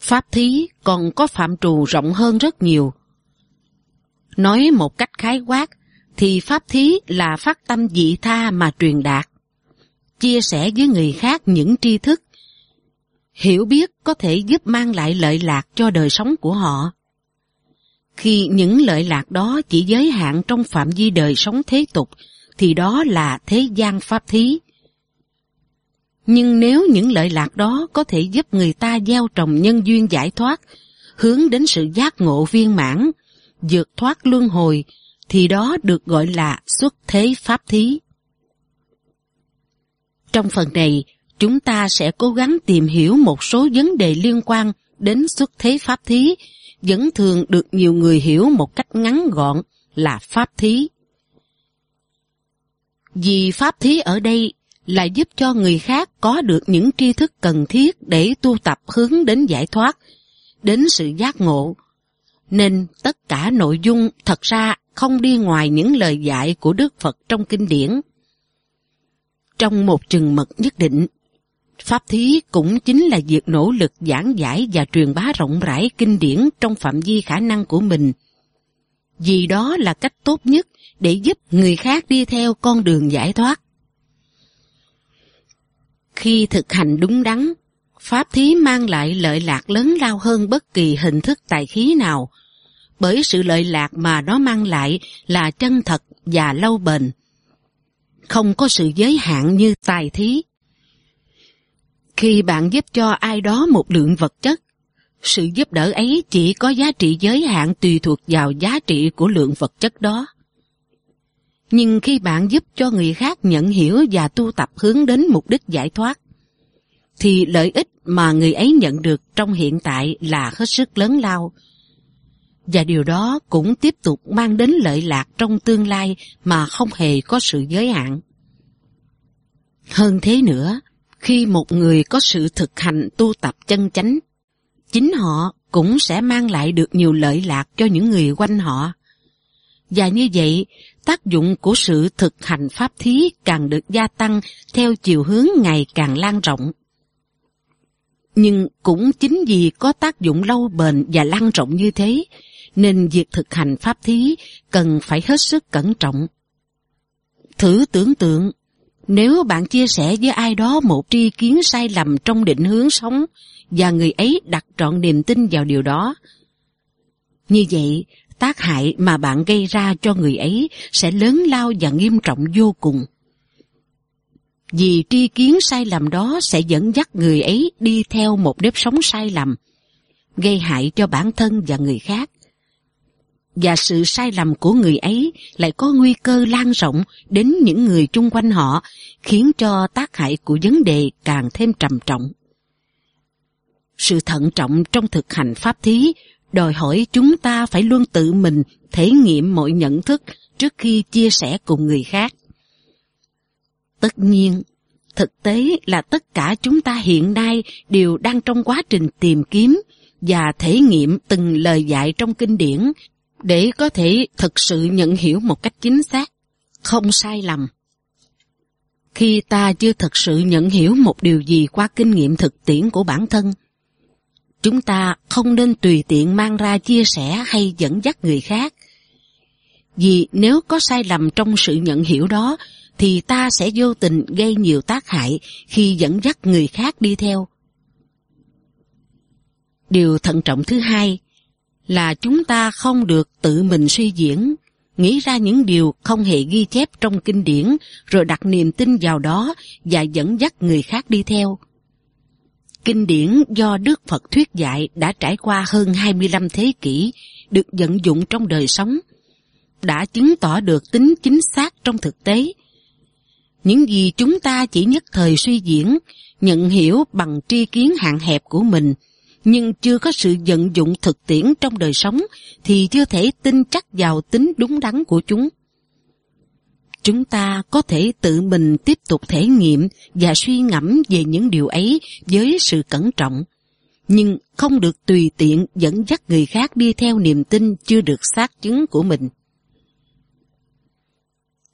Pháp thí còn có phạm trù rộng hơn rất nhiều. Nói một cách khái quát, thì Pháp thí là phát tâm dị tha mà truyền đạt. Chia sẻ với người khác những tri thức, hiểu biết có thể giúp mang lại lợi lạc cho đời sống của họ khi những lợi lạc đó chỉ giới hạn trong phạm vi đời sống thế tục, thì đó là thế gian pháp thí. Nhưng nếu những lợi lạc đó có thể giúp người ta gieo trồng nhân duyên giải thoát, hướng đến sự giác ngộ viên mãn, vượt thoát luân hồi, thì đó được gọi là xuất thế pháp thí. Trong phần này, chúng ta sẽ cố gắng tìm hiểu một số vấn đề liên quan đến xuất thế pháp thí vẫn thường được nhiều người hiểu một cách ngắn gọn là pháp thí. Vì pháp thí ở đây là giúp cho người khác có được những tri thức cần thiết để tu tập hướng đến giải thoát, đến sự giác ngộ. Nên tất cả nội dung thật ra không đi ngoài những lời dạy của Đức Phật trong kinh điển. Trong một chừng mật nhất định, Pháp thí cũng chính là việc nỗ lực giảng giải và truyền bá rộng rãi kinh điển trong phạm vi khả năng của mình. Vì đó là cách tốt nhất để giúp người khác đi theo con đường giải thoát. Khi thực hành đúng đắn, Pháp thí mang lại lợi lạc lớn lao hơn bất kỳ hình thức tài khí nào, bởi sự lợi lạc mà nó mang lại là chân thật và lâu bền. Không có sự giới hạn như tài thí khi bạn giúp cho ai đó một lượng vật chất, sự giúp đỡ ấy chỉ có giá trị giới hạn tùy thuộc vào giá trị của lượng vật chất đó. Nhưng khi bạn giúp cho người khác nhận hiểu và tu tập hướng đến mục đích giải thoát, thì lợi ích mà người ấy nhận được trong hiện tại là hết sức lớn lao. Và điều đó cũng tiếp tục mang đến lợi lạc trong tương lai mà không hề có sự giới hạn. Hơn thế nữa, khi một người có sự thực hành tu tập chân chánh, chính họ cũng sẽ mang lại được nhiều lợi lạc cho những người quanh họ. Và như vậy, tác dụng của sự thực hành pháp thí càng được gia tăng theo chiều hướng ngày càng lan rộng. Nhưng cũng chính vì có tác dụng lâu bền và lan rộng như thế, nên việc thực hành pháp thí cần phải hết sức cẩn trọng. Thử tưởng tượng, nếu bạn chia sẻ với ai đó một tri kiến sai lầm trong định hướng sống và người ấy đặt trọn niềm tin vào điều đó, như vậy, tác hại mà bạn gây ra cho người ấy sẽ lớn lao và nghiêm trọng vô cùng. Vì tri kiến sai lầm đó sẽ dẫn dắt người ấy đi theo một nếp sống sai lầm, gây hại cho bản thân và người khác. Và sự sai lầm của người ấy lại có nguy cơ lan rộng đến những người chung quanh họ, khiến cho tác hại của vấn đề càng thêm trầm trọng. Sự thận trọng trong thực hành pháp thí đòi hỏi chúng ta phải luôn tự mình thể nghiệm mọi nhận thức trước khi chia sẻ cùng người khác. Tất nhiên, thực tế là tất cả chúng ta hiện nay đều đang trong quá trình tìm kiếm và thể nghiệm từng lời dạy trong kinh điển để có thể thực sự nhận hiểu một cách chính xác, không sai lầm. Khi ta chưa thực sự nhận hiểu một điều gì qua kinh nghiệm thực tiễn của bản thân, Chúng ta không nên tùy tiện mang ra chia sẻ hay dẫn dắt người khác. Vì nếu có sai lầm trong sự nhận hiểu đó, thì ta sẽ vô tình gây nhiều tác hại khi dẫn dắt người khác đi theo. Điều thận trọng thứ hai là chúng ta không được tự mình suy diễn, nghĩ ra những điều không hề ghi chép trong kinh điển rồi đặt niềm tin vào đó và dẫn dắt người khác đi theo. Kinh điển do Đức Phật thuyết dạy đã trải qua hơn 25 thế kỷ, được vận dụng trong đời sống, đã chứng tỏ được tính chính xác trong thực tế. Những gì chúng ta chỉ nhất thời suy diễn, nhận hiểu bằng tri kiến hạn hẹp của mình, nhưng chưa có sự vận dụng thực tiễn trong đời sống, thì chưa thể tin chắc vào tính đúng đắn của chúng chúng ta có thể tự mình tiếp tục thể nghiệm và suy ngẫm về những điều ấy với sự cẩn trọng, nhưng không được tùy tiện dẫn dắt người khác đi theo niềm tin chưa được xác chứng của mình.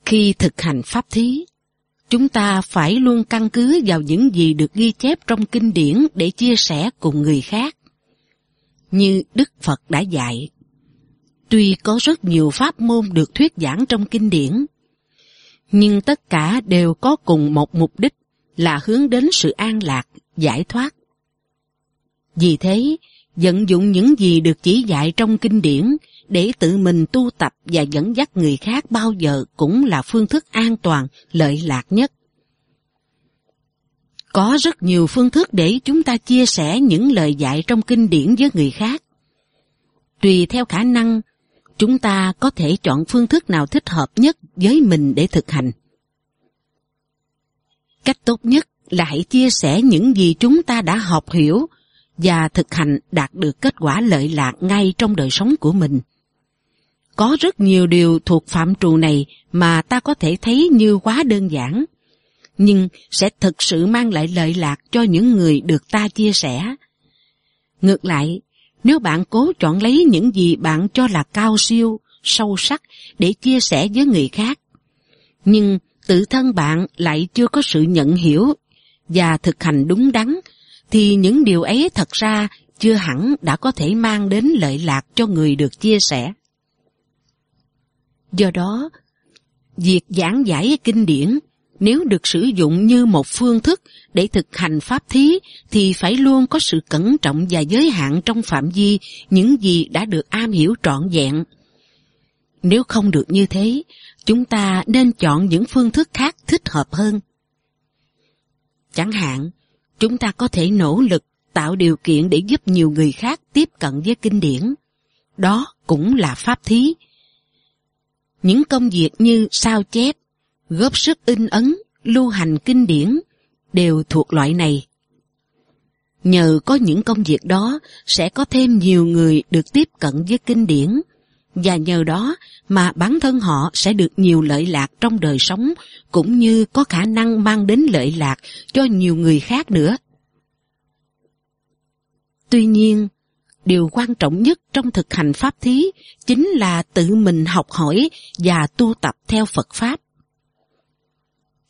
Khi thực hành pháp thí, chúng ta phải luôn căn cứ vào những gì được ghi chép trong kinh điển để chia sẻ cùng người khác. Như Đức Phật đã dạy, tuy có rất nhiều pháp môn được thuyết giảng trong kinh điển, nhưng tất cả đều có cùng một mục đích là hướng đến sự an lạc, giải thoát. Vì thế, vận dụng những gì được chỉ dạy trong kinh điển để tự mình tu tập và dẫn dắt người khác bao giờ cũng là phương thức an toàn, lợi lạc nhất. Có rất nhiều phương thức để chúng ta chia sẻ những lời dạy trong kinh điển với người khác. Tùy theo khả năng chúng ta có thể chọn phương thức nào thích hợp nhất với mình để thực hành. Cách tốt nhất là hãy chia sẻ những gì chúng ta đã học hiểu và thực hành đạt được kết quả lợi lạc ngay trong đời sống của mình. Có rất nhiều điều thuộc phạm trù này mà ta có thể thấy như quá đơn giản, nhưng sẽ thực sự mang lại lợi lạc cho những người được ta chia sẻ. Ngược lại, nếu bạn cố chọn lấy những gì bạn cho là cao siêu, sâu sắc để chia sẻ với người khác, nhưng tự thân bạn lại chưa có sự nhận hiểu và thực hành đúng đắn, thì những điều ấy thật ra chưa hẳn đã có thể mang đến lợi lạc cho người được chia sẻ. Do đó, việc giảng giải kinh điển nếu được sử dụng như một phương thức để thực hành pháp thí thì phải luôn có sự cẩn trọng và giới hạn trong phạm vi những gì đã được am hiểu trọn vẹn. Nếu không được như thế, chúng ta nên chọn những phương thức khác thích hợp hơn. Chẳng hạn, chúng ta có thể nỗ lực tạo điều kiện để giúp nhiều người khác tiếp cận với kinh điển. Đó cũng là pháp thí. Những công việc như sao chép, góp sức in ấn, lưu hành kinh điển đều thuộc loại này. Nhờ có những công việc đó sẽ có thêm nhiều người được tiếp cận với kinh điển và nhờ đó mà bản thân họ sẽ được nhiều lợi lạc trong đời sống cũng như có khả năng mang đến lợi lạc cho nhiều người khác nữa. Tuy nhiên, điều quan trọng nhất trong thực hành pháp thí chính là tự mình học hỏi và tu tập theo Phật Pháp.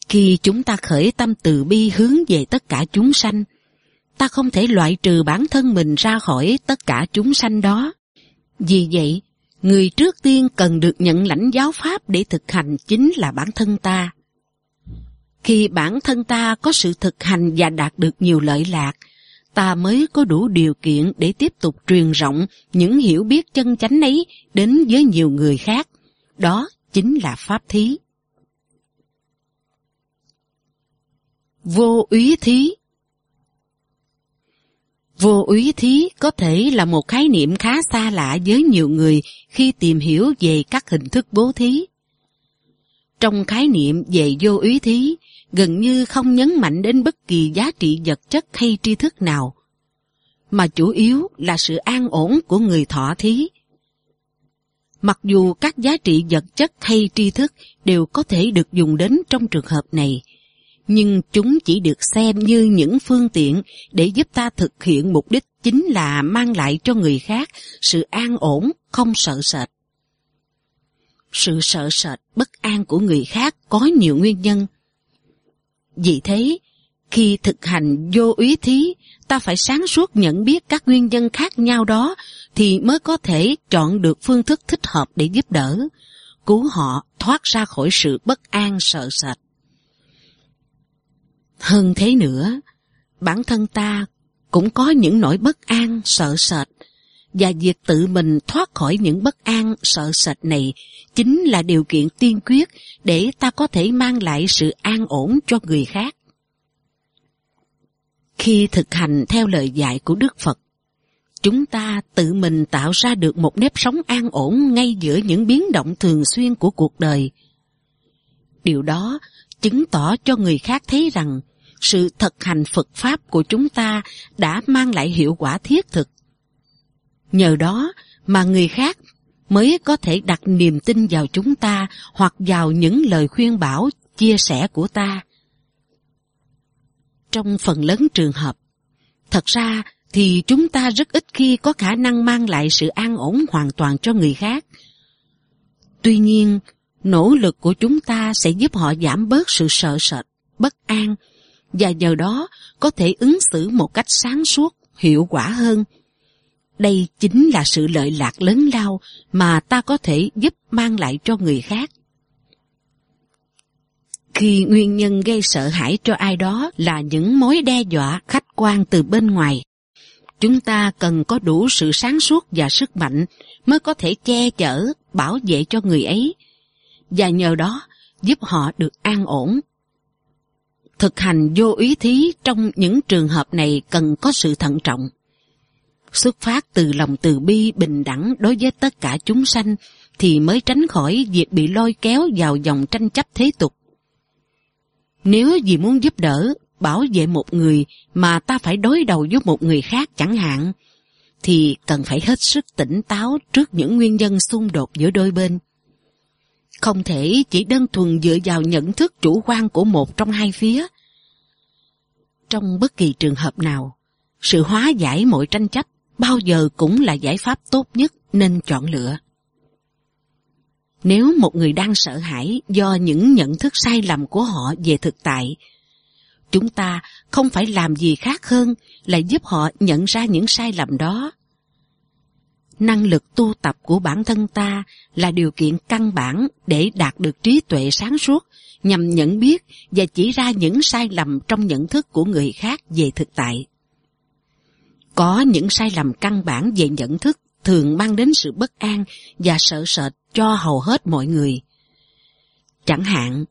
Khi chúng ta khởi tâm từ bi hướng về tất cả chúng sanh, ta không thể loại trừ bản thân mình ra khỏi tất cả chúng sanh đó. Vì vậy, người trước tiên cần được nhận lãnh giáo pháp để thực hành chính là bản thân ta. Khi bản thân ta có sự thực hành và đạt được nhiều lợi lạc, ta mới có đủ điều kiện để tiếp tục truyền rộng những hiểu biết chân chánh ấy đến với nhiều người khác. Đó chính là pháp thí. Vô úy thí Vô úy thí có thể là một khái niệm khá xa lạ với nhiều người khi tìm hiểu về các hình thức bố thí. Trong khái niệm về vô úy thí, gần như không nhấn mạnh đến bất kỳ giá trị vật chất hay tri thức nào, mà chủ yếu là sự an ổn của người thọ thí. Mặc dù các giá trị vật chất hay tri thức đều có thể được dùng đến trong trường hợp này, nhưng chúng chỉ được xem như những phương tiện để giúp ta thực hiện mục đích chính là mang lại cho người khác sự an ổn, không sợ sệt. Sự sợ sệt, bất an của người khác có nhiều nguyên nhân. Vì thế, khi thực hành vô úy thí, ta phải sáng suốt nhận biết các nguyên nhân khác nhau đó thì mới có thể chọn được phương thức thích hợp để giúp đỡ, cứu họ thoát ra khỏi sự bất an sợ sệt. Hơn thế nữa, bản thân ta cũng có những nỗi bất an, sợ sệt, và việc tự mình thoát khỏi những bất an, sợ sệt này chính là điều kiện tiên quyết để ta có thể mang lại sự an ổn cho người khác. Khi thực hành theo lời dạy của Đức Phật, chúng ta tự mình tạo ra được một nếp sống an ổn ngay giữa những biến động thường xuyên của cuộc đời. Điều đó chứng tỏ cho người khác thấy rằng sự thực hành Phật Pháp của chúng ta đã mang lại hiệu quả thiết thực. Nhờ đó mà người khác mới có thể đặt niềm tin vào chúng ta hoặc vào những lời khuyên bảo, chia sẻ của ta. Trong phần lớn trường hợp, thật ra thì chúng ta rất ít khi có khả năng mang lại sự an ổn hoàn toàn cho người khác. Tuy nhiên, nỗ lực của chúng ta sẽ giúp họ giảm bớt sự sợ sệt, bất an và nhờ đó có thể ứng xử một cách sáng suốt, hiệu quả hơn. Đây chính là sự lợi lạc lớn lao mà ta có thể giúp mang lại cho người khác. Khi nguyên nhân gây sợ hãi cho ai đó là những mối đe dọa khách quan từ bên ngoài, chúng ta cần có đủ sự sáng suốt và sức mạnh mới có thể che chở, bảo vệ cho người ấy, và nhờ đó giúp họ được an ổn Thực hành vô ý thí trong những trường hợp này cần có sự thận trọng. Xuất phát từ lòng từ bi bình đẳng đối với tất cả chúng sanh thì mới tránh khỏi việc bị lôi kéo vào dòng tranh chấp thế tục. Nếu vì muốn giúp đỡ, bảo vệ một người mà ta phải đối đầu với một người khác chẳng hạn, thì cần phải hết sức tỉnh táo trước những nguyên nhân xung đột giữa đôi bên. Không thể chỉ đơn thuần dựa vào nhận thức chủ quan của một trong hai phía. Trong bất kỳ trường hợp nào, sự hóa giải mọi tranh chấp bao giờ cũng là giải pháp tốt nhất nên chọn lựa. Nếu một người đang sợ hãi do những nhận thức sai lầm của họ về thực tại, chúng ta không phải làm gì khác hơn là giúp họ nhận ra những sai lầm đó năng lực tu tập của bản thân ta là điều kiện căn bản để đạt được trí tuệ sáng suốt nhằm nhận biết và chỉ ra những sai lầm trong nhận thức của người khác về thực tại. Có những sai lầm căn bản về nhận thức thường mang đến sự bất an và sợ sệt cho hầu hết mọi người. Chẳng hạn,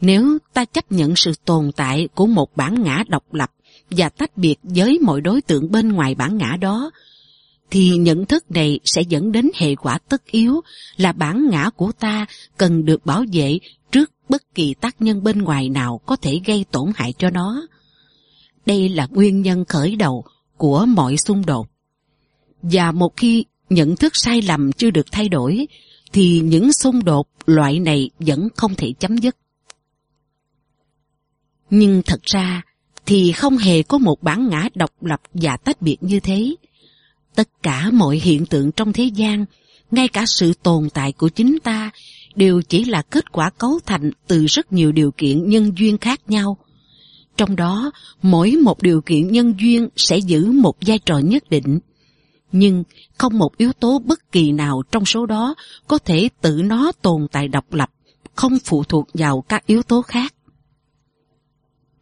nếu ta chấp nhận sự tồn tại của một bản ngã độc lập và tách biệt với mọi đối tượng bên ngoài bản ngã đó, thì nhận thức này sẽ dẫn đến hệ quả tất yếu là bản ngã của ta cần được bảo vệ trước bất kỳ tác nhân bên ngoài nào có thể gây tổn hại cho nó. Đây là nguyên nhân khởi đầu của mọi xung đột. Và một khi nhận thức sai lầm chưa được thay đổi, thì những xung đột loại này vẫn không thể chấm dứt. Nhưng thật ra thì không hề có một bản ngã độc lập và tách biệt như thế. Tất cả mọi hiện tượng trong thế gian, ngay cả sự tồn tại của chính ta, đều chỉ là kết quả cấu thành từ rất nhiều điều kiện nhân duyên khác nhau. Trong đó, mỗi một điều kiện nhân duyên sẽ giữ một vai trò nhất định. Nhưng không một yếu tố bất kỳ nào trong số đó có thể tự nó tồn tại độc lập, không phụ thuộc vào các yếu tố khác.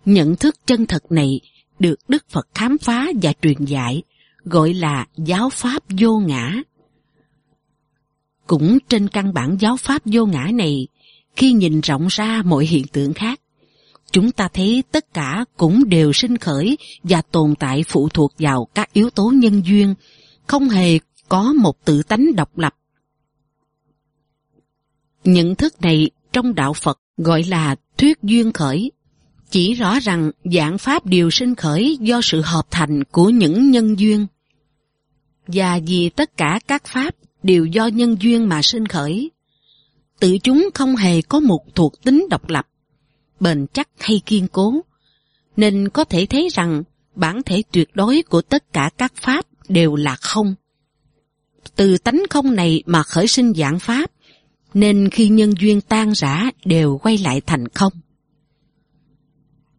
Nhận thức chân thật này được Đức Phật khám phá và truyền dạy, gọi là giáo pháp vô ngã. Cũng trên căn bản giáo pháp vô ngã này, khi nhìn rộng ra mọi hiện tượng khác, chúng ta thấy tất cả cũng đều sinh khởi và tồn tại phụ thuộc vào các yếu tố nhân duyên, không hề có một tự tánh độc lập. Nhận thức này trong đạo Phật gọi là thuyết duyên khởi, chỉ rõ rằng dạng pháp đều sinh khởi do sự hợp thành của những nhân duyên. Và vì tất cả các pháp đều do nhân duyên mà sinh khởi, tự chúng không hề có một thuộc tính độc lập, bền chắc hay kiên cố, nên có thể thấy rằng bản thể tuyệt đối của tất cả các pháp đều là không. Từ tánh không này mà khởi sinh dạng pháp, nên khi nhân duyên tan rã đều quay lại thành không.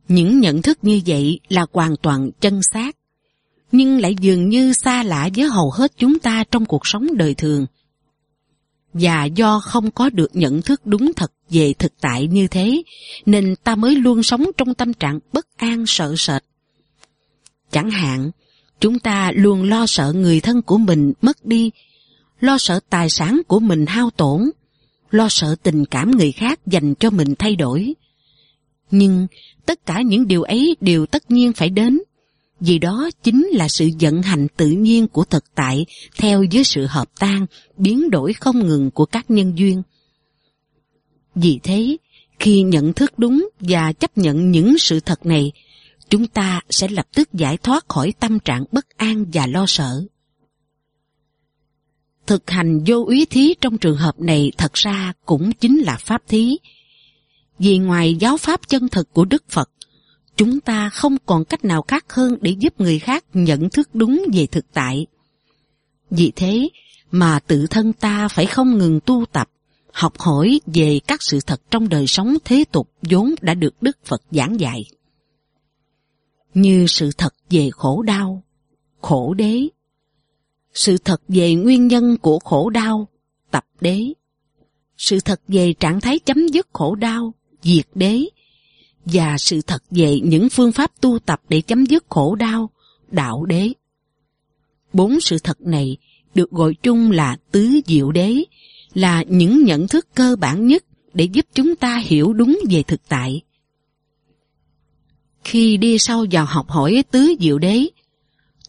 Những nhận thức như vậy là hoàn toàn chân xác, nhưng lại dường như xa lạ với hầu hết chúng ta trong cuộc sống đời thường. Và do không có được nhận thức đúng thật về thực tại như thế, nên ta mới luôn sống trong tâm trạng bất an sợ sệt. Chẳng hạn, chúng ta luôn lo sợ người thân của mình mất đi, lo sợ tài sản của mình hao tổn, lo sợ tình cảm người khác dành cho mình thay đổi. Nhưng tất cả những điều ấy đều tất nhiên phải đến, vì đó chính là sự vận hành tự nhiên của thực tại theo với sự hợp tan, biến đổi không ngừng của các nhân duyên. Vì thế, khi nhận thức đúng và chấp nhận những sự thật này, chúng ta sẽ lập tức giải thoát khỏi tâm trạng bất an và lo sợ. Thực hành vô úy thí trong trường hợp này thật ra cũng chính là pháp thí. Vì ngoài giáo pháp chân thực của Đức Phật, chúng ta không còn cách nào khác hơn để giúp người khác nhận thức đúng về thực tại. Vì thế mà tự thân ta phải không ngừng tu tập, học hỏi về các sự thật trong đời sống thế tục vốn đã được Đức Phật giảng dạy. Như sự thật về khổ đau, khổ đế, sự thật về nguyên nhân của khổ đau, tập đế, sự thật về trạng thái chấm dứt khổ đau, diệt đế, và sự thật về những phương pháp tu tập để chấm dứt khổ đau, đạo đế. Bốn sự thật này được gọi chung là tứ diệu đế, là những nhận thức cơ bản nhất để giúp chúng ta hiểu đúng về thực tại. Khi đi sâu vào học hỏi tứ diệu đế,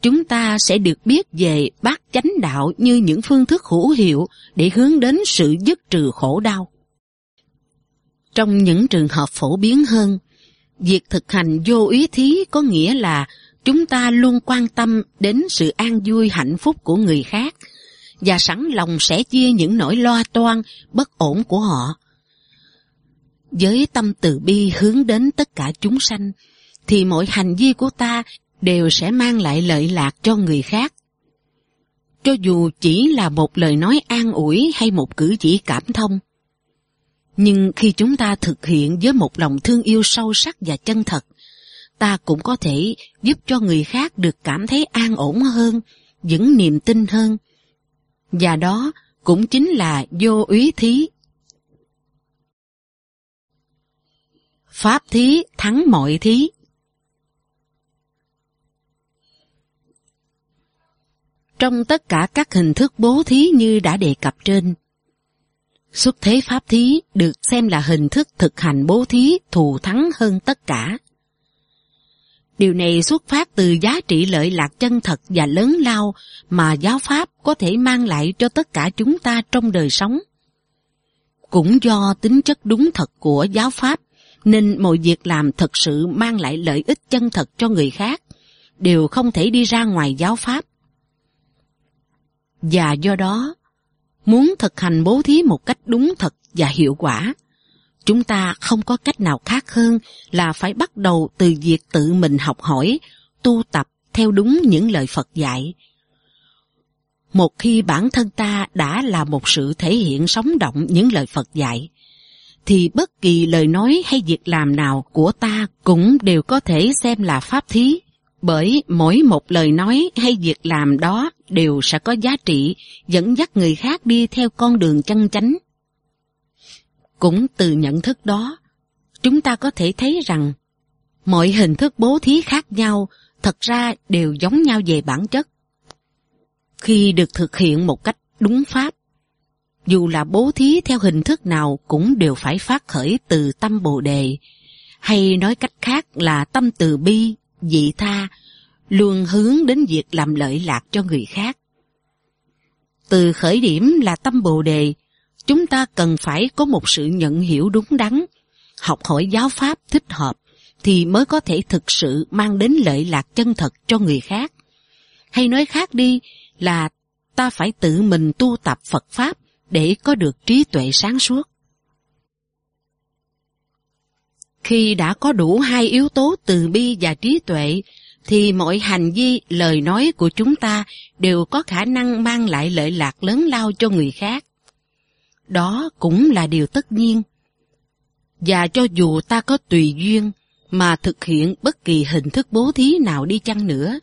chúng ta sẽ được biết về bát chánh đạo như những phương thức hữu hiệu để hướng đến sự dứt trừ khổ đau. Trong những trường hợp phổ biến hơn, việc thực hành vô ý thí có nghĩa là chúng ta luôn quan tâm đến sự an vui hạnh phúc của người khác và sẵn lòng sẽ chia những nỗi lo toan, bất ổn của họ. Với tâm từ bi hướng đến tất cả chúng sanh, thì mọi hành vi của ta đều sẽ mang lại lợi lạc cho người khác. Cho dù chỉ là một lời nói an ủi hay một cử chỉ cảm thông. Nhưng khi chúng ta thực hiện với một lòng thương yêu sâu sắc và chân thật, ta cũng có thể giúp cho người khác được cảm thấy an ổn hơn, vững niềm tin hơn. Và đó cũng chính là vô úy thí. Pháp thí thắng mọi thí. Trong tất cả các hình thức bố thí như đã đề cập trên, xuất thế pháp thí được xem là hình thức thực hành bố thí thù thắng hơn tất cả. Điều này xuất phát từ giá trị lợi lạc chân thật và lớn lao mà giáo pháp có thể mang lại cho tất cả chúng ta trong đời sống. Cũng do tính chất đúng thật của giáo pháp nên mọi việc làm thật sự mang lại lợi ích chân thật cho người khác đều không thể đi ra ngoài giáo pháp. Và do đó, muốn thực hành bố thí một cách đúng thật và hiệu quả, chúng ta không có cách nào khác hơn là phải bắt đầu từ việc tự mình học hỏi, tu tập theo đúng những lời Phật dạy. Một khi bản thân ta đã là một sự thể hiện sống động những lời Phật dạy, thì bất kỳ lời nói hay việc làm nào của ta cũng đều có thể xem là pháp thí, bởi mỗi một lời nói hay việc làm đó đều sẽ có giá trị dẫn dắt người khác đi theo con đường chân chánh. Cũng từ nhận thức đó, chúng ta có thể thấy rằng mọi hình thức bố thí khác nhau thật ra đều giống nhau về bản chất. Khi được thực hiện một cách đúng pháp, dù là bố thí theo hình thức nào cũng đều phải phát khởi từ tâm Bồ Đề, hay nói cách khác là tâm từ bi, dị tha, luôn hướng đến việc làm lợi lạc cho người khác. Từ khởi điểm là tâm Bồ Đề, chúng ta cần phải có một sự nhận hiểu đúng đắn, học hỏi giáo pháp thích hợp, thì mới có thể thực sự mang đến lợi lạc chân thật cho người khác. Hay nói khác đi là ta phải tự mình tu tập Phật Pháp để có được trí tuệ sáng suốt. Khi đã có đủ hai yếu tố từ bi và trí tuệ, thì mọi hành vi, lời nói của chúng ta đều có khả năng mang lại lợi lạc lớn lao cho người khác. Đó cũng là điều tất nhiên. Và cho dù ta có tùy duyên mà thực hiện bất kỳ hình thức bố thí nào đi chăng nữa,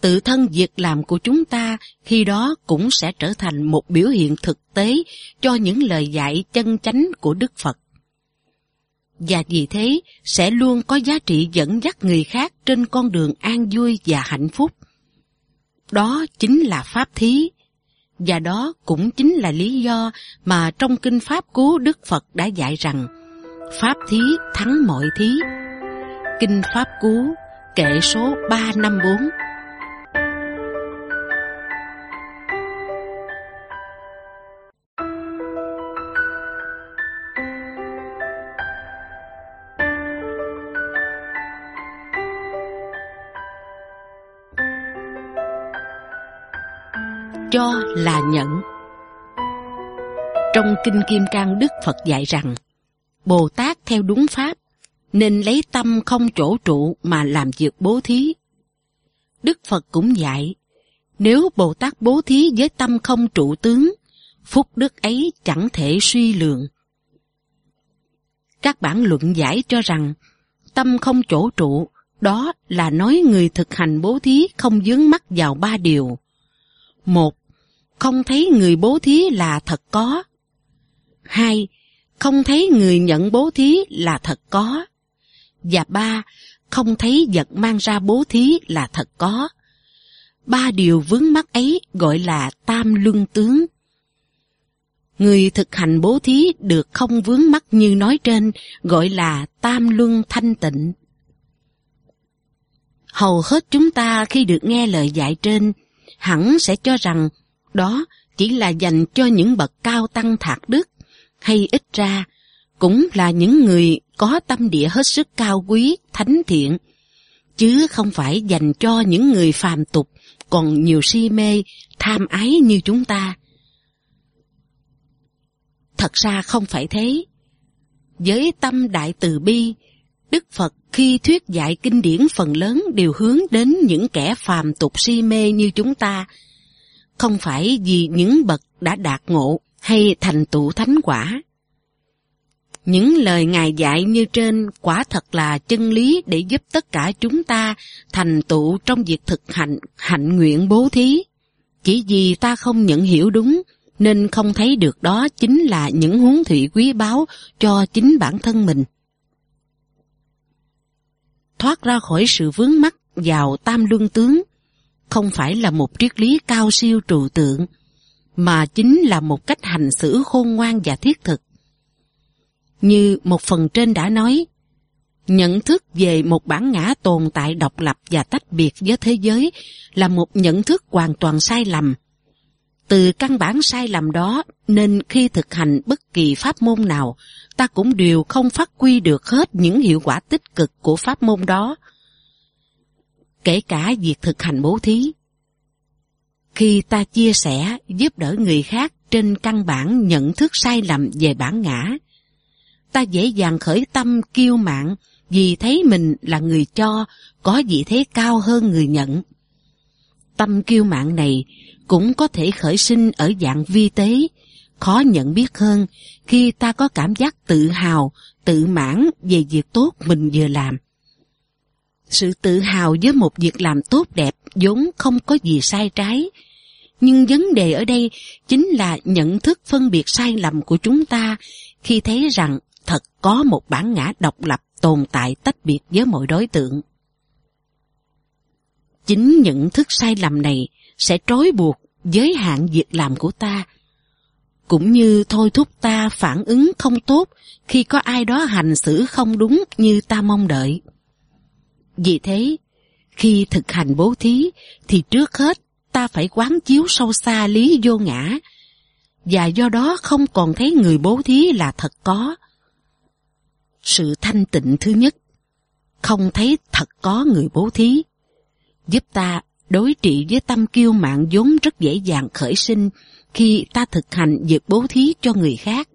tự thân việc làm của chúng ta khi đó cũng sẽ trở thành một biểu hiện thực tế cho những lời dạy chân chánh của Đức Phật. Và vì thế sẽ luôn có giá trị dẫn dắt người khác trên con đường an vui và hạnh phúc. Đó chính là Pháp Thí, và đó cũng chính là lý do mà trong Kinh Pháp Cú Đức Phật đã dạy rằng Pháp Thí thắng mọi thí. Kinh Pháp Cú, kệ số 354 cho là nhận. Trong Kinh Kim Cang Đức Phật dạy rằng, Bồ Tát theo đúng Pháp, nên lấy tâm không chỗ trụ mà làm việc bố thí. Đức Phật cũng dạy, nếu Bồ Tát bố thí với tâm không trụ tướng, phúc đức ấy chẳng thể suy lượng. Các bản luận giải cho rằng, tâm không chỗ trụ, đó là nói người thực hành bố thí không dướng mắt vào ba điều. Một, không thấy người bố thí là thật có. Hai, không thấy người nhận bố thí là thật có. Và ba, không thấy vật mang ra bố thí là thật có. Ba điều vướng mắc ấy gọi là tam luân tướng. Người thực hành bố thí được không vướng mắc như nói trên gọi là tam luân thanh tịnh. Hầu hết chúng ta khi được nghe lời dạy trên hẳn sẽ cho rằng đó chỉ là dành cho những bậc cao tăng thạc đức, hay ít ra cũng là những người có tâm địa hết sức cao quý, thánh thiện, chứ không phải dành cho những người phàm tục còn nhiều si mê, tham ái như chúng ta. Thật ra không phải thế. Với tâm đại từ bi, Đức Phật khi thuyết dạy kinh điển phần lớn đều hướng đến những kẻ phàm tục si mê như chúng ta, không phải vì những bậc đã đạt ngộ hay thành tựu thánh quả. Những lời Ngài dạy như trên quả thật là chân lý để giúp tất cả chúng ta thành tựu trong việc thực hành hạnh nguyện bố thí. Chỉ vì ta không nhận hiểu đúng, nên không thấy được đó chính là những huống thủy quý báu cho chính bản thân mình. Thoát ra khỏi sự vướng mắc vào tam luân tướng không phải là một triết lý cao siêu trụ tượng, mà chính là một cách hành xử khôn ngoan và thiết thực. Như một phần trên đã nói, nhận thức về một bản ngã tồn tại độc lập và tách biệt với thế giới là một nhận thức hoàn toàn sai lầm. Từ căn bản sai lầm đó nên khi thực hành bất kỳ pháp môn nào, ta cũng đều không phát huy được hết những hiệu quả tích cực của pháp môn đó kể cả việc thực hành bố thí. Khi ta chia sẻ, giúp đỡ người khác trên căn bản nhận thức sai lầm về bản ngã, ta dễ dàng khởi tâm kiêu mạn vì thấy mình là người cho, có vị thế cao hơn người nhận. Tâm kiêu mạn này cũng có thể khởi sinh ở dạng vi tế, khó nhận biết hơn khi ta có cảm giác tự hào, tự mãn về việc tốt mình vừa làm. Sự tự hào với một việc làm tốt đẹp vốn không có gì sai trái, nhưng vấn đề ở đây chính là nhận thức phân biệt sai lầm của chúng ta khi thấy rằng thật có một bản ngã độc lập tồn tại tách biệt với mọi đối tượng. Chính nhận thức sai lầm này sẽ trói buộc giới hạn việc làm của ta, cũng như thôi thúc ta phản ứng không tốt khi có ai đó hành xử không đúng như ta mong đợi. Vì thế, khi thực hành bố thí thì trước hết ta phải quán chiếu sâu xa lý vô ngã và do đó không còn thấy người bố thí là thật có. Sự thanh tịnh thứ nhất, không thấy thật có người bố thí, giúp ta đối trị với tâm kiêu mạng vốn rất dễ dàng khởi sinh khi ta thực hành việc bố thí cho người khác.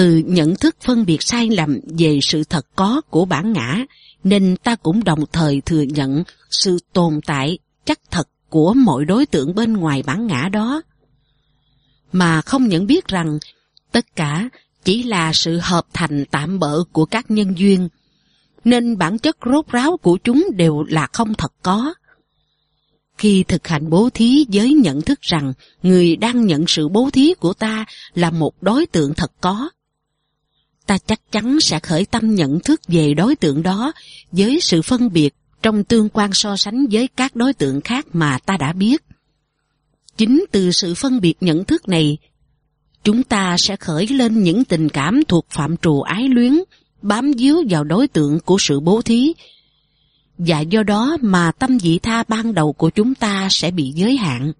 Từ nhận thức phân biệt sai lầm về sự thật có của bản ngã, nên ta cũng đồng thời thừa nhận sự tồn tại chắc thật của mọi đối tượng bên ngoài bản ngã đó. Mà không nhận biết rằng tất cả chỉ là sự hợp thành tạm bỡ của các nhân duyên, nên bản chất rốt ráo của chúng đều là không thật có. Khi thực hành bố thí với nhận thức rằng người đang nhận sự bố thí của ta là một đối tượng thật có, ta chắc chắn sẽ khởi tâm nhận thức về đối tượng đó với sự phân biệt trong tương quan so sánh với các đối tượng khác mà ta đã biết. Chính từ sự phân biệt nhận thức này, chúng ta sẽ khởi lên những tình cảm thuộc phạm trù ái luyến, bám víu vào đối tượng của sự bố thí, và do đó mà tâm vị tha ban đầu của chúng ta sẽ bị giới hạn.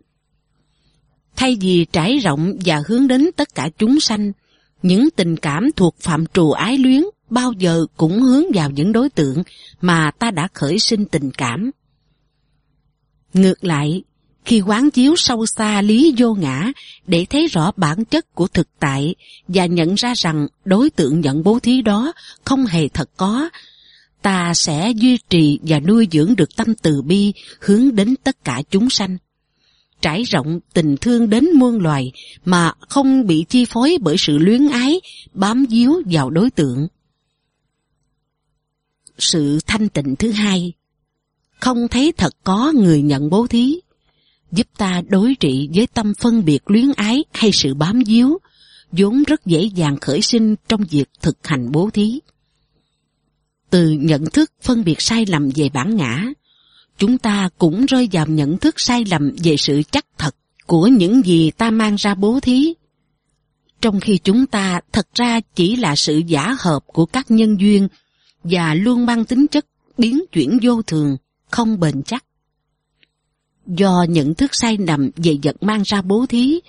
Thay vì trải rộng và hướng đến tất cả chúng sanh, những tình cảm thuộc phạm trù ái luyến bao giờ cũng hướng vào những đối tượng mà ta đã khởi sinh tình cảm. Ngược lại, khi quán chiếu sâu xa lý vô ngã để thấy rõ bản chất của thực tại và nhận ra rằng đối tượng nhận bố thí đó không hề thật có, ta sẽ duy trì và nuôi dưỡng được tâm từ bi hướng đến tất cả chúng sanh trải rộng tình thương đến muôn loài mà không bị chi phối bởi sự luyến ái, bám víu vào đối tượng. Sự thanh tịnh thứ hai, không thấy thật có người nhận bố thí, giúp ta đối trị với tâm phân biệt luyến ái hay sự bám víu, vốn rất dễ dàng khởi sinh trong việc thực hành bố thí. Từ nhận thức phân biệt sai lầm về bản ngã, chúng ta cũng rơi vào nhận thức sai lầm về sự chắc thật của những gì ta mang ra bố thí. Trong khi chúng ta thật ra chỉ là sự giả hợp của các nhân duyên và luôn mang tính chất biến chuyển vô thường, không bền chắc. Do nhận thức sai lầm về vật mang ra bố thí,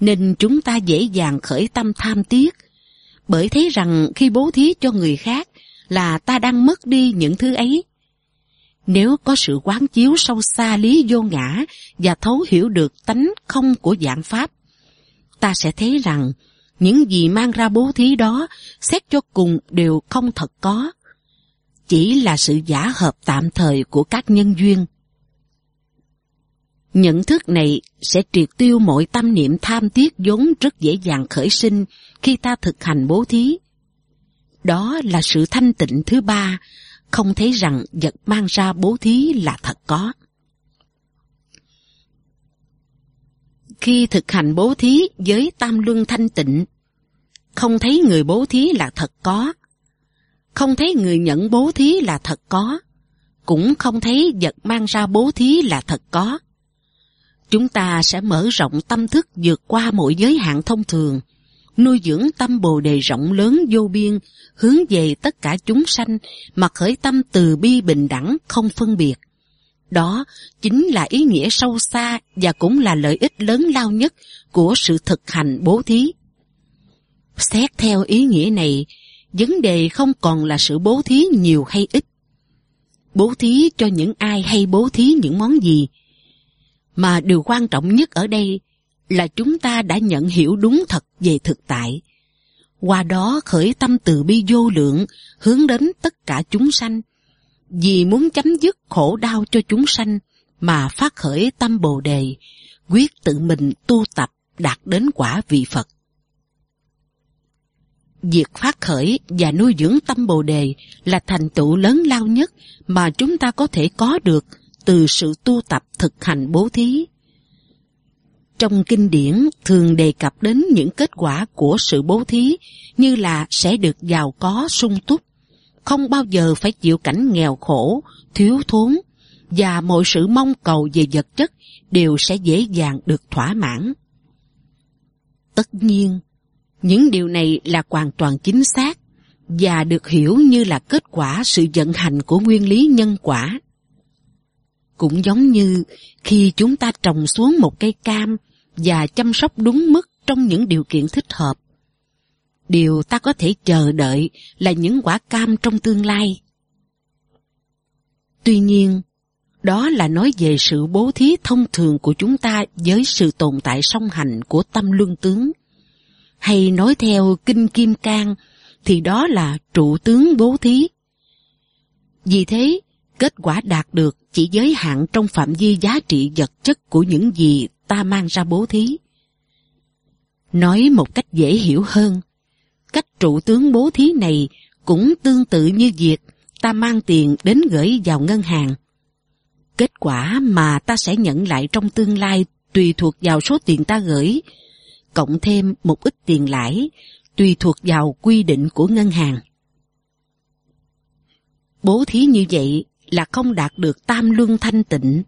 nên chúng ta dễ dàng khởi tâm tham tiếc, bởi thấy rằng khi bố thí cho người khác là ta đang mất đi những thứ ấy nếu có sự quán chiếu sâu xa lý vô ngã và thấu hiểu được tánh không của dạng Pháp, ta sẽ thấy rằng những gì mang ra bố thí đó xét cho cùng đều không thật có. Chỉ là sự giả hợp tạm thời của các nhân duyên. Nhận thức này sẽ triệt tiêu mọi tâm niệm tham tiếc vốn rất dễ dàng khởi sinh khi ta thực hành bố thí. Đó là sự thanh tịnh thứ ba không thấy rằng vật mang ra bố thí là thật có. Khi thực hành bố thí với tam luân thanh tịnh, không thấy người bố thí là thật có, không thấy người nhận bố thí là thật có, cũng không thấy vật mang ra bố thí là thật có. Chúng ta sẽ mở rộng tâm thức vượt qua mọi giới hạn thông thường, nuôi dưỡng tâm bồ đề rộng lớn vô biên, hướng về tất cả chúng sanh mà khởi tâm từ bi bình đẳng không phân biệt. Đó chính là ý nghĩa sâu xa và cũng là lợi ích lớn lao nhất của sự thực hành bố thí. Xét theo ý nghĩa này, vấn đề không còn là sự bố thí nhiều hay ít. Bố thí cho những ai hay bố thí những món gì. Mà điều quan trọng nhất ở đây là chúng ta đã nhận hiểu đúng thật về thực tại. Qua đó khởi tâm từ bi vô lượng, hướng đến tất cả chúng sanh. Vì muốn chấm dứt khổ đau cho chúng sanh, mà phát khởi tâm bồ đề, quyết tự mình tu tập đạt đến quả vị Phật. Việc phát khởi và nuôi dưỡng tâm Bồ Đề là thành tựu lớn lao nhất mà chúng ta có thể có được từ sự tu tập thực hành bố thí. Trong kinh điển thường đề cập đến những kết quả của sự bố thí như là sẽ được giàu có sung túc, không bao giờ phải chịu cảnh nghèo khổ, thiếu thốn và mọi sự mong cầu về vật chất đều sẽ dễ dàng được thỏa mãn. Tất nhiên, những điều này là hoàn toàn chính xác và được hiểu như là kết quả sự vận hành của nguyên lý nhân quả. Cũng giống như khi chúng ta trồng xuống một cây cam và chăm sóc đúng mức trong những điều kiện thích hợp. Điều ta có thể chờ đợi là những quả cam trong tương lai. Tuy nhiên, đó là nói về sự bố thí thông thường của chúng ta với sự tồn tại song hành của tâm luân tướng. Hay nói theo Kinh Kim Cang thì đó là trụ tướng bố thí. Vì thế, kết quả đạt được chỉ giới hạn trong phạm vi giá trị vật chất của những gì ta mang ra bố thí. Nói một cách dễ hiểu hơn, cách trụ tướng bố thí này cũng tương tự như việc ta mang tiền đến gửi vào ngân hàng. Kết quả mà ta sẽ nhận lại trong tương lai tùy thuộc vào số tiền ta gửi, cộng thêm một ít tiền lãi, tùy thuộc vào quy định của ngân hàng. Bố thí như vậy là không đạt được tam luân thanh tịnh,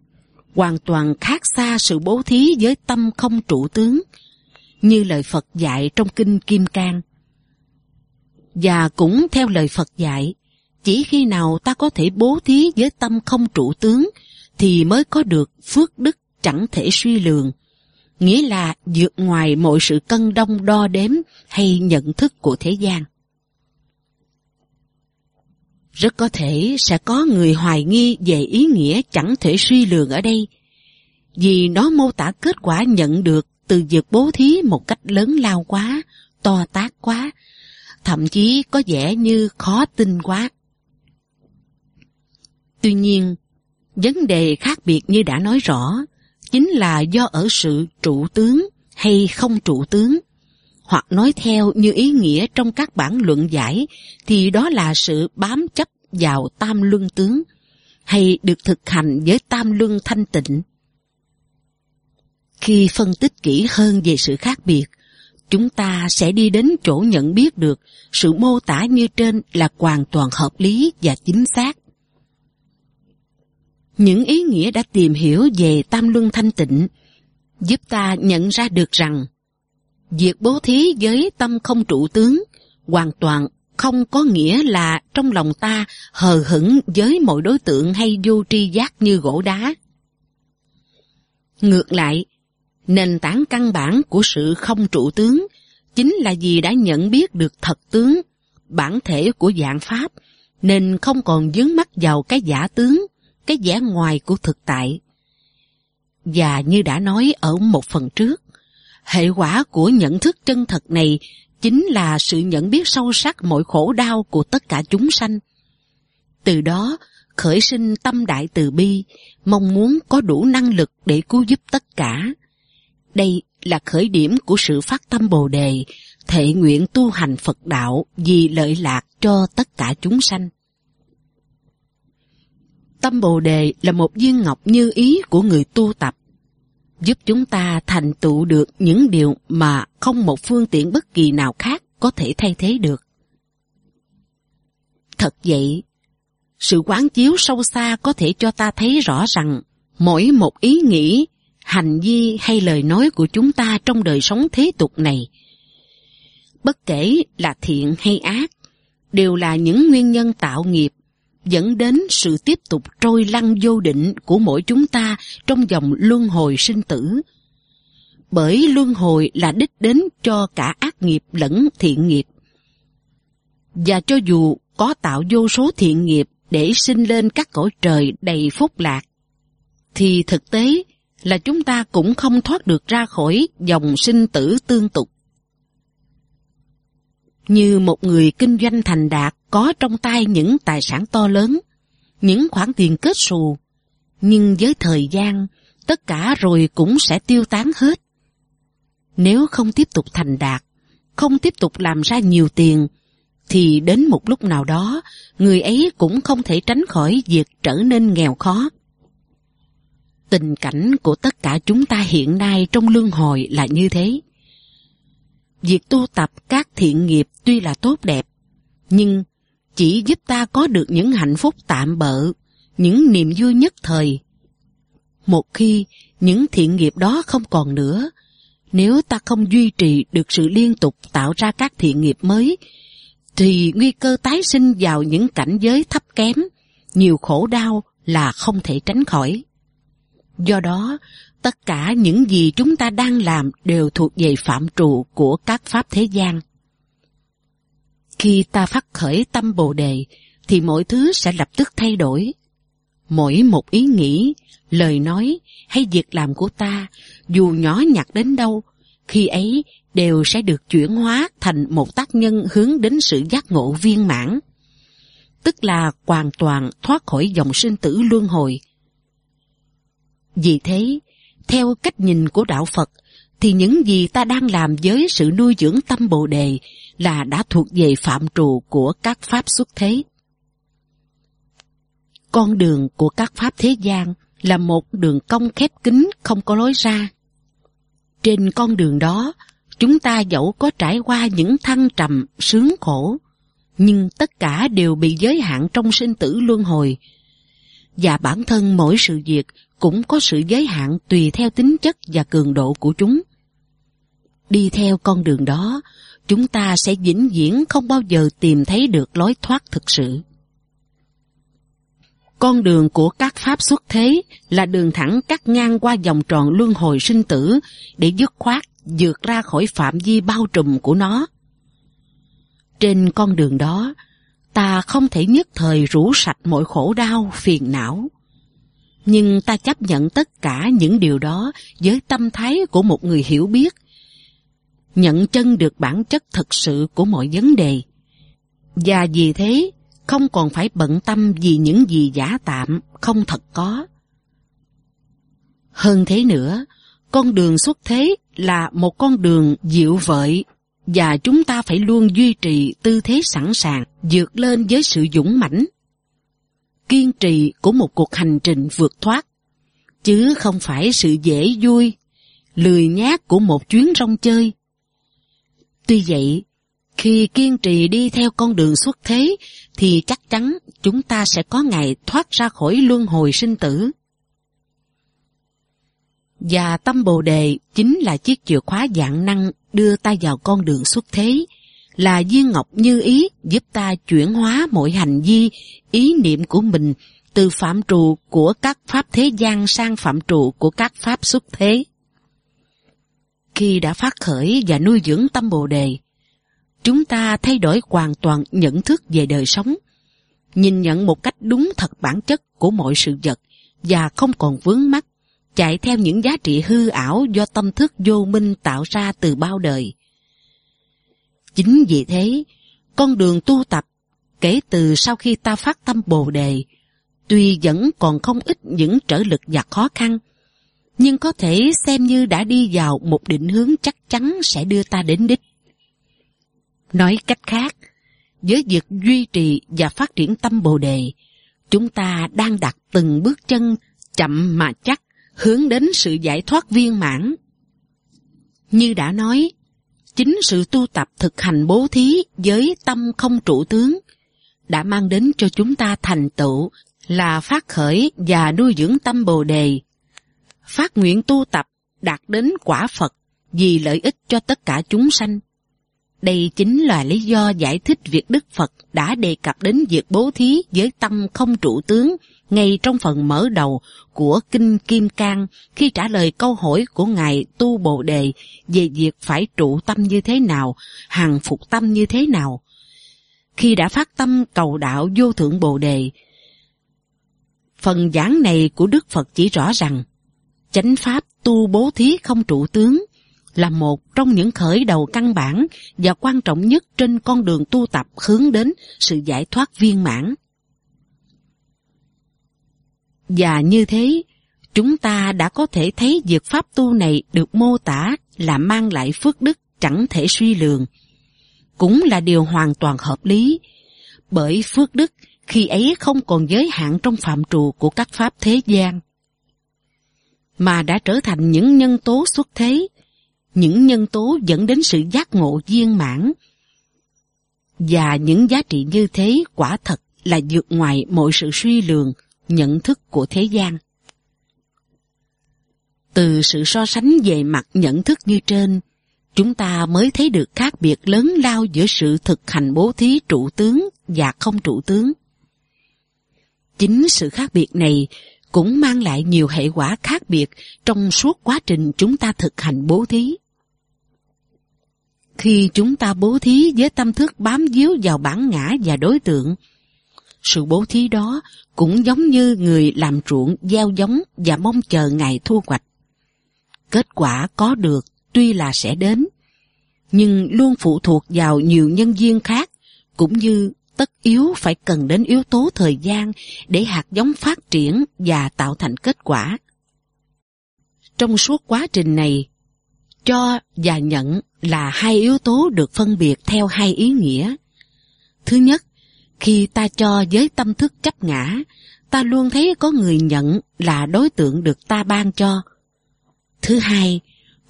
hoàn toàn khác xa sự bố thí với tâm không trụ tướng, như lời Phật dạy trong Kinh Kim Cang. Và cũng theo lời Phật dạy, chỉ khi nào ta có thể bố thí với tâm không trụ tướng thì mới có được phước đức chẳng thể suy lường, nghĩa là vượt ngoài mọi sự cân đông đo đếm hay nhận thức của thế gian. Rất có thể sẽ có người hoài nghi về ý nghĩa chẳng thể suy lường ở đây, vì nó mô tả kết quả nhận được từ việc bố thí một cách lớn lao quá, to tác quá, thậm chí có vẻ như khó tin quá. Tuy nhiên, vấn đề khác biệt như đã nói rõ, chính là do ở sự trụ tướng hay không trụ tướng. Hoặc nói theo như ý nghĩa trong các bản luận giải thì đó là sự bám chấp vào tam luân tướng hay được thực hành với tam luân thanh tịnh. Khi phân tích kỹ hơn về sự khác biệt, chúng ta sẽ đi đến chỗ nhận biết được sự mô tả như trên là hoàn toàn hợp lý và chính xác. Những ý nghĩa đã tìm hiểu về tam luân thanh tịnh giúp ta nhận ra được rằng việc bố thí với tâm không trụ tướng hoàn toàn không có nghĩa là trong lòng ta hờ hững với mọi đối tượng hay vô tri giác như gỗ đá. Ngược lại, nền tảng căn bản của sự không trụ tướng chính là vì đã nhận biết được thật tướng, bản thể của dạng pháp, nên không còn dướng mắt vào cái giả tướng, cái vẻ ngoài của thực tại. Và như đã nói ở một phần trước, hệ quả của nhận thức chân thật này chính là sự nhận biết sâu sắc mọi khổ đau của tất cả chúng sanh. Từ đó, khởi sinh tâm đại từ bi, mong muốn có đủ năng lực để cứu giúp tất cả. Đây là khởi điểm của sự phát tâm Bồ Đề, thệ nguyện tu hành Phật đạo vì lợi lạc cho tất cả chúng sanh. Tâm Bồ Đề là một viên ngọc như ý của người tu tập, giúp chúng ta thành tựu được những điều mà không một phương tiện bất kỳ nào khác có thể thay thế được. Thật vậy, sự quán chiếu sâu xa có thể cho ta thấy rõ rằng mỗi một ý nghĩ, hành vi hay lời nói của chúng ta trong đời sống thế tục này, bất kể là thiện hay ác, đều là những nguyên nhân tạo nghiệp dẫn đến sự tiếp tục trôi lăn vô định của mỗi chúng ta trong dòng luân hồi sinh tử. Bởi luân hồi là đích đến cho cả ác nghiệp lẫn thiện nghiệp. Và cho dù có tạo vô số thiện nghiệp để sinh lên các cõi trời đầy phúc lạc, thì thực tế là chúng ta cũng không thoát được ra khỏi dòng sinh tử tương tục. Như một người kinh doanh thành đạt có trong tay những tài sản to lớn, những khoản tiền kết xù, nhưng với thời gian, tất cả rồi cũng sẽ tiêu tán hết. Nếu không tiếp tục thành đạt, không tiếp tục làm ra nhiều tiền, thì đến một lúc nào đó, người ấy cũng không thể tránh khỏi việc trở nên nghèo khó. Tình cảnh của tất cả chúng ta hiện nay trong lương hồi là như thế. Việc tu tập các thiện nghiệp tuy là tốt đẹp, nhưng chỉ giúp ta có được những hạnh phúc tạm bợ, những niềm vui nhất thời. Một khi những thiện nghiệp đó không còn nữa, nếu ta không duy trì được sự liên tục tạo ra các thiện nghiệp mới, thì nguy cơ tái sinh vào những cảnh giới thấp kém, nhiều khổ đau là không thể tránh khỏi. Do đó, tất cả những gì chúng ta đang làm đều thuộc về phạm trụ của các pháp thế gian. Khi ta phát khởi tâm Bồ Đề, thì mọi thứ sẽ lập tức thay đổi. Mỗi một ý nghĩ, lời nói hay việc làm của ta, dù nhỏ nhặt đến đâu, khi ấy đều sẽ được chuyển hóa thành một tác nhân hướng đến sự giác ngộ viên mãn. Tức là hoàn toàn thoát khỏi dòng sinh tử luân hồi. Vì thế, theo cách nhìn của Đạo Phật, thì những gì ta đang làm với sự nuôi dưỡng tâm Bồ Đề là đã thuộc về phạm trù của các pháp xuất thế. Con đường của các pháp thế gian là một đường cong khép kín không có lối ra. Trên con đường đó, chúng ta dẫu có trải qua những thăng trầm, sướng khổ, nhưng tất cả đều bị giới hạn trong sinh tử luân hồi. Và bản thân mỗi sự việc cũng có sự giới hạn tùy theo tính chất và cường độ của chúng. Đi theo con đường đó, chúng ta sẽ vĩnh viễn không bao giờ tìm thấy được lối thoát thực sự. Con đường của các pháp xuất thế là đường thẳng cắt ngang qua vòng tròn luân hồi sinh tử để dứt khoát vượt ra khỏi phạm vi bao trùm của nó. Trên con đường đó, ta không thể nhất thời rũ sạch mọi khổ đau, phiền não. Nhưng ta chấp nhận tất cả những điều đó với tâm thái của một người hiểu biết, nhận chân được bản chất thực sự của mọi vấn đề. Và vì thế, không còn phải bận tâm vì những gì giả tạm, không thật có. Hơn thế nữa, con đường xuất thế là một con đường dịu vợi và chúng ta phải luôn duy trì tư thế sẵn sàng vượt lên với sự dũng mãnh. Kiên trì của một cuộc hành trình vượt thoát, chứ không phải sự dễ vui, lười nhác của một chuyến rong chơi. Tuy vậy, khi kiên trì đi theo con đường xuất thế, thì chắc chắn chúng ta sẽ có ngày thoát ra khỏi luân hồi sinh tử. Và tâm Bồ Đề chính là chiếc chìa khóa dạng năng đưa ta vào con đường xuất thế, là viên ngọc như ý giúp ta chuyển hóa mọi hành vi, ý niệm của mình từ phạm trù của các pháp thế gian sang phạm trù của các pháp xuất thế. Khi đã phát khởi và nuôi dưỡng tâm Bồ Đề, chúng ta thay đổi hoàn toàn nhận thức về đời sống, nhìn nhận một cách đúng thật bản chất của mọi sự vật và không còn vướng mắc chạy theo những giá trị hư ảo do tâm thức vô minh tạo ra từ bao đời. Chính vì thế, con đường tu tập kể từ sau khi ta phát tâm Bồ Đề, tuy vẫn còn không ít những trở lực và khó khăn, nhưng có thể xem như đã đi vào một định hướng chắc chắn sẽ đưa ta đến đích. Nói cách khác, với việc duy trì và phát triển tâm Bồ Đề, chúng ta đang đặt từng bước chân chậm mà chắc hướng đến sự giải thoát viên mãn. Như đã nói, chính sự tu tập thực hành bố thí với tâm không trụ tướng đã mang đến cho chúng ta thành tựu là phát khởi và nuôi dưỡng tâm Bồ đề. Phát nguyện tu tập đạt đến quả Phật vì lợi ích cho tất cả chúng sanh. Đây chính là lý do giải thích việc Đức Phật đã đề cập đến việc bố thí với tâm không trụ tướng ngay trong phần mở đầu của Kinh Kim Cang khi trả lời câu hỏi của Ngài Tu Bồ Đề về việc phải trụ tâm như thế nào, hàng phục tâm như thế nào. Khi đã phát tâm cầu đạo vô thượng Bồ Đề, phần giảng này của Đức Phật chỉ rõ rằng chánh pháp tu bố thí không trụ tướng là một trong những khởi đầu căn bản và quan trọng nhất trên con đường tu tập hướng đến sự giải thoát viên mãn. Và như thế, chúng ta đã có thể thấy việc pháp tu này được mô tả là mang lại phước đức chẳng thể suy lường. Cũng là điều hoàn toàn hợp lý, bởi phước đức khi ấy không còn giới hạn trong phạm trù của các pháp thế gian, mà đã trở thành những nhân tố xuất thế, những nhân tố dẫn đến sự giác ngộ viên mãn. Và những giá trị như thế quả thật là vượt ngoài mọi sự suy lường, nhận thức của thế gian. Từ sự so sánh về mặt nhận thức như trên, chúng ta mới thấy được khác biệt lớn lao giữa sự thực hành bố thí trụ tướng và không trụ tướng. Chính sự khác biệt này cũng mang lại nhiều hệ quả khác biệt trong suốt quá trình chúng ta thực hành bố thí. Khi chúng ta bố thí với tâm thức bám víu vào bản ngã và đối tượng, sự bố thí đó cũng giống như người làm ruộng gieo giống và mong chờ ngày thu hoạch. Kết quả có được tuy là sẽ đến, nhưng luôn phụ thuộc vào nhiều nhân viên khác, cũng như tất yếu phải cần đến yếu tố thời gian để hạt giống phát triển và tạo thành kết quả. Trong suốt quá trình này, cho và nhận là hai yếu tố được phân biệt theo hai ý nghĩa. Thứ nhất, khi ta cho với tâm thức chấp ngã, ta luôn thấy có người nhận là đối tượng được ta ban cho. Thứ hai,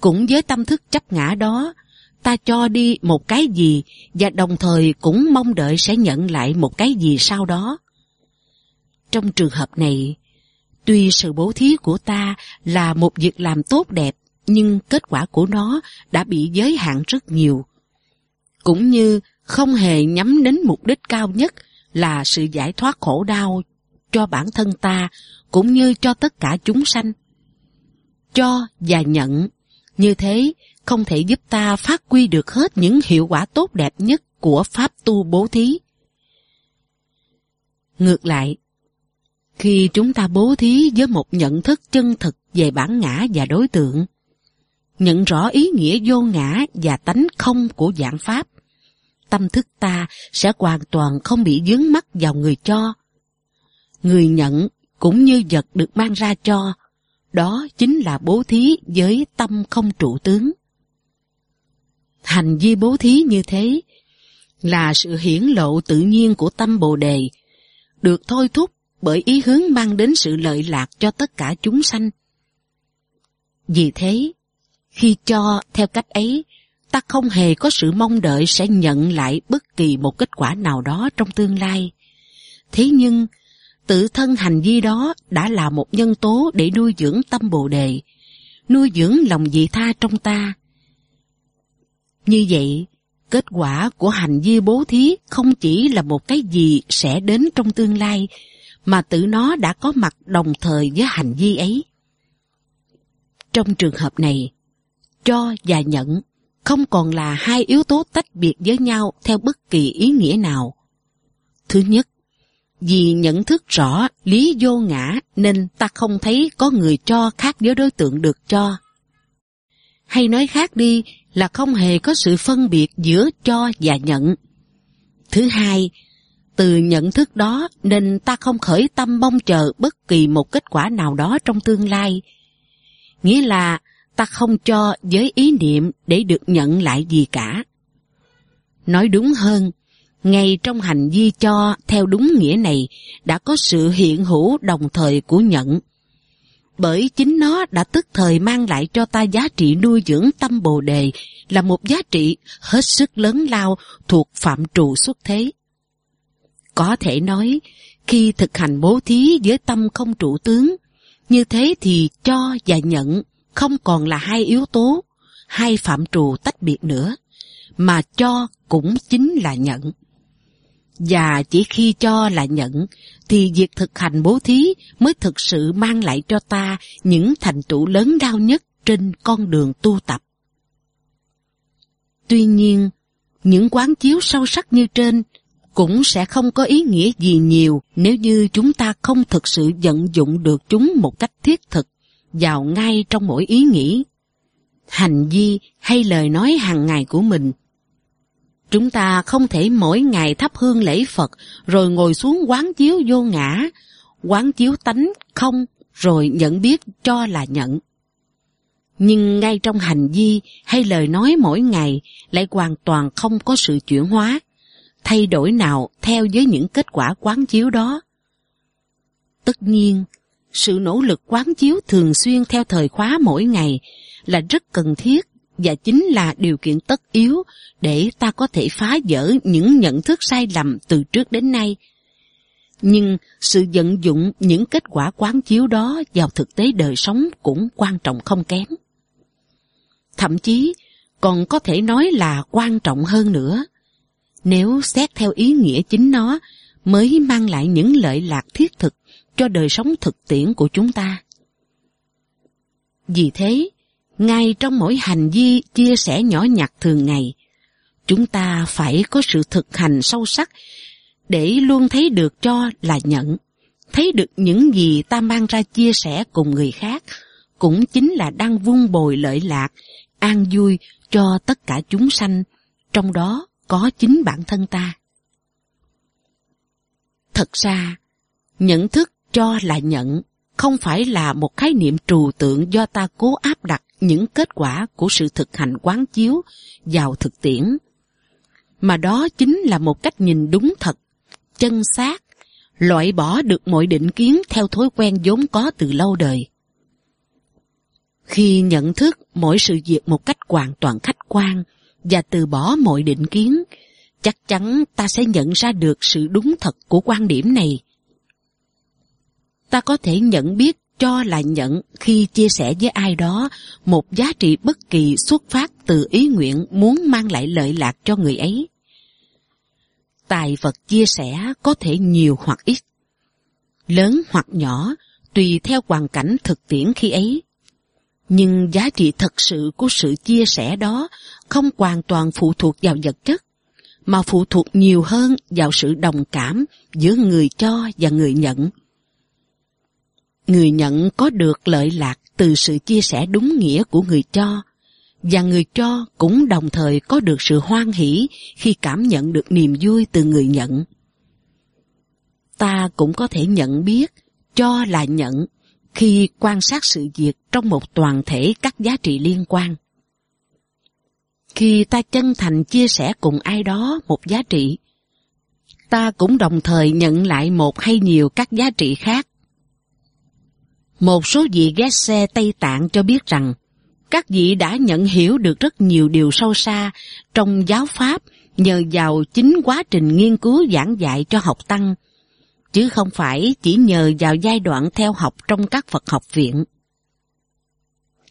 cũng với tâm thức chấp ngã đó, ta cho đi một cái gì và đồng thời cũng mong đợi sẽ nhận lại một cái gì sau đó. Trong trường hợp này, tuy sự bố thí của ta là một việc làm tốt đẹp, nhưng kết quả của nó đã bị giới hạn rất nhiều. Cũng như không hề nhắm đến mục đích cao nhất là sự giải thoát khổ đau cho bản thân ta cũng như cho tất cả chúng sanh. Cho và nhận, như thế không thể giúp ta phát huy được hết những hiệu quả tốt đẹp nhất của pháp tu bố thí. Ngược lại, khi chúng ta bố thí với một nhận thức chân thực về bản ngã và đối tượng, nhận rõ ý nghĩa vô ngã và tánh không của dạng pháp, tâm thức ta sẽ hoàn toàn không bị dướng mắt vào người cho. Người nhận cũng như vật được mang ra cho, đó chính là bố thí với tâm không trụ tướng. Hành vi bố thí như thế là sự hiển lộ tự nhiên của tâm Bồ Đề, được thôi thúc bởi ý hướng mang đến sự lợi lạc cho tất cả chúng sanh. Vì thế, khi cho theo cách ấy, ta không hề có sự mong đợi sẽ nhận lại bất kỳ một kết quả nào đó trong tương lai. Thế nhưng, tự thân hành vi đó đã là một nhân tố để nuôi dưỡng tâm Bồ Đề, nuôi dưỡng lòng dị tha trong ta, như vậy, kết quả của hành vi bố thí không chỉ là một cái gì sẽ đến trong tương lai, mà tự nó đã có mặt đồng thời với hành vi ấy. Trong trường hợp này, cho và nhận không còn là hai yếu tố tách biệt với nhau theo bất kỳ ý nghĩa nào. Thứ nhất, vì nhận thức rõ lý vô ngã nên ta không thấy có người cho khác với đối tượng được cho. Hay nói khác đi là không hề có sự phân biệt giữa cho và nhận. Thứ hai, từ nhận thức đó nên ta không khởi tâm mong chờ bất kỳ một kết quả nào đó trong tương lai. Nghĩa là ta không cho với ý niệm để được nhận lại gì cả. Nói đúng hơn, ngay trong hành vi cho theo đúng nghĩa này đã có sự hiện hữu đồng thời của nhận bởi chính nó đã tức thời mang lại cho ta giá trị nuôi dưỡng tâm bồ đề là một giá trị hết sức lớn lao thuộc phạm trù xuất thế. Có thể nói, khi thực hành bố thí với tâm không trụ tướng, như thế thì cho và nhận không còn là hai yếu tố, hai phạm trù tách biệt nữa, mà cho cũng chính là nhận. Và chỉ khi cho là nhận, thì việc thực hành bố thí mới thực sự mang lại cho ta những thành tựu lớn lao nhất trên con đường tu tập. Tuy nhiên, những quán chiếu sâu sắc như trên cũng sẽ không có ý nghĩa gì nhiều nếu như chúng ta không thực sự vận dụng được chúng một cách thiết thực vào ngay trong mỗi ý nghĩ, hành vi hay lời nói hàng ngày của mình Chúng ta không thể mỗi ngày thắp hương lễ Phật rồi ngồi xuống quán chiếu vô ngã, quán chiếu tánh không rồi nhận biết cho là nhận. Nhưng ngay trong hành vi hay lời nói mỗi ngày lại hoàn toàn không có sự chuyển hóa, thay đổi nào theo với những kết quả quán chiếu đó. Tất nhiên, sự nỗ lực quán chiếu thường xuyên theo thời khóa mỗi ngày là rất cần thiết và chính là điều kiện tất yếu để ta có thể phá vỡ những nhận thức sai lầm từ trước đến nay. Nhưng sự vận dụng những kết quả quán chiếu đó vào thực tế đời sống cũng quan trọng không kém. Thậm chí còn có thể nói là quan trọng hơn nữa. Nếu xét theo ý nghĩa chính nó, mới mang lại những lợi lạc thiết thực cho đời sống thực tiễn của chúng ta. Vì thế, ngay trong mỗi hành vi chia sẻ nhỏ nhặt thường ngày, chúng ta phải có sự thực hành sâu sắc để luôn thấy được cho là nhận, thấy được những gì ta mang ra chia sẻ cùng người khác, cũng chính là đang vun bồi lợi lạc, an vui cho tất cả chúng sanh, trong đó có chính bản thân ta. Thật ra, nhận thức cho là nhận không phải là một khái niệm trừu tượng do ta cố áp đặt những kết quả của sự thực hành quán chiếu vào thực tiễn. Mà đó chính là một cách nhìn đúng thật, chân xác, loại bỏ được mọi định kiến theo thói quen vốn có từ lâu đời. Khi nhận thức mỗi sự việc một cách hoàn toàn khách quan và từ bỏ mọi định kiến, chắc chắn ta sẽ nhận ra được sự đúng thật của quan điểm này. Ta có thể nhận biết cho là nhận khi chia sẻ với ai đó một giá trị bất kỳ xuất phát từ ý nguyện muốn mang lại lợi lạc cho người ấy. Tài vật chia sẻ có thể nhiều hoặc ít, lớn hoặc nhỏ, tùy theo hoàn cảnh thực tiễn khi ấy. Nhưng giá trị thật sự của sự chia sẻ đó không hoàn toàn phụ thuộc vào vật chất, mà phụ thuộc nhiều hơn vào sự đồng cảm giữa người cho và người nhận. Người nhận có được lợi lạc từ sự chia sẻ đúng nghĩa của người cho, và người cho cũng đồng thời có được sự hoan hỷ khi cảm nhận được niềm vui từ người nhận. Ta cũng có thể nhận biết, cho là nhận, khi quan sát sự việc trong một toàn thể các giá trị liên quan. Khi ta chân thành chia sẻ cùng ai đó một giá trị, ta cũng đồng thời nhận lại một hay nhiều các giá trị khác một số vị ghé xe Tây Tạng cho biết rằng các vị đã nhận hiểu được rất nhiều điều sâu xa trong giáo pháp nhờ vào chính quá trình nghiên cứu giảng dạy cho học tăng, chứ không phải chỉ nhờ vào giai đoạn theo học trong các Phật học viện.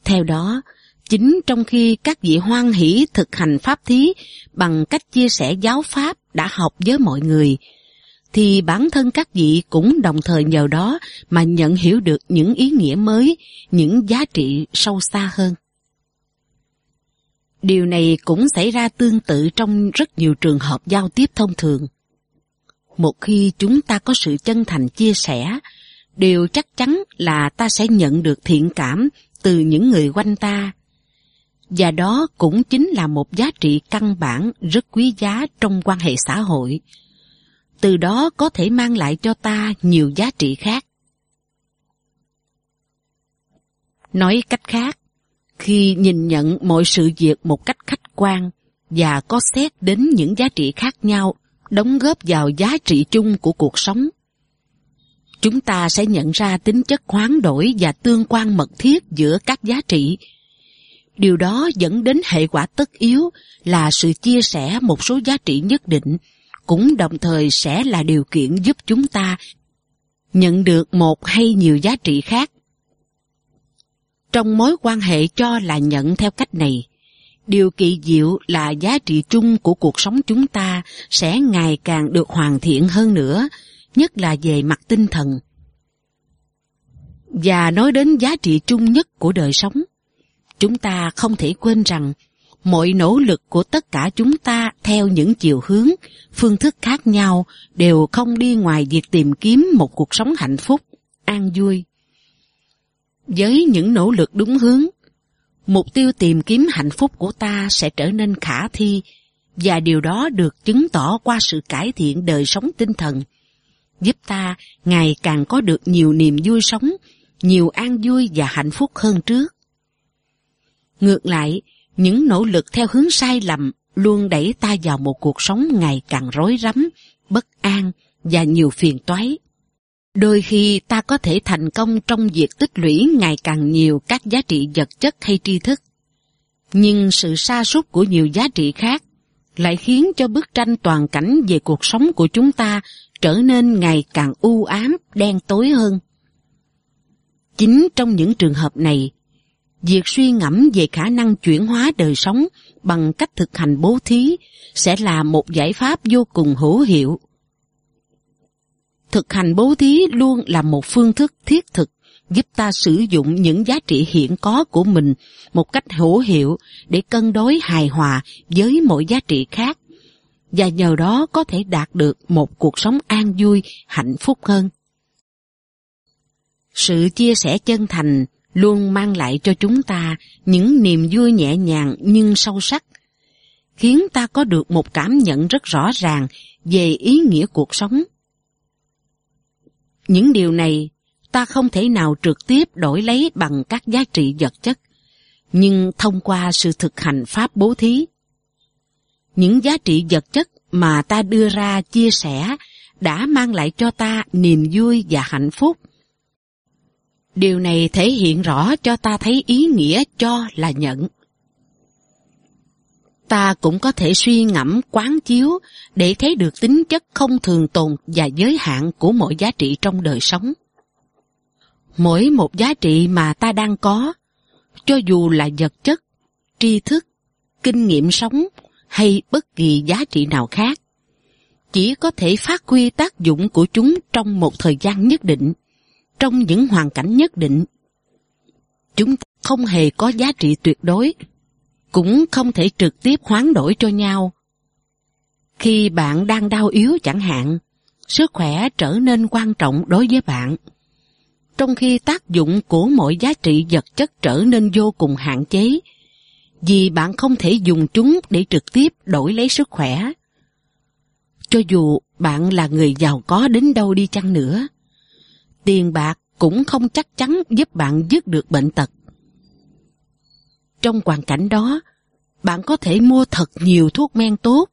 Theo đó, chính trong khi các vị hoan hỷ thực hành pháp thí bằng cách chia sẻ giáo pháp đã học với mọi người, thì bản thân các vị cũng đồng thời nhờ đó mà nhận hiểu được những ý nghĩa mới, những giá trị sâu xa hơn. Điều này cũng xảy ra tương tự trong rất nhiều trường hợp giao tiếp thông thường. Một khi chúng ta có sự chân thành chia sẻ, điều chắc chắn là ta sẽ nhận được thiện cảm từ những người quanh ta. Và đó cũng chính là một giá trị căn bản rất quý giá trong quan hệ xã hội, từ đó có thể mang lại cho ta nhiều giá trị khác. Nói cách khác, khi nhìn nhận mọi sự việc một cách khách quan và có xét đến những giá trị khác nhau đóng góp vào giá trị chung của cuộc sống, chúng ta sẽ nhận ra tính chất hoán đổi và tương quan mật thiết giữa các giá trị. Điều đó dẫn đến hệ quả tất yếu là sự chia sẻ một số giá trị nhất định cũng đồng thời sẽ là điều kiện giúp chúng ta nhận được một hay nhiều giá trị khác. Trong mối quan hệ cho là nhận theo cách này, điều kỳ diệu là giá trị chung của cuộc sống chúng ta sẽ ngày càng được hoàn thiện hơn nữa, nhất là về mặt tinh thần. Và nói đến giá trị chung nhất của đời sống, chúng ta không thể quên rằng mọi nỗ lực của tất cả chúng ta theo những chiều hướng, phương thức khác nhau đều không đi ngoài việc tìm kiếm một cuộc sống hạnh phúc, an vui. Với những nỗ lực đúng hướng, mục tiêu tìm kiếm hạnh phúc của ta sẽ trở nên khả thi và điều đó được chứng tỏ qua sự cải thiện đời sống tinh thần, giúp ta ngày càng có được nhiều niềm vui sống, nhiều an vui và hạnh phúc hơn trước. Ngược lại, những nỗ lực theo hướng sai lầm luôn đẩy ta vào một cuộc sống ngày càng rối rắm, bất an và nhiều phiền toái. Đôi khi ta có thể thành công trong việc tích lũy ngày càng nhiều các giá trị vật chất hay tri thức. Nhưng sự sa sút của nhiều giá trị khác lại khiến cho bức tranh toàn cảnh về cuộc sống của chúng ta trở nên ngày càng u ám, đen tối hơn. Chính trong những trường hợp này, việc suy ngẫm về khả năng chuyển hóa đời sống bằng cách thực hành bố thí sẽ là một giải pháp vô cùng hữu hiệu. Thực hành bố thí luôn là một phương thức thiết thực giúp ta sử dụng những giá trị hiện có của mình một cách hữu hiệu để cân đối hài hòa với mọi giá trị khác và nhờ đó có thể đạt được một cuộc sống an vui, hạnh phúc hơn. Sự chia sẻ chân thành luôn mang lại cho chúng ta những niềm vui nhẹ nhàng nhưng sâu sắc, khiến ta có được một cảm nhận rất rõ ràng về ý nghĩa cuộc sống. Những điều này ta không thể nào trực tiếp đổi lấy bằng các giá trị vật chất, nhưng thông qua sự thực hành pháp bố thí. Những giá trị vật chất mà ta đưa ra chia sẻ đã mang lại cho ta niềm vui và hạnh phúc. Điều này thể hiện rõ cho ta thấy ý nghĩa cho là nhận. Ta cũng có thể suy ngẫm quán chiếu để thấy được tính chất không thường tồn và giới hạn của mỗi giá trị trong đời sống. Mỗi một giá trị mà ta đang có, cho dù là vật chất, tri thức, kinh nghiệm sống hay bất kỳ giá trị nào khác, chỉ có thể phát huy tác dụng của chúng trong một thời gian nhất định, trong những hoàn cảnh nhất định. Chúng không hề có giá trị tuyệt đối, cũng không thể trực tiếp hoán đổi cho nhau. Khi bạn đang đau yếu chẳng hạn, sức khỏe trở nên quan trọng đối với bạn trong khi tác dụng của mỗi giá trị vật chất trở nên vô cùng hạn chế, vì bạn không thể dùng chúng để trực tiếp đổi lấy sức khỏe. Cho dù bạn là người giàu có đến đâu đi chăng nữa, tiền bạc cũng không chắc chắn giúp bạn dứt được bệnh tật. Trong hoàn cảnh đó, bạn có thể mua thật nhiều thuốc men tốt,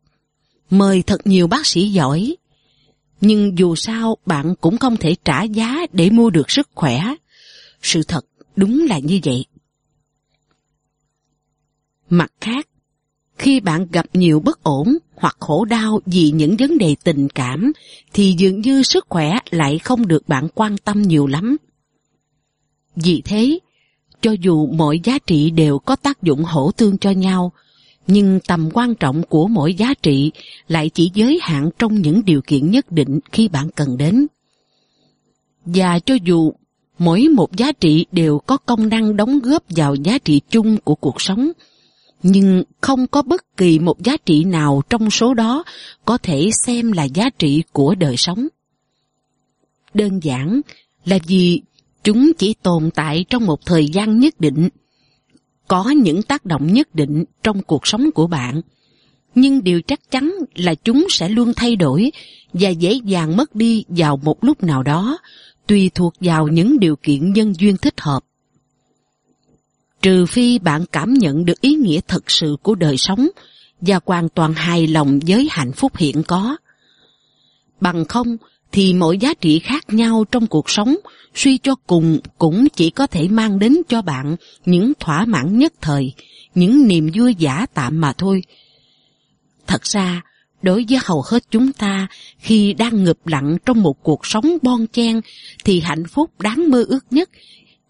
mời thật nhiều bác sĩ giỏi, nhưng dù sao bạn cũng không thể trả giá để mua được sức khỏe. Sự thật đúng là như vậy. Mặt khác, khi bạn gặp nhiều bất ổn hoặc khổ đau vì những vấn đề tình cảm thì dường như sức khỏe lại không được bạn quan tâm nhiều lắm. Vì thế, cho dù mọi giá trị đều có tác dụng hỗ tương cho nhau, nhưng tầm quan trọng của mỗi giá trị lại chỉ giới hạn trong những điều kiện nhất định khi bạn cần đến. Và cho dù mỗi một giá trị đều có công năng đóng góp vào giá trị chung của cuộc sống, nhưng không có bất kỳ một giá trị nào trong số đó có thể xem là giá trị của đời sống. Đơn giản là vì chúng chỉ tồn tại trong một thời gian nhất định có những tác động nhất định trong cuộc sống của bạn, nhưng điều chắc chắn là chúng sẽ luôn thay đổi và dễ dàng mất đi vào một lúc nào đó, tùy thuộc vào những điều kiện nhân duyên thích hợp. Trừ phi bạn cảm nhận được ý nghĩa thật sự của đời sống và hoàn toàn hài lòng với hạnh phúc hiện có. Bằng không, thì mỗi giá trị khác nhau trong cuộc sống suy cho cùng cũng chỉ có thể mang đến cho bạn những thỏa mãn nhất thời, những niềm vui giả tạm mà thôi. Thật ra, đối với hầu hết chúng ta, khi đang ngập lặng trong một cuộc sống bon chen, thì hạnh phúc đáng mơ ước nhất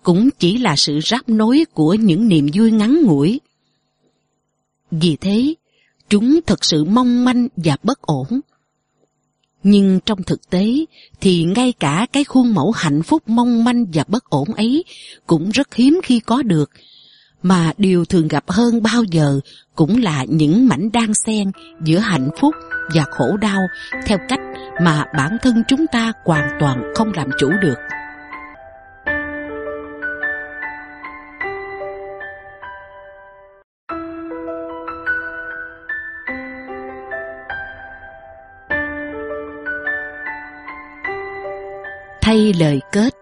cũng chỉ là sự ráp nối của những niềm vui ngắn ngủi. Vì thế, chúng thật sự mong manh và bất ổn. Nhưng trong thực tế thì ngay cả cái khuôn mẫu hạnh phúc mong manh và bất ổn ấy cũng rất hiếm khi có được. Mà điều thường gặp hơn bao giờ cũng là những mảnh đan xen giữa hạnh phúc và khổ đau theo cách mà bản thân chúng ta hoàn toàn không làm chủ được. Thay lời kết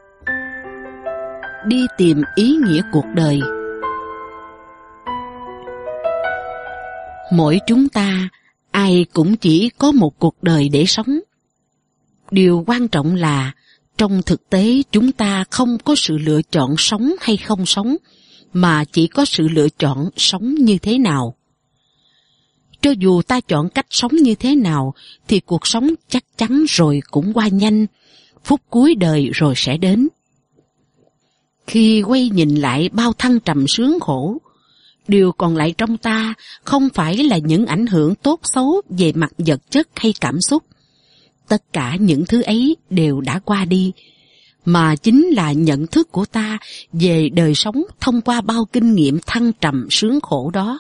đi tìm ý nghĩa cuộc đời Mỗi chúng ta, ai cũng chỉ có một cuộc đời để sống. Điều quan trọng là trong thực tế chúng ta không có sự lựa chọn sống hay không sống, mà chỉ có sự lựa chọn sống như thế nào. Cho dù ta chọn cách sống như thế nào, thì cuộc sống chắc chắn rồi cũng qua nhanh, phút cuối đời rồi sẽ đến. Khi quay nhìn lại bao thăng trầm sướng khổ, điều còn lại trong ta không phải là những ảnh hưởng tốt xấu về mặt vật chất hay cảm xúc. Tất cả những thứ ấy đều đã qua đi, mà chính là nhận thức của ta về đời sống thông qua bao kinh nghiệm thăng trầm sướng khổ đó.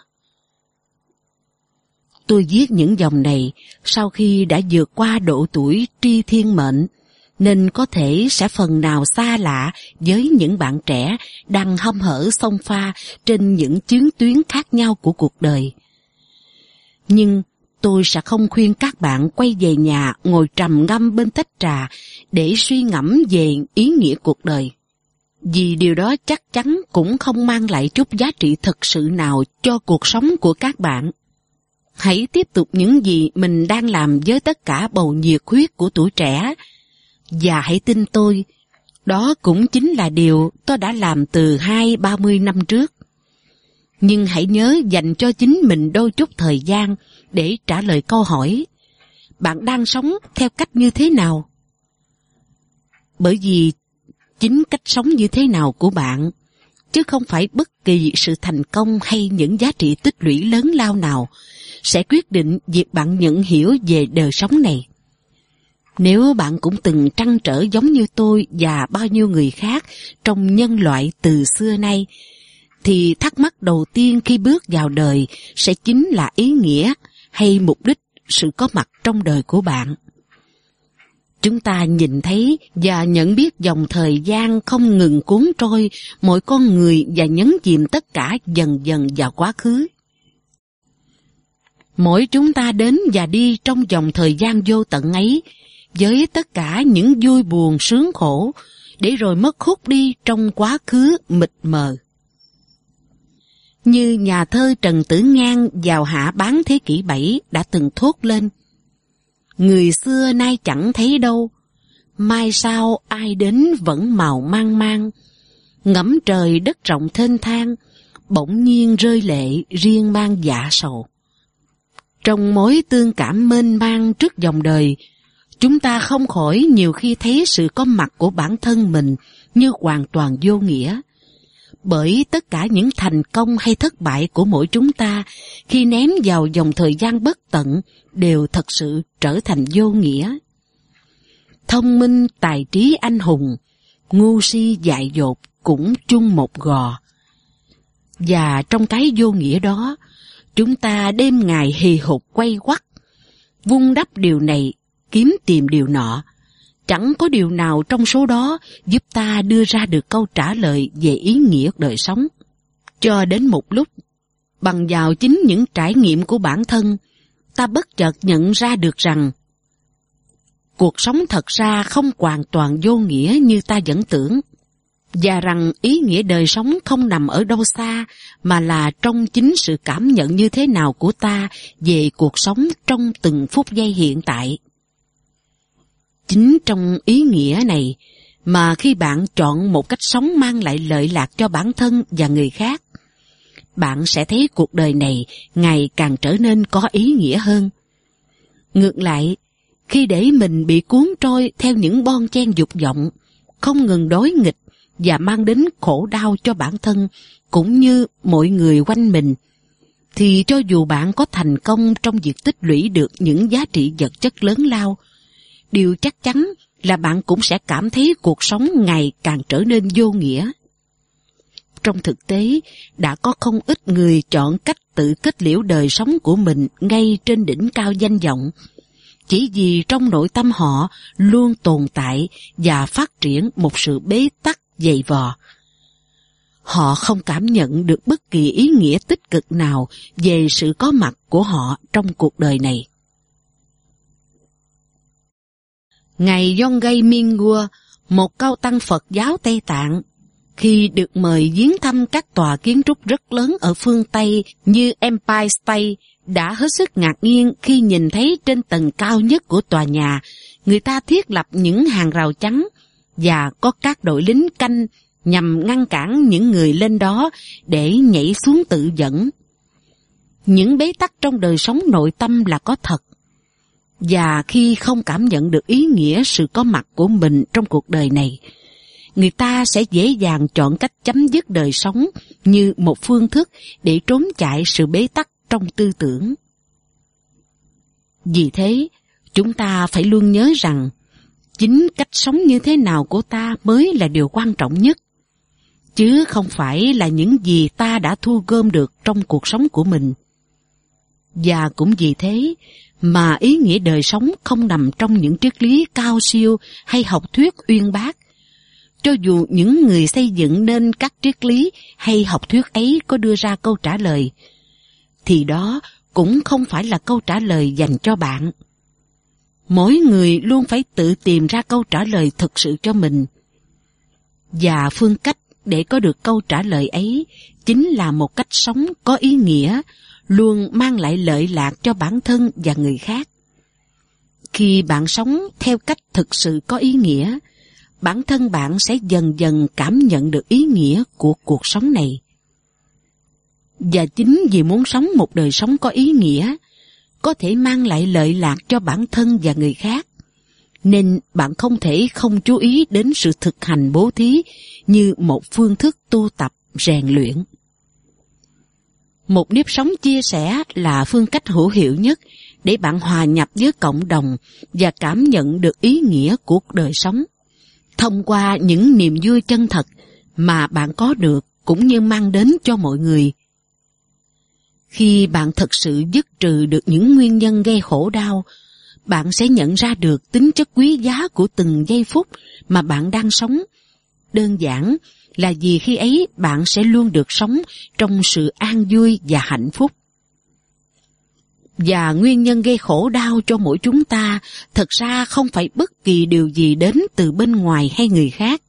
Tôi viết những dòng này sau khi đã vượt qua độ tuổi tri thiên mệnh, nên có thể sẽ phần nào xa lạ với những bạn trẻ đang hâm hở song pha trên những chuyến tuyến khác nhau của cuộc đời. Nhưng tôi sẽ không khuyên các bạn quay về nhà ngồi trầm ngâm bên tách trà để suy ngẫm về ý nghĩa cuộc đời. Vì điều đó chắc chắn cũng không mang lại chút giá trị thực sự nào cho cuộc sống của các bạn. Hãy tiếp tục những gì mình đang làm với tất cả bầu nhiệt huyết của tuổi trẻ. Và hãy tin tôi, đó cũng chính là điều tôi đã làm từ hai ba mươi năm trước. Nhưng hãy nhớ dành cho chính mình đôi chút thời gian để trả lời câu hỏi. Bạn đang sống theo cách như thế nào? Bởi vì chính cách sống như thế nào của bạn, chứ không phải bất kỳ sự thành công hay những giá trị tích lũy lớn lao nào sẽ quyết định việc bạn nhận hiểu về đời sống này. Nếu bạn cũng từng trăn trở giống như tôi và bao nhiêu người khác trong nhân loại từ xưa nay, thì thắc mắc đầu tiên khi bước vào đời sẽ chính là ý nghĩa hay mục đích sự có mặt trong đời của bạn. Chúng ta nhìn thấy và nhận biết dòng thời gian không ngừng cuốn trôi mỗi con người và nhấn chìm tất cả dần dần vào quá khứ. Mỗi chúng ta đến và đi trong dòng thời gian vô tận ấy với tất cả những vui buồn sướng khổ để rồi mất hút đi trong quá khứ mịt mờ. Như nhà thơ Trần Tử Ngang vào hạ bán thế kỷ 7 đã từng thốt lên. Người xưa nay chẳng thấy đâu, mai sau ai đến vẫn màu mang mang. ngẫm trời đất rộng thênh thang, bỗng nhiên rơi lệ riêng mang dạ sầu. Trong mối tương cảm mênh mang trước dòng đời, chúng ta không khỏi nhiều khi thấy sự có mặt của bản thân mình như hoàn toàn vô nghĩa. Bởi tất cả những thành công hay thất bại của mỗi chúng ta khi ném vào dòng thời gian bất tận đều thật sự trở thành vô nghĩa. Thông minh, tài trí anh hùng, ngu si dại dột cũng chung một gò. Và trong cái vô nghĩa đó, Chúng ta đêm ngày hì hục quay quắt, vung đắp điều này, kiếm tìm điều nọ. Chẳng có điều nào trong số đó giúp ta đưa ra được câu trả lời về ý nghĩa đời sống. Cho đến một lúc, bằng vào chính những trải nghiệm của bản thân, ta bất chợt nhận ra được rằng cuộc sống thật ra không hoàn toàn vô nghĩa như ta vẫn tưởng và rằng ý nghĩa đời sống không nằm ở đâu xa mà là trong chính sự cảm nhận như thế nào của ta về cuộc sống trong từng phút giây hiện tại. Chính trong ý nghĩa này mà khi bạn chọn một cách sống mang lại lợi lạc cho bản thân và người khác, bạn sẽ thấy cuộc đời này ngày càng trở nên có ý nghĩa hơn. Ngược lại, khi để mình bị cuốn trôi theo những bon chen dục vọng, không ngừng đối nghịch và mang đến khổ đau cho bản thân cũng như mọi người quanh mình, thì cho dù bạn có thành công trong việc tích lũy được những giá trị vật chất lớn lao, điều chắc chắn là bạn cũng sẽ cảm thấy cuộc sống ngày càng trở nên vô nghĩa. Trong thực tế, đã có không ít người chọn cách tự kết liễu đời sống của mình ngay trên đỉnh cao danh vọng, chỉ vì trong nội tâm họ luôn tồn tại và phát triển một sự bế tắc dày vò. Họ không cảm nhận được bất kỳ ý nghĩa tích cực nào về sự có mặt của họ trong cuộc đời này. Ngày Yongay Mingua, một cao tăng Phật giáo Tây Tạng, khi được mời viếng thăm các tòa kiến trúc rất lớn ở phương Tây như Empire State, đã hết sức ngạc nhiên khi nhìn thấy trên tầng cao nhất của tòa nhà, người ta thiết lập những hàng rào trắng và có các đội lính canh nhằm ngăn cản những người lên đó để nhảy xuống tự dẫn. Những bế tắc trong đời sống nội tâm là có thật. Và khi không cảm nhận được ý nghĩa sự có mặt của mình trong cuộc đời này, người ta sẽ dễ dàng chọn cách chấm dứt đời sống như một phương thức để trốn chạy sự bế tắc trong tư tưởng. Vì thế, chúng ta phải luôn nhớ rằng chính cách sống như thế nào của ta mới là điều quan trọng nhất, chứ không phải là những gì ta đã thu gom được trong cuộc sống của mình. Và cũng vì thế mà ý nghĩa đời sống không nằm trong những triết lý cao siêu hay học thuyết uyên bác. Cho dù những người xây dựng nên các triết lý hay học thuyết ấy có đưa ra câu trả lời, thì đó cũng không phải là câu trả lời dành cho bạn. Mỗi người luôn phải tự tìm ra câu trả lời thực sự cho mình. Và phương cách để có được câu trả lời ấy chính là một cách sống có ý nghĩa, luôn mang lại lợi lạc cho bản thân và người khác. Khi bạn sống theo cách thực sự có ý nghĩa, bản thân bạn sẽ dần dần cảm nhận được ý nghĩa của cuộc sống này. Và chính vì muốn sống một đời sống có ý nghĩa, có thể mang lại lợi lạc cho bản thân và người khác, nên bạn không thể không chú ý đến sự thực hành bố thí như một phương thức tu tập rèn luyện. Một nếp sống chia sẻ là phương cách hữu hiệu nhất để bạn hòa nhập với cộng đồng và cảm nhận được ý nghĩa của đời sống. Thông qua những niềm vui chân thật mà bạn có được cũng như mang đến cho mọi người. Khi bạn thật sự dứt trừ được những nguyên nhân gây khổ đau, bạn sẽ nhận ra được tính chất quý giá của từng giây phút mà bạn đang sống. Đơn giản là vì khi ấy bạn sẽ luôn được sống trong sự an vui và hạnh phúc. Và nguyên nhân gây khổ đau cho mỗi chúng ta thật ra không phải bất kỳ điều gì đến từ bên ngoài hay người khác,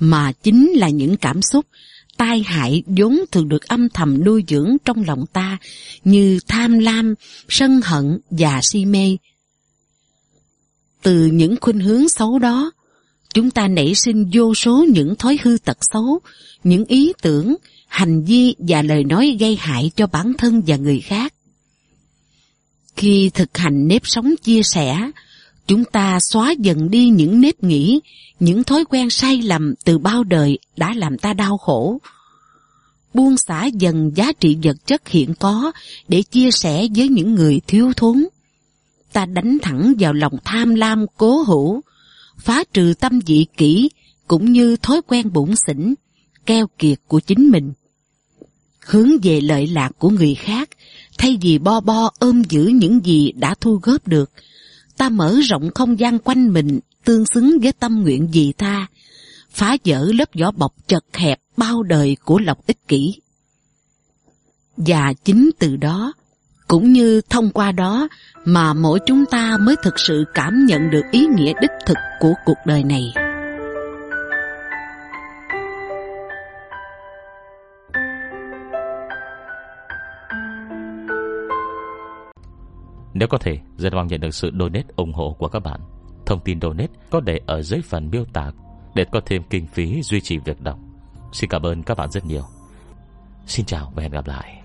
mà chính là những cảm xúc tai hại vốn thường được âm thầm nuôi dưỡng trong lòng ta như tham lam, sân hận và si mê. Từ những khuynh hướng xấu đó, chúng ta nảy sinh vô số những thói hư tật xấu, những ý tưởng, hành vi và lời nói gây hại cho bản thân và người khác. Khi thực hành nếp sống chia sẻ, chúng ta xóa dần đi những nếp nghĩ, những thói quen sai lầm từ bao đời đã làm ta đau khổ. Buông xả dần giá trị vật chất hiện có để chia sẻ với những người thiếu thốn. Ta đánh thẳng vào lòng tham lam cố hữu, phá trừ tâm dị kỹ cũng như thói quen bụng xỉn, keo kiệt của chính mình. Hướng về lợi lạc của người khác, thay vì bo bo ôm giữ những gì đã thu góp được, ta mở rộng không gian quanh mình tương xứng với tâm nguyện dị tha, phá vỡ lớp vỏ bọc chật hẹp bao đời của lòng ích kỷ. Và chính từ đó, cũng như thông qua đó mà mỗi chúng ta mới thực sự cảm nhận được ý nghĩa đích thực của cuộc đời này. Nếu có thể, rất mong nhận được sự donate ủng hộ của các bạn. Thông tin donate có để ở dưới phần miêu tả để có thêm kinh phí duy trì việc đọc. Xin cảm ơn các bạn rất nhiều. Xin chào và hẹn gặp lại.